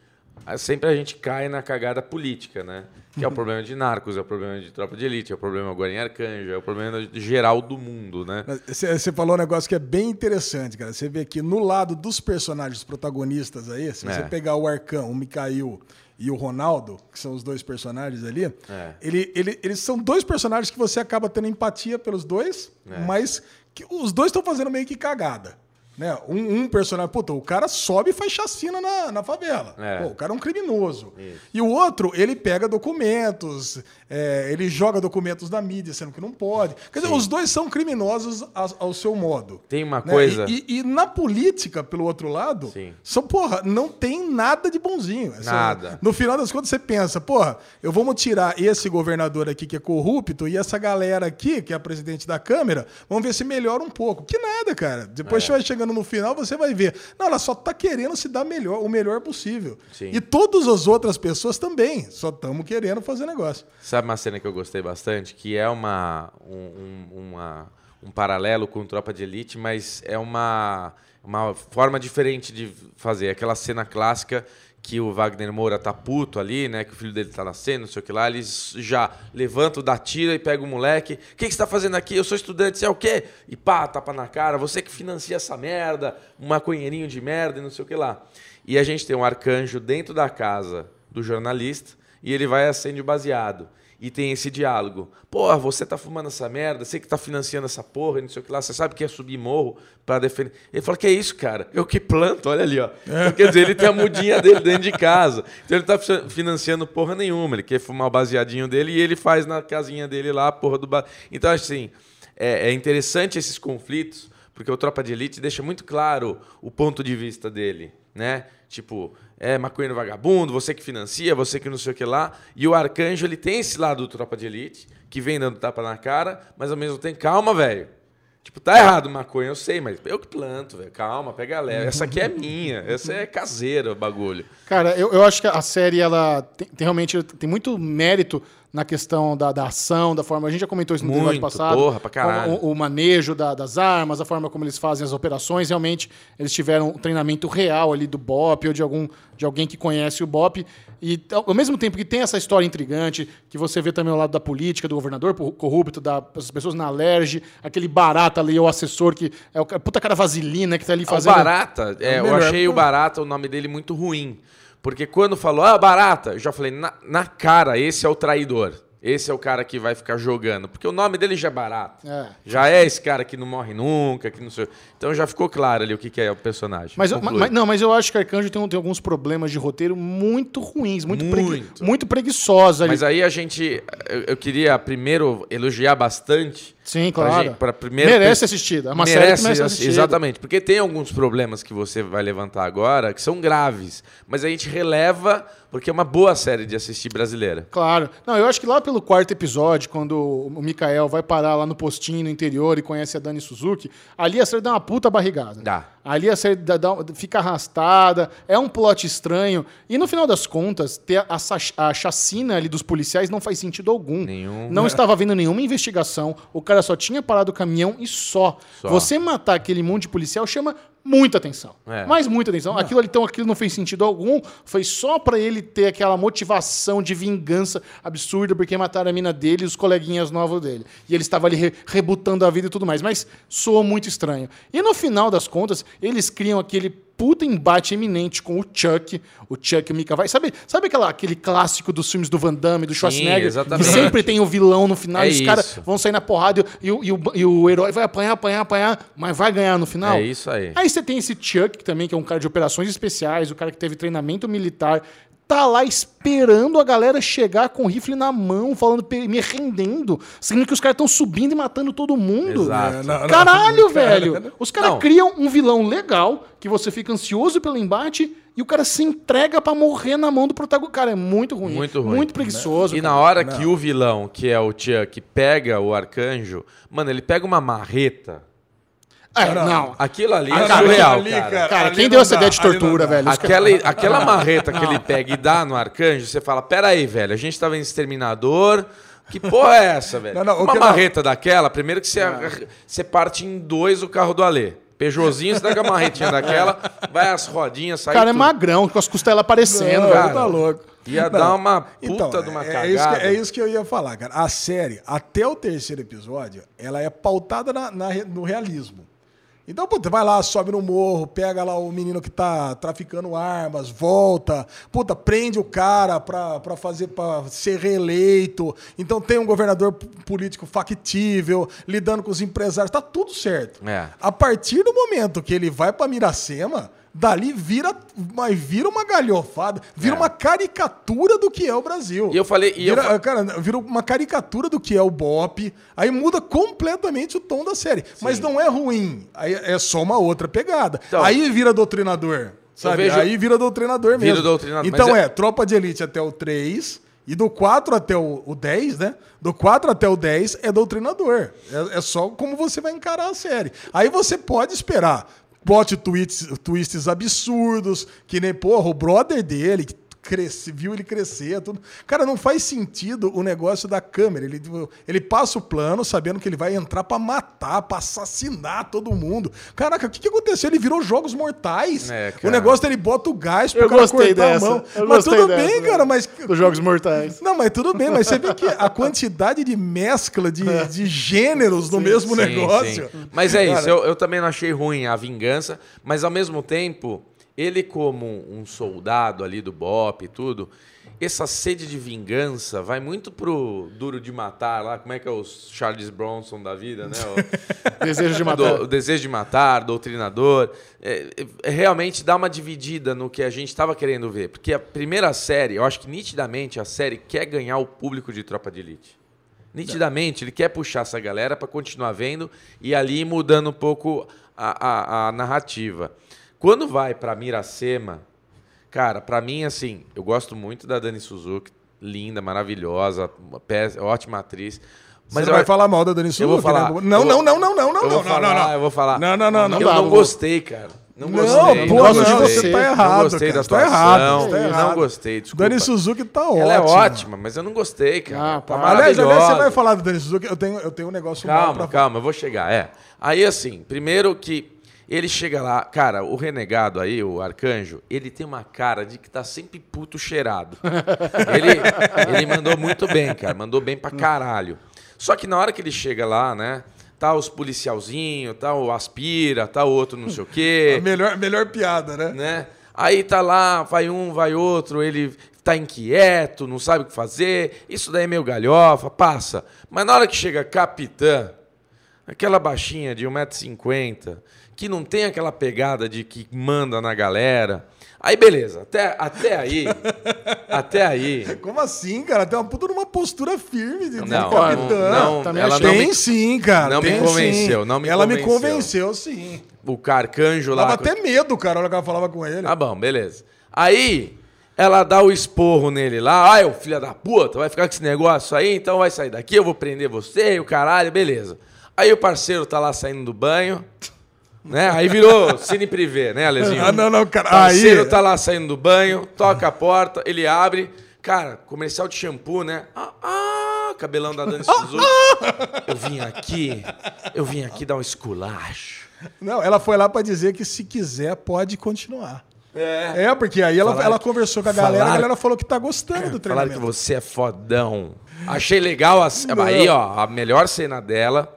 sempre a gente cai na cagada política, né? Que é o problema de Narcos, é o problema de Tropa de Elite, é o problema agora em Arcanjo, é o problema geral do mundo, né? Você falou um negócio que é bem interessante, cara. Você vê que no lado dos personagens protagonistas aí, se você É. pegar o Arcão, o Mikhail e o Ronaldo, que são os dois personagens ali, É. ele, ele- eles são dois personagens que você acaba tendo empatia pelos dois, É. mas que os dois estão fazendo meio que cagada. Né? Um, um personagem, puta, o cara sobe e faz chacina na, na favela. É. Pô, o cara é um criminoso. Isso. E o outro, ele pega documentos, é, ele joga documentos da mídia, sendo que não pode. Quer dizer, Sim. os dois são criminosos ao, ao seu modo. Tem uma né? coisa. E, e- e na política, pelo outro lado, Sim. são, porra, não tem nada de bonzinho. Nada. no final das contas, você pensa, porra, eu vou tirar esse governador aqui que é corrupto e essa galera aqui, que é a presidente da Câmara, vamos ver se melhora um pouco. Que nada, cara. Depois É. você vai chegando no final, você vai ver. Não, ela só tá querendo se dar melhor, o melhor possível. Sim. E todas as outras pessoas também. Só estamos querendo fazer negócio. Sabe uma cena que eu gostei bastante? Que é uma, um, um- uma- um paralelo com Tropa de Elite, mas é uma, uma forma diferente de fazer. Aquela cena clássica que o Wagner Moura tá puto ali, né? Que o filho dele tá nascendo, não sei o que lá. Eles já levantam, dá tira e pega o moleque. O que, que você tá fazendo aqui? Eu sou estudante, você é o quê? E pá, tapa na cara. Você que financia essa merda, um maconheirinho de merda e não sei o que lá. E a gente tem um arcanjo dentro da casa do jornalista e ele vai acende o baseado. E tem esse diálogo. Porra, você tá fumando essa merda, você que tá financiando essa porra, não sei o que lá, você sabe que é subir morro para defender. Ele fala: Que é isso, cara? Eu que planto, olha ali, ó. Então, quer dizer, ele tem a mudinha dele dentro de casa. Então ele tá fi- financiando porra nenhuma. Ele quer fumar o baseadinho dele e ele faz na casinha dele lá a porra do. Ba... Então, assim, é, é interessante esses conflitos, porque o Tropa de Elite deixa muito claro o ponto de vista dele, né? Tipo, é maconheiro vagabundo, você que financia, você que não sei o que lá. E o Arcanjo, ele tem esse lado do Tropa de Elite, que vem dando tapa na cara, mas ao mesmo tempo, calma, velho. Tipo, tá errado maconha, eu sei, mas eu que planto, velho. Calma, pega leve. Essa aqui é minha, essa é caseira o bagulho. Cara, eu, eu acho que a série ela tem, tem realmente tem muito mérito na questão da, da ação, da forma. A gente já comentou isso no Muito, passado. porra, pra caralho. O, o manejo da- das armas, a forma como eles fazem as operações. Realmente, eles tiveram um treinamento real ali do BOP ou de, algum, de alguém que conhece o BOP. E ao ao mesmo tempo que tem essa história intrigante, que você vê também o lado da política, do governador corrupto, das pessoas na alerge, aquele barata ali, o assessor que é o puta cara vaselina que tá ali O fazendo. Barata, é, eu melhor, achei o. Barata, o nome dele, muito ruim. Porque quando falou, ah, Barata, eu já falei, na, na cara, esse é o traidor. Esse é o cara que vai ficar jogando. Porque o nome dele já é barato. É. Já é esse cara que não morre nunca, que não sei. Então já ficou claro ali o que, que é o personagem. Mas, eu- mas- não, mas eu acho que Arcanjo tem, tem alguns problemas de roteiro muito ruins, muito, pregui- Muito. muito preguiçosos ali. Mas aí a gente. Eu, eu queria primeiro elogiar bastante. Sim, claro. pra primeiro merece assistir. É uma série que merece assistida. Exatamente. Porque tem alguns problemas que você vai levantar agora que são graves. Mas a gente releva porque é uma boa série de assistir brasileira. Claro. Não, eu acho que lá pelo quarto episódio, quando o Mikael vai parar lá no postinho no interior e conhece a Dani Suzuki, ali a série dá uma puta barrigada. Dá. Ali a série dá- dá- fica arrastada, é um plot estranho. E no final das contas, ter a, a chacina ali dos policiais não faz sentido algum. Nenhum. Não estava havendo nenhuma investigação, o cara só tinha parado o caminhão e só. Só. Você matar aquele monte de policial chama muita atenção. É. Mas muita atenção. Aquilo ali, então, aquilo não fez sentido algum. Foi só pra ele ter aquela motivação de vingança absurda porque mataram a mina dele e os coleguinhas novos dele. E ele estava ali re- rebutando a vida e tudo mais. Mas soou muito estranho. E no final das contas, eles criam aquele puta embate eminente com o Chuck, o Chuck e o Mika vai. Sabe, sabe aquela, aquele clássico dos filmes do Van Damme, do Schwarzenegger? exatamente. Que sempre tem o vilão no final É e os caras vão sair na porrada e o, e, o, e o herói vai apanhar, apanhar, apanhar, mas vai ganhar no final. É isso aí. Aí você tem esse Chuck, também que é um cara de operações especiais, o cara que teve treinamento militar, tá lá esperando a galera chegar com o rifle na mão, falando, me rendendo, sendo que os caras estão subindo e matando todo mundo. Exato. É, não, não. Caralho, velho! Os caras Não. criam um vilão legal, que você fica ansioso pelo embate, e o cara se entrega pra morrer na mão do protagonista. Cara, é muito ruim. Muito ruim. Muito preguiçoso. E cara. na hora que o vilão, que é o Chuck, pega o arcanjo, mano, ele pega uma marreta. É, não. Aquilo ali é surreal, ali, cara. cara. Quem não deu essa dá, ideia de não tortura, velho? Aquela, aquela marreta que ele pega e dá no arcanjo, você fala, pera aí, velho, a gente tava em Exterminador, que porra é essa, velho? Não, não, Uma que não- marreta daquela, primeiro que você, você parte em dois o carro do Alê. Peugeotzinho, você dá com a marretinha daquela, vai as rodinhas, sai O cara é tudo. magrão, com as costelas aparecendo, Não, cara. tá louco. Ia Não. dar uma puta Então, de uma é, cagada. é isso, que, é isso que eu ia falar, cara. A série, até o terceiro episódio, ela é pautada na- na no realismo. Então, puta, vai lá, sobe no morro, pega lá o menino que tá traficando armas, volta, puta, prende o cara pra, pra fazer, pra ser reeleito. Então tem um governador político factível, lidando com os empresários, tá tudo certo. É. A partir do momento que ele vai pra Miracema, dali vira, mas vira uma galhofada, vira É. uma caricatura do que é o Brasil. E eu falei- e eu vira, fa- Cara, vira uma caricatura do que é o BOP, aí muda completamente o tom da série. Mas não é ruim, aí é só uma outra pegada. Então- aí vira doutrinador, sabe? vejo- Aí vira doutrinador Vira mesmo. doutrinador, Então é... é- Tropa de Elite até o 3... E do 4 até o, o 10, né? Do 4 até o 10 é doutrinador. É, é só como você vai encarar a série. Aí você pode esperar plot twists, twists absurdos, que nem, porra, o brother dele, que cresce, viu ele crescer, tudo. Cara, não faz sentido o negócio da câmera. Ele, ele passa o plano sabendo que ele vai entrar pra matar, pra assassinar todo mundo. Caraca, o que, que aconteceu? Ele virou jogos mortais. É, o negócio dele bota o gás pro Eu cara gostei cortar dessa. a mão. Eu mas tudo dessa, bem, né? cara, mas Dos Jogos Mortais. não, mas tudo bem, mas você vê que a quantidade de mescla de, de gêneros no mesmo Sim, negócio. sim. Mas é isso, eu, eu também não achei ruim a vingança, mas ao mesmo tempo, ele como um soldado ali do BOP e tudo, essa sede de vingança vai muito pro duro de matar lá, como é que é o Charles Bronson da vida, né? O- Desejo de do- matar. o desejo de matar, doutrinador. É, é, realmente dá uma dividida no que a gente estava querendo ver. Porque a primeira série, eu acho que nitidamente a série quer ganhar o público de Tropa de Elite. Nitidamente, ele quer puxar essa galera para continuar vendo e ali mudando um pouco a, a- a narrativa. Quando vai para Miracema, cara, para mim, assim, eu gosto muito da Dani Suzuki, linda, maravilhosa, ótima atriz. Mas você eu, vai falar mal da Dani Suzuki, vou falar. né? Não, Eu não, vou- não, não, não, não, eu vou não, falar, não, não. eu vou falar. Não, não, não, não. eu não gostei, cara. Não Não, gostei. pô, não gosto não, de gostei. você. tá errado. Não gostei cara, da tá atuação. errado, tá não errado. gostei, desculpa. Dani Suzuki tá ótima. Ela é ótima, mas eu não gostei, cara. Ah, tá. Aliás, aliás, você vai falar da Dani Suzuki, eu tenho, eu tenho um negócio mal Calma, pra calma, eu vou chegar. É. Aí, assim, primeiro que ele chega lá, cara, o renegado aí, o arcanjo, ele tem uma cara de que tá sempre puto cheirado. ele, ele mandou muito bem, cara, mandou bem pra caralho. Só que na hora que ele chega lá, né, tá os policialzinhos, tá o aspira, tá o outro não sei o quê A melhor, melhor piada, né? né? Aí tá lá, vai um, vai outro, ele tá inquieto, não sabe o que fazer. Isso daí é meio galhofa, passa. Mas na hora que chega capitã, aquela baixinha de 1,50m, que não tem aquela pegada de que manda na galera. Aí beleza, até, até aí, até aí. Como assim, cara? Tem uma puta numa postura firme de, de Não, capitã. não, Também ela tem me, sim, cara. não me convenceu, sim. não me Ela me convenceu. convenceu, sim. o carcanjo lá. Dava até medo, cara, olha que ela falava com ele. Tá bom, beleza. Aí, ela dá o esporro nele lá. Ai, ô filho da puta, vai ficar com esse negócio aí, então vai sair daqui, eu vou prender você e o caralho, beleza. Aí o parceiro tá lá saindo do banho, né? Aí virou cine privê, né, Alezinho? Ah, não, não, cara. O parceiro Aí, tá lá saindo do banho, toca a porta, ele abre. Cara, comercial de shampoo, né? Ah, ah, cabelão da Dani Suzuki. Eu vim aqui, eu vim aqui dar um esculacho. Não, ela foi lá pra dizer que se quiser pode continuar. É. É, porque aí ela, Falaram- ela conversou com a galera, falaram- a galera falou que tá gostando do Falaram que treinamento. você é fodão. Achei legal. A, aí, ó, a melhor cena dela,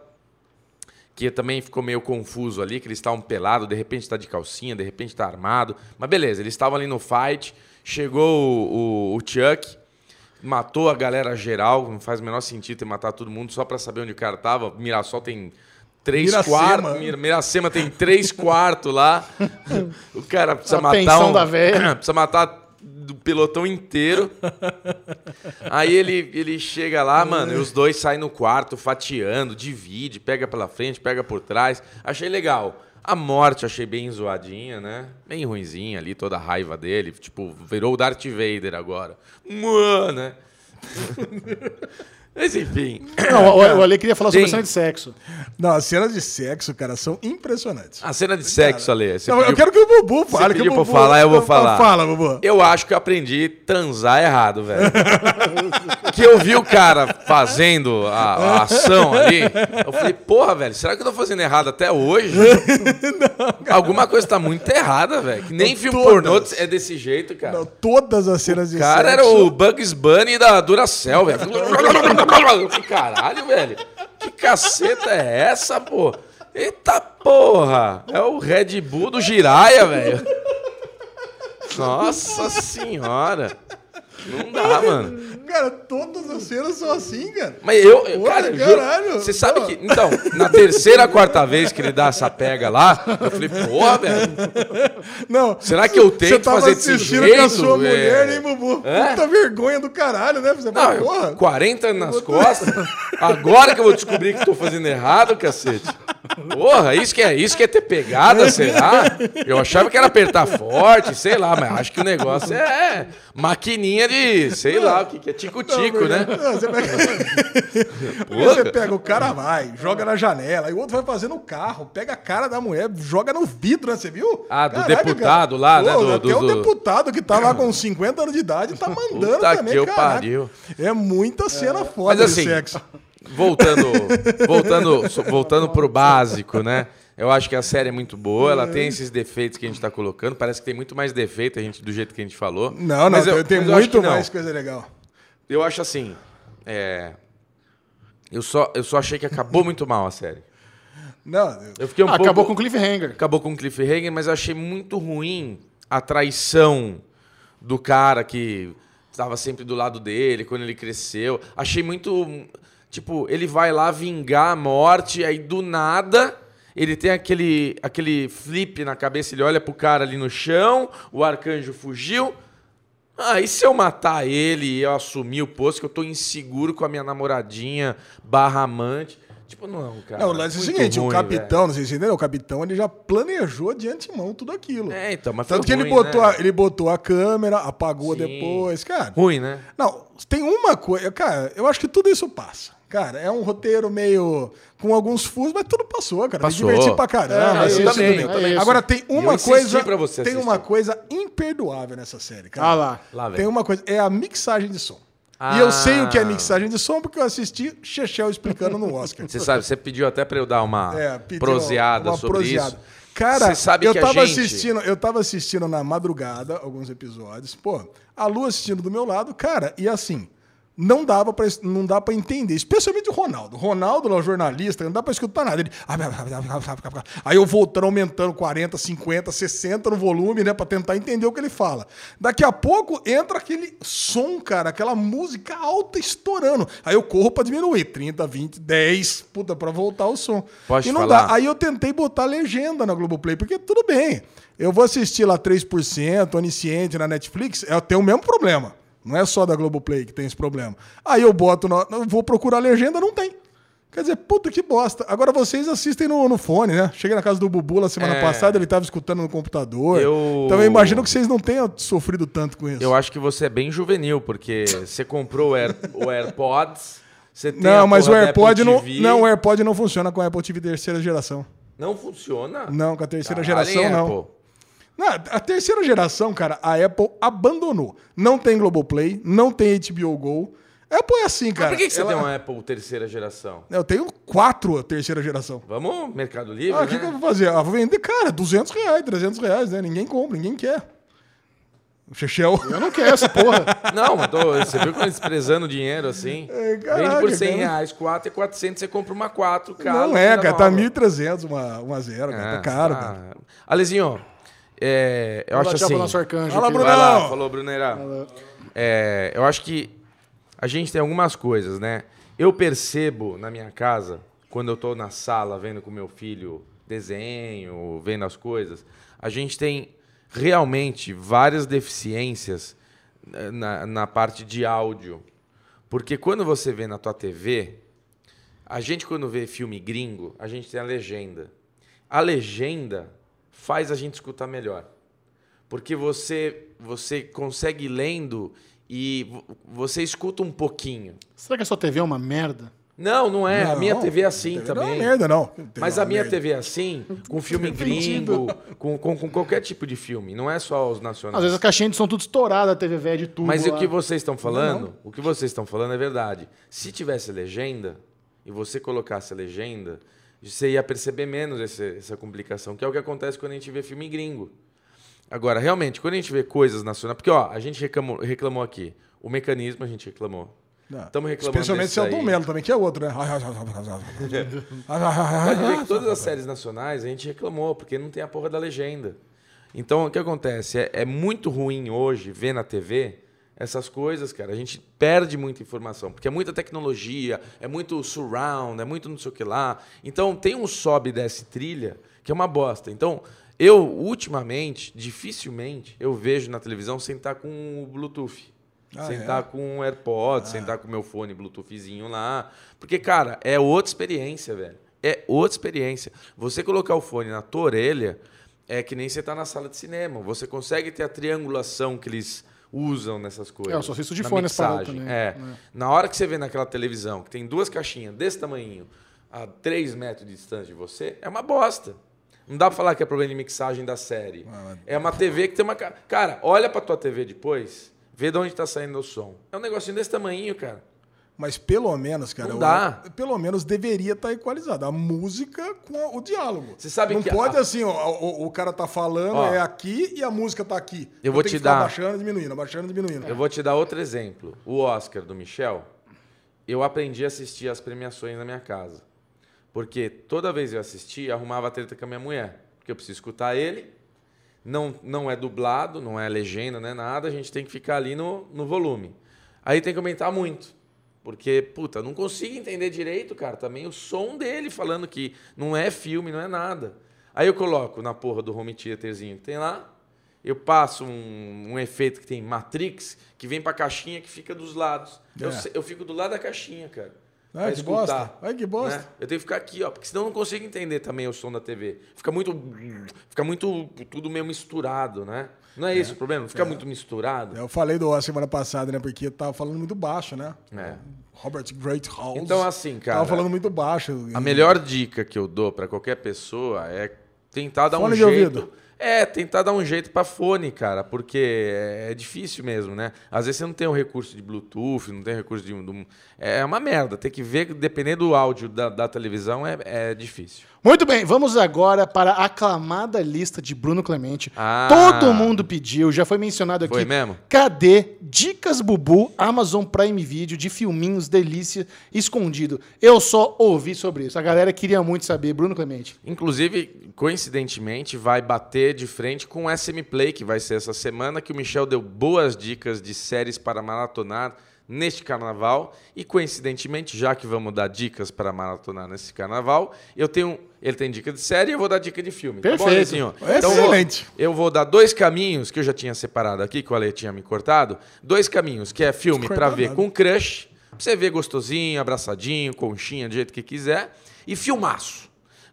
que também ficou meio confuso ali, que eles estavam pelados, de repente tá de calcinha, de repente tá armado. Mas beleza, eles estavam ali no fight, chegou o, o, o Chuck, matou a galera geral, não faz o menor sentido ter matado todo mundo só pra saber onde o cara tava. Mirassol tem três quartos. Mir- Miracema tem três quartos lá. O cara precisa A matar um, da véia. precisa matar do pelotão inteiro. Aí ele, ele chega lá, mano, e os dois saem no quarto fatiando, divide, pega pela frente, pega por trás. Achei legal. A morte achei bem zoadinha, né? Bem ruinzinha ali, toda a raiva dele. Tipo, virou o Darth Vader agora. Mano, né? Mas enfim. Não, o, o Ale queria falar sobre Tem. cena de sexo. Não, as cenas de sexo, cara, são impressionantes. A cena de sexo, Ale. você Não, eu pediu- quero que o Bubu fale. que o pediu pra eu Bubu- falar, eu vou falar. Fala, Bubu. Eu acho que eu aprendi a transar errado, velho. que eu vi o cara fazendo a, a ação ali. Eu falei, porra, velho, será que eu tô fazendo errado até hoje? Alguma coisa tá muito errada, velho. Que nem filme todas. pornô é desse jeito, cara. Não, todas as cenas de O cara sexo. era o Bugs Bunny da Duracell, velho. Falei, Caralho, velho. Que caceta é essa, pô? Eita porra! É o Red Bull do Jiraya, velho. Nossa senhora. Não dá, mano. Cara, todas as cenas são assim, cara. Mas eu, Porra, cara, caralho. você sabe que. Então, na terceira, quarta vez que ele dá essa pega lá, eu falei, porra, velho. Não. Será que eu tenho Você que fazer desse jeito? com a sua é? mulher, hein, Bubu? É? Puta vergonha do caralho, né? Você Não, porra. 40 anos nas costas. Agora que eu vou descobrir que tô fazendo errado, cacete. Porra, isso que é, isso que é ter pegada, será? Eu achava que era apertar forte, sei lá, mas acho que o negócio é maquininha de, sei lá, o que, que é tico-tico, né? Não, você, pega... Você pega o cara vai, joga na janela, e o outro vai fazer no carro, pega a cara da mulher, joga no vidro, né? Você viu? Ah, do deputado lá, né? Pô, Do- até do- o do- deputado que tá lá com 50 anos de idade tá mandando Puta também, que eu caraca. pariu. É muita cena foda Mas de assim, sexo. Voltando, voltando, voltando pro básico, né? Eu acho que a série é muito boa, ela tem esses defeitos que a gente tá colocando. Parece que tem muito mais defeito a gente, do jeito que a gente falou. Não, não, Mas eu- tem, eu muito não. mais coisa legal. Eu acho assim. é, Eu, só, eu só achei que acabou muito mal a série. Não, eu- Eu fiquei um Ah, pouco. Acabou com o cliffhanger. acabou com o cliffhanger, mas eu achei muito ruim a traição do cara que estava sempre do lado dele quando ele cresceu. Achei muito. Tipo, ele vai lá vingar a morte, aí do nada. Ele tem aquele, aquele flip na cabeça, ele olha pro cara ali no chão, o arcanjo fugiu. Ah, e se eu matar ele e eu assumir o posto que eu tô inseguro com a minha namoradinha barra amante? Tipo, não, cara. Não, o lance é o seguinte, o ruim, capitão, não sei se entendeu, o capitão ele já planejou de antemão tudo aquilo. É, então, mas foi Tanto que ele ruim, botou, né? a, ele botou a câmera, apagou Sim. depois, cara. Ruim, né? Não, tem uma coisa, cara, eu acho que tudo isso passa. Cara, é um roteiro meio com alguns furos, mas tudo passou, cara. Passou. Me diverti pra caramba. É, isso, tudo também, também. Agora tem eu uma coisa, pra você tem assistir. uma coisa imperdoável nessa série, cara. Ah lá. Lá. Tem uma coisa, é a mixagem de som. Ah. E eu sei o que é mixagem de som porque eu assisti Chechel explicando no Oscar. Você sabe, você pediu até pra eu dar uma É, proseada uma sobre proseada. isso. Cara, Você sabe eu que a tava gente- assistindo, eu tava assistindo na madrugada alguns episódios. Pô, a Lu assistindo do meu lado, cara, e assim, não dava para não dá para entender, especialmente o Ronaldo. Ronaldo, lá, jornalista, não dá para escutar nada. Ele Aí eu voltando aumentando 40, 50, 60 no volume, né, para tentar entender o que ele fala. Daqui a pouco entra aquele som, cara, aquela música alta estourando. Aí eu corro para diminuir, 30, 20, 10, puta, para voltar o som. Posso e não falar? dá. Aí eu tentei botar legenda na Globoplay, porque tudo bem. Eu vou assistir lá 3%, Onisciente na Netflix, eu tenho o mesmo problema. Não é só da Globoplay que tem esse problema. Aí eu boto, no, eu vou procurar legenda, não tem. Quer dizer, puta que bosta. Agora vocês assistem no, no fone, né? Cheguei na casa do Bubu na semana É. passada, ele estava escutando no computador. Eu- Então eu imagino que vocês não tenham sofrido tanto com isso. Eu acho que você é bem juvenil, porque você comprou o, Air, o AirPods, você tem não, a mas o AirPod não, não, o AirPod não funciona com a Apple TV terceira geração. Não funciona? Não, com a terceira Caralho, geração. Apple? Não, a terceira geração, cara, a Apple abandonou. Não tem Globoplay, não tem HBO Go. Apple é assim, Mas cara. por que, que você Ela- tem uma Apple terceira geração? Eu tenho quatro terceira geração. Vamos, Mercado Livre, Ah, o né? que, que eu vou fazer? Ah, vou vender, cara, 200 reais, 300 reais, né? Ninguém compra, ninguém quer. O Chechel. Eu não quero essa porra. Não, mas tô- você viu que eles desprezando o dinheiro assim? É, caraca, Vende por 100 cara. reais, 4 e 400, você compra uma 4, cara. Não é, cara, tá 1.300 uma, uma zero, cara, Ah, tá caro, cara. Alezinho, é, eu Vamos acho assim... nosso arcanjo. Fala. Bruno. Vai lá, Brunão. falou, Brunerá. É, eu acho que a gente tem algumas coisas, né? Eu percebo na minha casa, quando eu tô na sala vendo com meu filho desenho, vendo as coisas, a gente tem realmente várias deficiências eh, na, na parte de áudio. Porque quando você vê na tua TV, a gente quando vê filme gringo, a gente tem a legenda. A legenda faz a gente escutar melhor. Porque você você consegue lendo e vo- você escuta um pouquinho. Será que a sua TV é uma merda? Não, não é. a Não, minha TV é assim TV Não é também. uma merda, não. Mas é a minha merda. TV é assim, com filme gringo, com, com, com qualquer tipo de filme. Não é só os nacionais. Às vezes as caixinhas de som tudo estouradas, a TV velha de tudo. Mas o lá. que vocês estão falando, o que vocês estão falando é verdade. Se tivesse legenda e você colocasse a legenda, você ia perceber menos esse- essa complicação, que é o que acontece quando a gente vê filme gringo. Agora, realmente, quando a gente vê coisas nacionais, porque ó, a gente reclamou, reclamou aqui, o mecanismo a gente reclamou. Estamos reclamando Especialmente desse Celton aí. Melo também, que é outro, né? Pode ver que todas as séries nacionais a gente reclamou, porque não tem a porra da legenda. Então, o que acontece? É, é muito ruim hoje ver na TV essas coisas, cara. A gente perde muita informação, porque é muita tecnologia, é muito surround, é muito não sei o que lá. Então, tem um sobe e desce trilha que é uma bosta. Então, eu, ultimamente, dificilmente, eu vejo na televisão sem estar com o Bluetooth. Ah, sentar é? com o AirPods, sentar com o meu fone Bluetoothzinho lá. Porque, cara, é outra experiência, velho. é outra experiência. Você colocar o fone na tua orelha é que nem você tá na sala de cinema. Você consegue ter a triangulação que eles usam nessas coisas. É, eu só assisto de fone essa parada também. É. Na hora que você vê naquela televisão que tem duas caixinhas desse tamanho a 3 metros de distância de você, é uma bosta. Não dá pra falar que é problema de mixagem da série. É uma TV que tem uma. ca- Cara, olha pra tua TV depois, vê de onde tá saindo o som. É um negocinho desse tamanho, cara. Mas pelo menos, cara, Não eu- dá. pelo menos deveria estar equalizado. A música com o diálogo. Você sabe Não que pode a- assim, ó, o, o cara tá falando, Ó. é aqui e a música tá aqui. Eu vou tenho te dar- Baixando e diminuindo, baixando e diminuindo. Eu vou te dar outro exemplo. O Oscar do Michel, eu aprendi a assistir as premiações na minha casa. Porque toda vez eu assistia, arrumava treta com a minha mulher. Porque eu preciso escutar ele, não, não é dublado, não é legenda, não é nada, a gente tem que ficar ali no, no volume. Aí tem que aumentar muito. Porque, puta, eu não consigo entender direito, cara, também o som dele falando que não é filme, não é nada. Aí eu coloco na porra do home theaterzinho que tem lá, eu passo um, um efeito que tem Matrix, que vem pra caixinha que fica dos lados. Eu, É. se- eu fico do lado da caixinha, cara. Ai, que escutar, bosta. Ai, que bosta. né? Eu tenho que ficar aqui, ó, porque senão eu não consigo entender também o som da TV. Fica muito. Fica muito. tudo meio misturado, né? Não é, esse o problema? Fica muito misturado. Eu falei do semana passada, né? Porque eu tava falando muito baixo, né? É. Robert Great Halls. Então, assim, cara. Tava falando muito baixo. A melhor dica que eu dou pra qualquer pessoa é tentar dar Fone um jeito. ouvido. É, tentar dar um jeito pra fone, cara, porque é difícil mesmo, né? Às vezes você não tem um recurso de Bluetooth, não tem recurso de de um- É uma merda. Tem que ver, dependendo do áudio da, da televisão, é, é difícil. Muito bem, vamos agora para a aclamada lista de Bruno Clemente. Ah. Todo mundo pediu, já foi mencionado aqui. Foi mesmo? Cadê Dicas Bubu, Amazon Prime Video de filminhos delícia escondido? Eu só ouvi sobre isso. A galera queria muito saber, Bruno Clemente. Inclusive, coincidentemente, vai bater de frente com o SM Play, que vai ser essa semana, que o Michel deu boas dicas de séries para maratonar neste carnaval. E coincidentemente, já que vamos dar dicas para maratonar nesse carnaval, eu tenho. Ele tem dica de série e eu vou dar dica de filme. Tá bom, Perfeito. Alezinho? eu vou- Excelente. eu vou dar dois caminhos que eu já tinha separado aqui, que o Ale tinha me cortado. Dois caminhos, que é filme para ver com crush, pra você ver gostosinho, abraçadinho, conchinha, do jeito que quiser, e filmaço.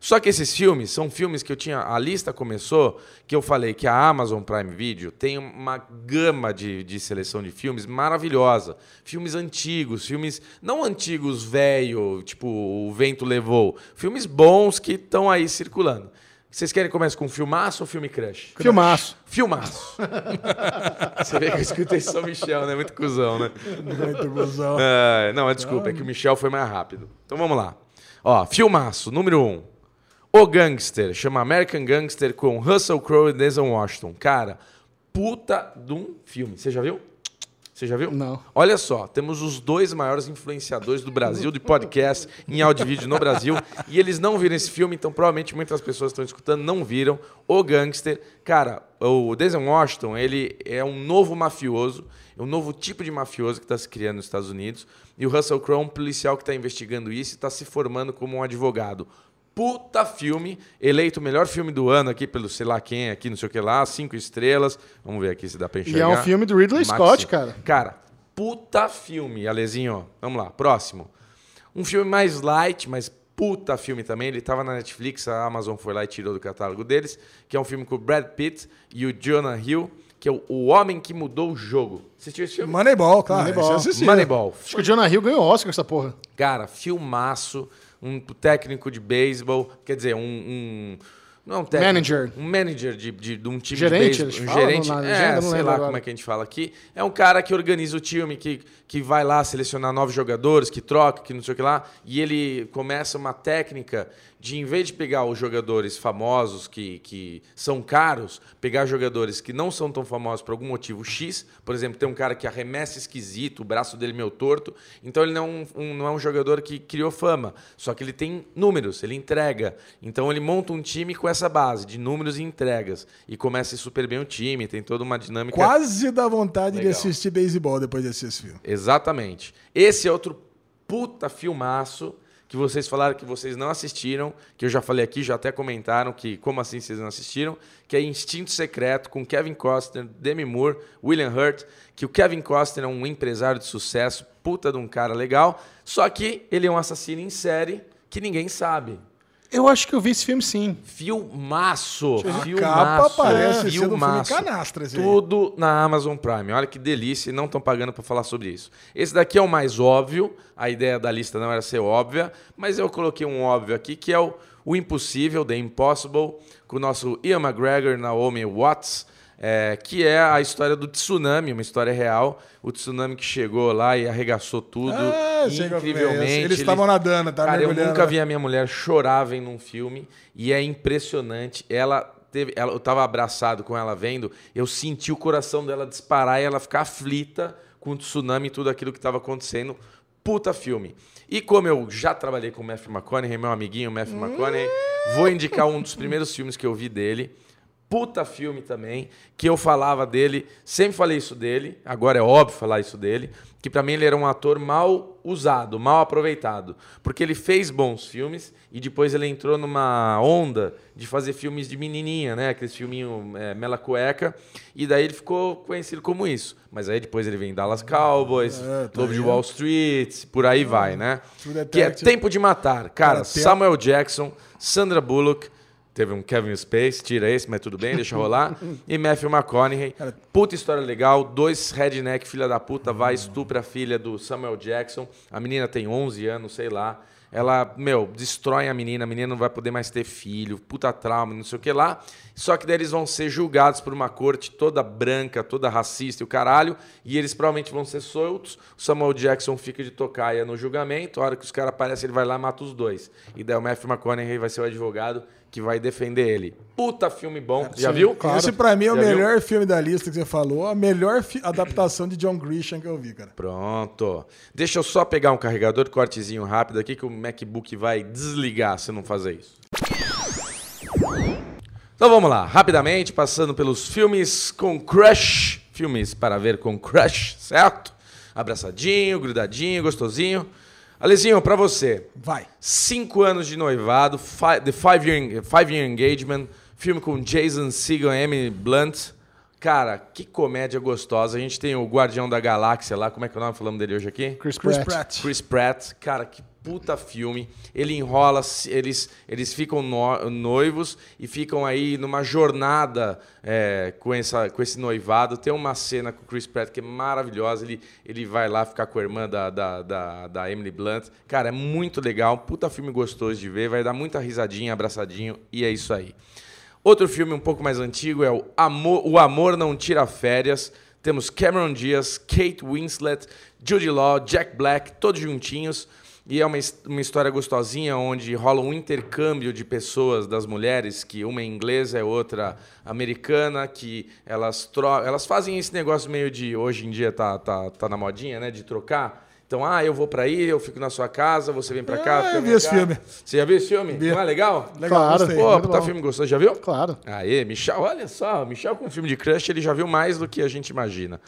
Só que esses filmes são filmes que eu tinha. A lista começou que eu falei que a Amazon Prime Video tem uma gama de, de seleção de filmes maravilhosa. Filmes antigos, filmes. Não antigos, velho, tipo O Vento Levou. Filmes bons que estão aí circulando. Vocês querem começar com filmaço ou filme crush? Filmaço. Filmaço. Você vê que eu escutei São Michel, né? Muito cuzão, né? Muito gozão. É, não, é desculpa, é que o Michel foi mais rápido. Então vamos lá. Ó, filmaço, número um. O Gangster, chama American Gangster com Russell Crowe e Denzel Washington. Cara, puta de um filme. Você já viu? Você já viu? Não. Olha só, temos os dois maiores influenciadores do Brasil de podcast em áudio e vídeo no Brasil e eles não viram esse filme, então provavelmente muitas pessoas que estão escutando não viram. O Gangster, cara, o Denzel Washington, ele é um novo mafioso, é um novo tipo de mafioso que está se criando nos Estados Unidos e o Russell Crowe é um policial que está investigando isso e está se formando como um advogado. Puta filme, eleito o melhor filme do ano aqui pelo sei lá quem aqui, não sei o que lá, cinco estrelas. Vamos ver aqui se dá pra E enxergar. é um filme do Ridley Maxi. Scott, cara. Cara, puta filme, Alezinho. Vamos lá, próximo. Um filme mais light, mas puta filme também. Ele tava na Netflix, a Amazon foi lá e tirou do catálogo deles, que é um filme com o Brad Pitt e o Jonah Hill, que é o, o Homem que Mudou o Jogo. Assistiu esse filme? Moneyball, claro. Moneyball. Moneyball. Acho que o Jonah Hill ganhou Oscar essa porra. Cara, filmaço, um técnico de beisebol, quer dizer, um, um- não é um técnico, Manager. um manager de, de, de um time Gerente, de beisebol, um gerente, na é, sei lá agora. como é que a gente fala aqui, é um cara que organiza o time, que, que vai lá selecionar novos jogadores, que troca, que não sei o que lá, e ele começa uma técnica de, em vez de pegar os jogadores famosos que, que são caros, pegar jogadores que não são tão famosos por algum motivo X, por exemplo, tem um cara que arremessa esquisito, o braço dele meio torto, então ele não é um, um- não é um jogador que criou fama, só que ele tem números, ele entrega. Então ele monta um time com essa base de números e entregas e começa super bem o time, tem toda uma dinâmica Quase dá vontade de Legal. assistir beisebol depois de assistir esse filme. Exatamente. Esse é outro puta filmaço que vocês falaram que vocês não assistiram, que eu já falei aqui, já até comentaram que como assim vocês não assistiram, que é Instinto Secreto com Kevin Costner, Demi Moore, William Hurt, que o Kevin Costner é um empresário de sucesso, puta de um cara legal, só que ele é um assassino em série que ninguém sabe. Eu acho que eu vi esse filme sim. Filmaço. A Filmaço. capa parece ser do filme. Canastra, aí. Tudo na Amazon Prime. Olha que delícia e não estão pagando para falar sobre isso. Esse daqui é o mais óbvio. A ideia da lista não era ser óbvia, mas eu coloquei um óbvio aqui que é o, o Impossível, The Impossible, com o nosso Ian McGregor, Naomi Watts, é, que é a história do tsunami, uma história real. O tsunami que chegou lá e arregaçou tudo Ah, é incrivelmente. Eles estavam nadando, tá Cara, eu nunca vi a minha mulher chorar vendo um filme e é impressionante. Ela teve, ela, eu tava abraçado com ela vendo, eu senti o coração dela disparar e ela ficar aflita com o tsunami e tudo aquilo que estava acontecendo. Puta filme. E como eu já trabalhei com o Matthew McConaughey, meu amiguinho Matthew McConaughey, vou indicar um dos primeiros filmes que eu vi dele. Puta filme também, que eu falava dele, sempre falei isso dele, agora é óbvio falar isso dele, que pra mim ele era um ator mal usado, mal aproveitado, porque ele fez bons filmes e depois ele entrou numa onda de fazer filmes de menininha, né, aqueles filminho é, mela cueca, e daí ele ficou conhecido como isso. Mas aí depois ele vem em Dallas Cowboys, É, tá Lobo de. Wall Street, por aí vai, né? True Que é. Tempo de Matar. Cara, Samuel Jackson, Sandra Bullock, teve um Kevin Space, tira esse, mas tudo bem, deixa rolar. e Matthew McConaughey. Puta história legal, dois redneck, filha da puta, vai, estupra a filha do Samuel Jackson. A menina tem 11 anos, sei lá. Ela, meu, destrói a menina, a menina não vai poder mais ter filho, puta trauma, não sei o que lá. Só que daí eles vão ser julgados por uma corte toda branca, toda racista e o caralho, e eles provavelmente vão ser soltos. O Samuel Jackson fica de tocaia no julgamento, a hora que os caras aparecem, ele vai lá e mata os dois. E daí o Matthew McConaughey vai ser o advogado que vai defender ele. Puta filme bom, já viu? Esse pra mim é o Já viu? melhor filme da lista que você falou, a melhor adaptação de John Grisham que eu vi, cara. Pronto. Deixa eu só pegar um carregador, cortezinho rápido aqui, que o MacBook vai desligar se eu não fazer isso. Então vamos lá, rapidamente, passando pelos filmes com crush. Filmes para ver com crush, certo? Abraçadinho, grudadinho, gostosinho. Alezinho, pra você. Vai. Cinco anos de noivado, fi- The Five Year, Five Year Engagement, filme com Jason Segel e Emily Blunt. Cara, que comédia gostosa. A gente tem o Guardião da Galáxia lá, como é que é o nome? Falamos dele hoje aqui? Chris, Chris Pratt. Pratt. Chris Pratt, cara, que puta filme. Ele enrola, eles, eles ficam no- noivos e ficam aí numa jornada é, com, essa, com esse noivado. Tem uma cena com o Chris Pratt que é maravilhosa. Ele, ele vai lá ficar com a irmã da, da, da, da Emily Blunt. Cara, é muito legal. Puta filme gostoso de ver. Vai dar muita risadinha, abraçadinho. E é isso aí. Outro filme um pouco mais antigo é o Amor, o Amor Não Tira Férias. Temos Cameron Diaz, Kate Winslet, Judy Law, Jack Black, todos juntinhos. E é uma, uma história gostosinha onde rola um intercâmbio de pessoas, das mulheres, que uma é inglesa, é outra americana, que elas, tro elas fazem esse negócio meio de, hoje em dia tá, tá, tá na modinha, né, de trocar. Então, ah, eu vou pra aí, eu fico na sua casa, você vem pra cá. Eu vi vem esse cá. filme. Você já viu esse filme? Vi. Não é legal? Legal, Claro. gostei. Pô, puta bom. filme gostoso, já viu? Claro. Aê, Michel, olha só, Michel com filme de crush, ele já viu mais do que a gente imagina.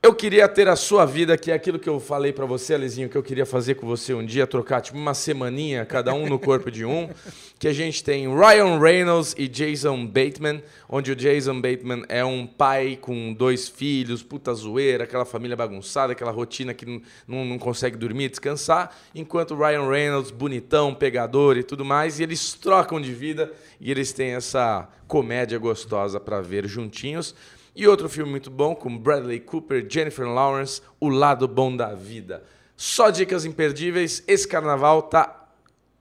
Eu queria ter a sua vida, que é aquilo que eu falei pra você, Alezinho, que eu queria fazer com você um dia, trocar tipo uma semaninha, cada um no corpo de um, que a gente tem Ryan Reynolds e Jason Bateman, onde o Jason Bateman é um pai com dois filhos, puta zoeira, aquela família bagunçada, aquela rotina que não, não, consegue dormir, descansar, enquanto o Ryan Reynolds, bonitão, pegador e tudo mais, e eles trocam de vida e eles têm essa comédia gostosa pra ver juntinhos. E outro filme muito bom com Bradley Cooper, Jennifer Lawrence, O Lado Bom da Vida. Só dicas imperdíveis. Esse carnaval tá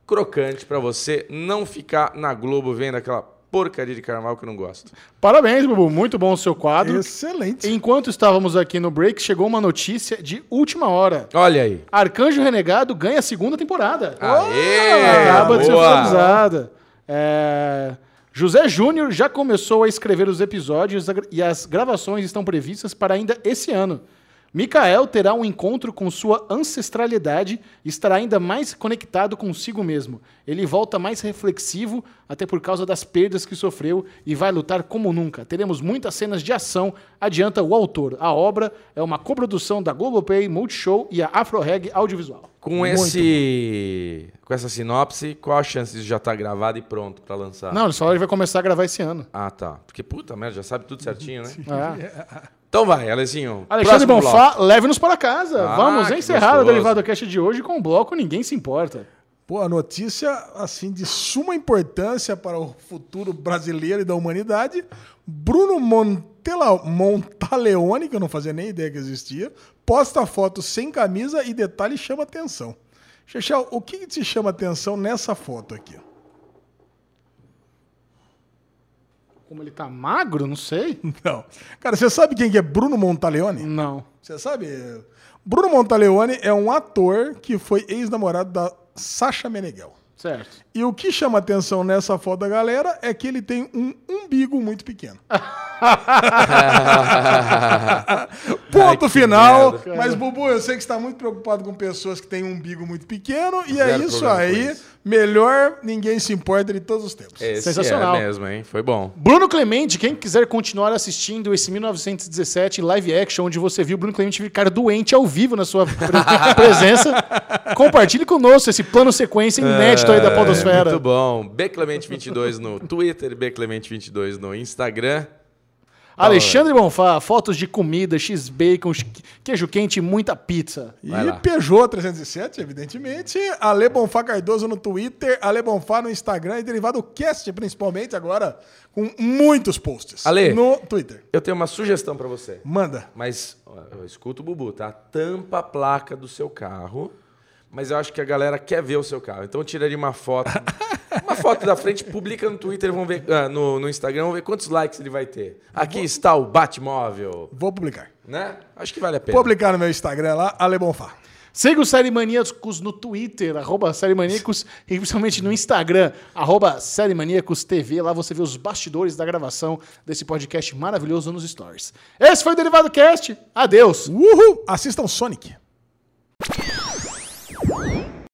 crocante pra você não ficar na Globo vendo aquela porcaria de carnaval que eu não gosto. Parabéns, Bubu. Muito bom o seu quadro. Excelente. Enquanto estávamos aqui no break, chegou uma notícia de última hora. Olha aí. Arcanjo Renegado ganha a segunda temporada. Aê! Acaba de ser boa. oficializada. É, José Júnior já começou a escrever os episódios e as gravações estão previstas para ainda esse ano. Mikael terá um encontro com sua ancestralidade e estará ainda mais conectado consigo mesmo. Ele volta mais reflexivo, até por causa das perdas que sofreu, e vai lutar como nunca. Teremos muitas cenas de ação, adianta o autor. A obra é uma coprodução da Globoplay, Multishow e a Afroreg Audiovisual. Com esse com essa sinopse, qual a chance disso já estar gravado e pronto pra lançar? Não, ele só ele vai começar a gravar esse ano. Ah, tá. Porque puta merda, já sabe tudo certinho, né? É. Então vai, Alezinho. Alexandre. Bonfá, leve-nos para casa. Ah, Vamos encerrar o. Derivado Cast de hoje com o bloco Ninguém Se Importa. Pô, a notícia, assim, de suma importância para o futuro brasileiro e da humanidade. Bruno Montela, Montaleone, que eu não fazia nem ideia que existia, posta foto sem camisa e detalhe chama atenção. Chechel, o que, que te chama atenção nessa foto aqui? Como ele tá magro, não sei. Não. Cara, você sabe quem que é Bruno Montaleone? Não. Você sabe? Bruno Montaleone é um ator que foi ex-namorado da Sasha Meneghel. Certo. E o que chama atenção nessa foto da galera é que ele tem um umbigo muito pequeno. Ponto Ai, final. merda. Mas, Bubu, eu sei que você está muito preocupado com pessoas que têm um umbigo muito pequeno. E é Zero isso problema com aí. isso. Melhor ninguém se importa de todos os tempos. Esse Sensacional. é mesmo, hein? Foi bom. Bruno Clemente, quem quiser continuar assistindo esse 1917 live action, onde você viu o Bruno Clemente ficar doente ao vivo na sua pre- presença, compartilhe conosco esse plano sequência inédito aí da É, Podosfera. Muito bom. Bclemente22 no Twitter, Bclemente22 no Instagram. Alexandre Bonfá, fotos de comida, x-bacon, queijo quente e muita pizza. E Vai lá. Peugeot 307, evidentemente. Ale Bonfá Cardoso no Twitter, Ale Bonfá no Instagram e Derivado Cast, principalmente agora, com muitos posts Ale. no Twitter. Eu tenho uma sugestão pra você. Manda. Mas, ó, eu escuto o Bubu, tá? Tampa a placa do seu carro. Mas eu acho que a galera quer ver o seu carro. Então eu tiraria uma foto. uma foto da frente, publica no Twitter, vamos ver, ah, no, no Instagram, vamos ver quantos likes ele vai ter. Aqui está o Batmóvel. Vou publicar. Né? Acho que vale a pena. Vou publicar no meu Instagram lá, Ale Bonfá. Siga o Série Maníacos no Twitter, arroba Série Maníacos, e principalmente no Instagram, arroba Série Maníacos TV. Lá você vê os bastidores da gravação desse podcast maravilhoso nos stories. Esse foi o Derivado Cast. Adeus! Uhul! Assistam Sonic.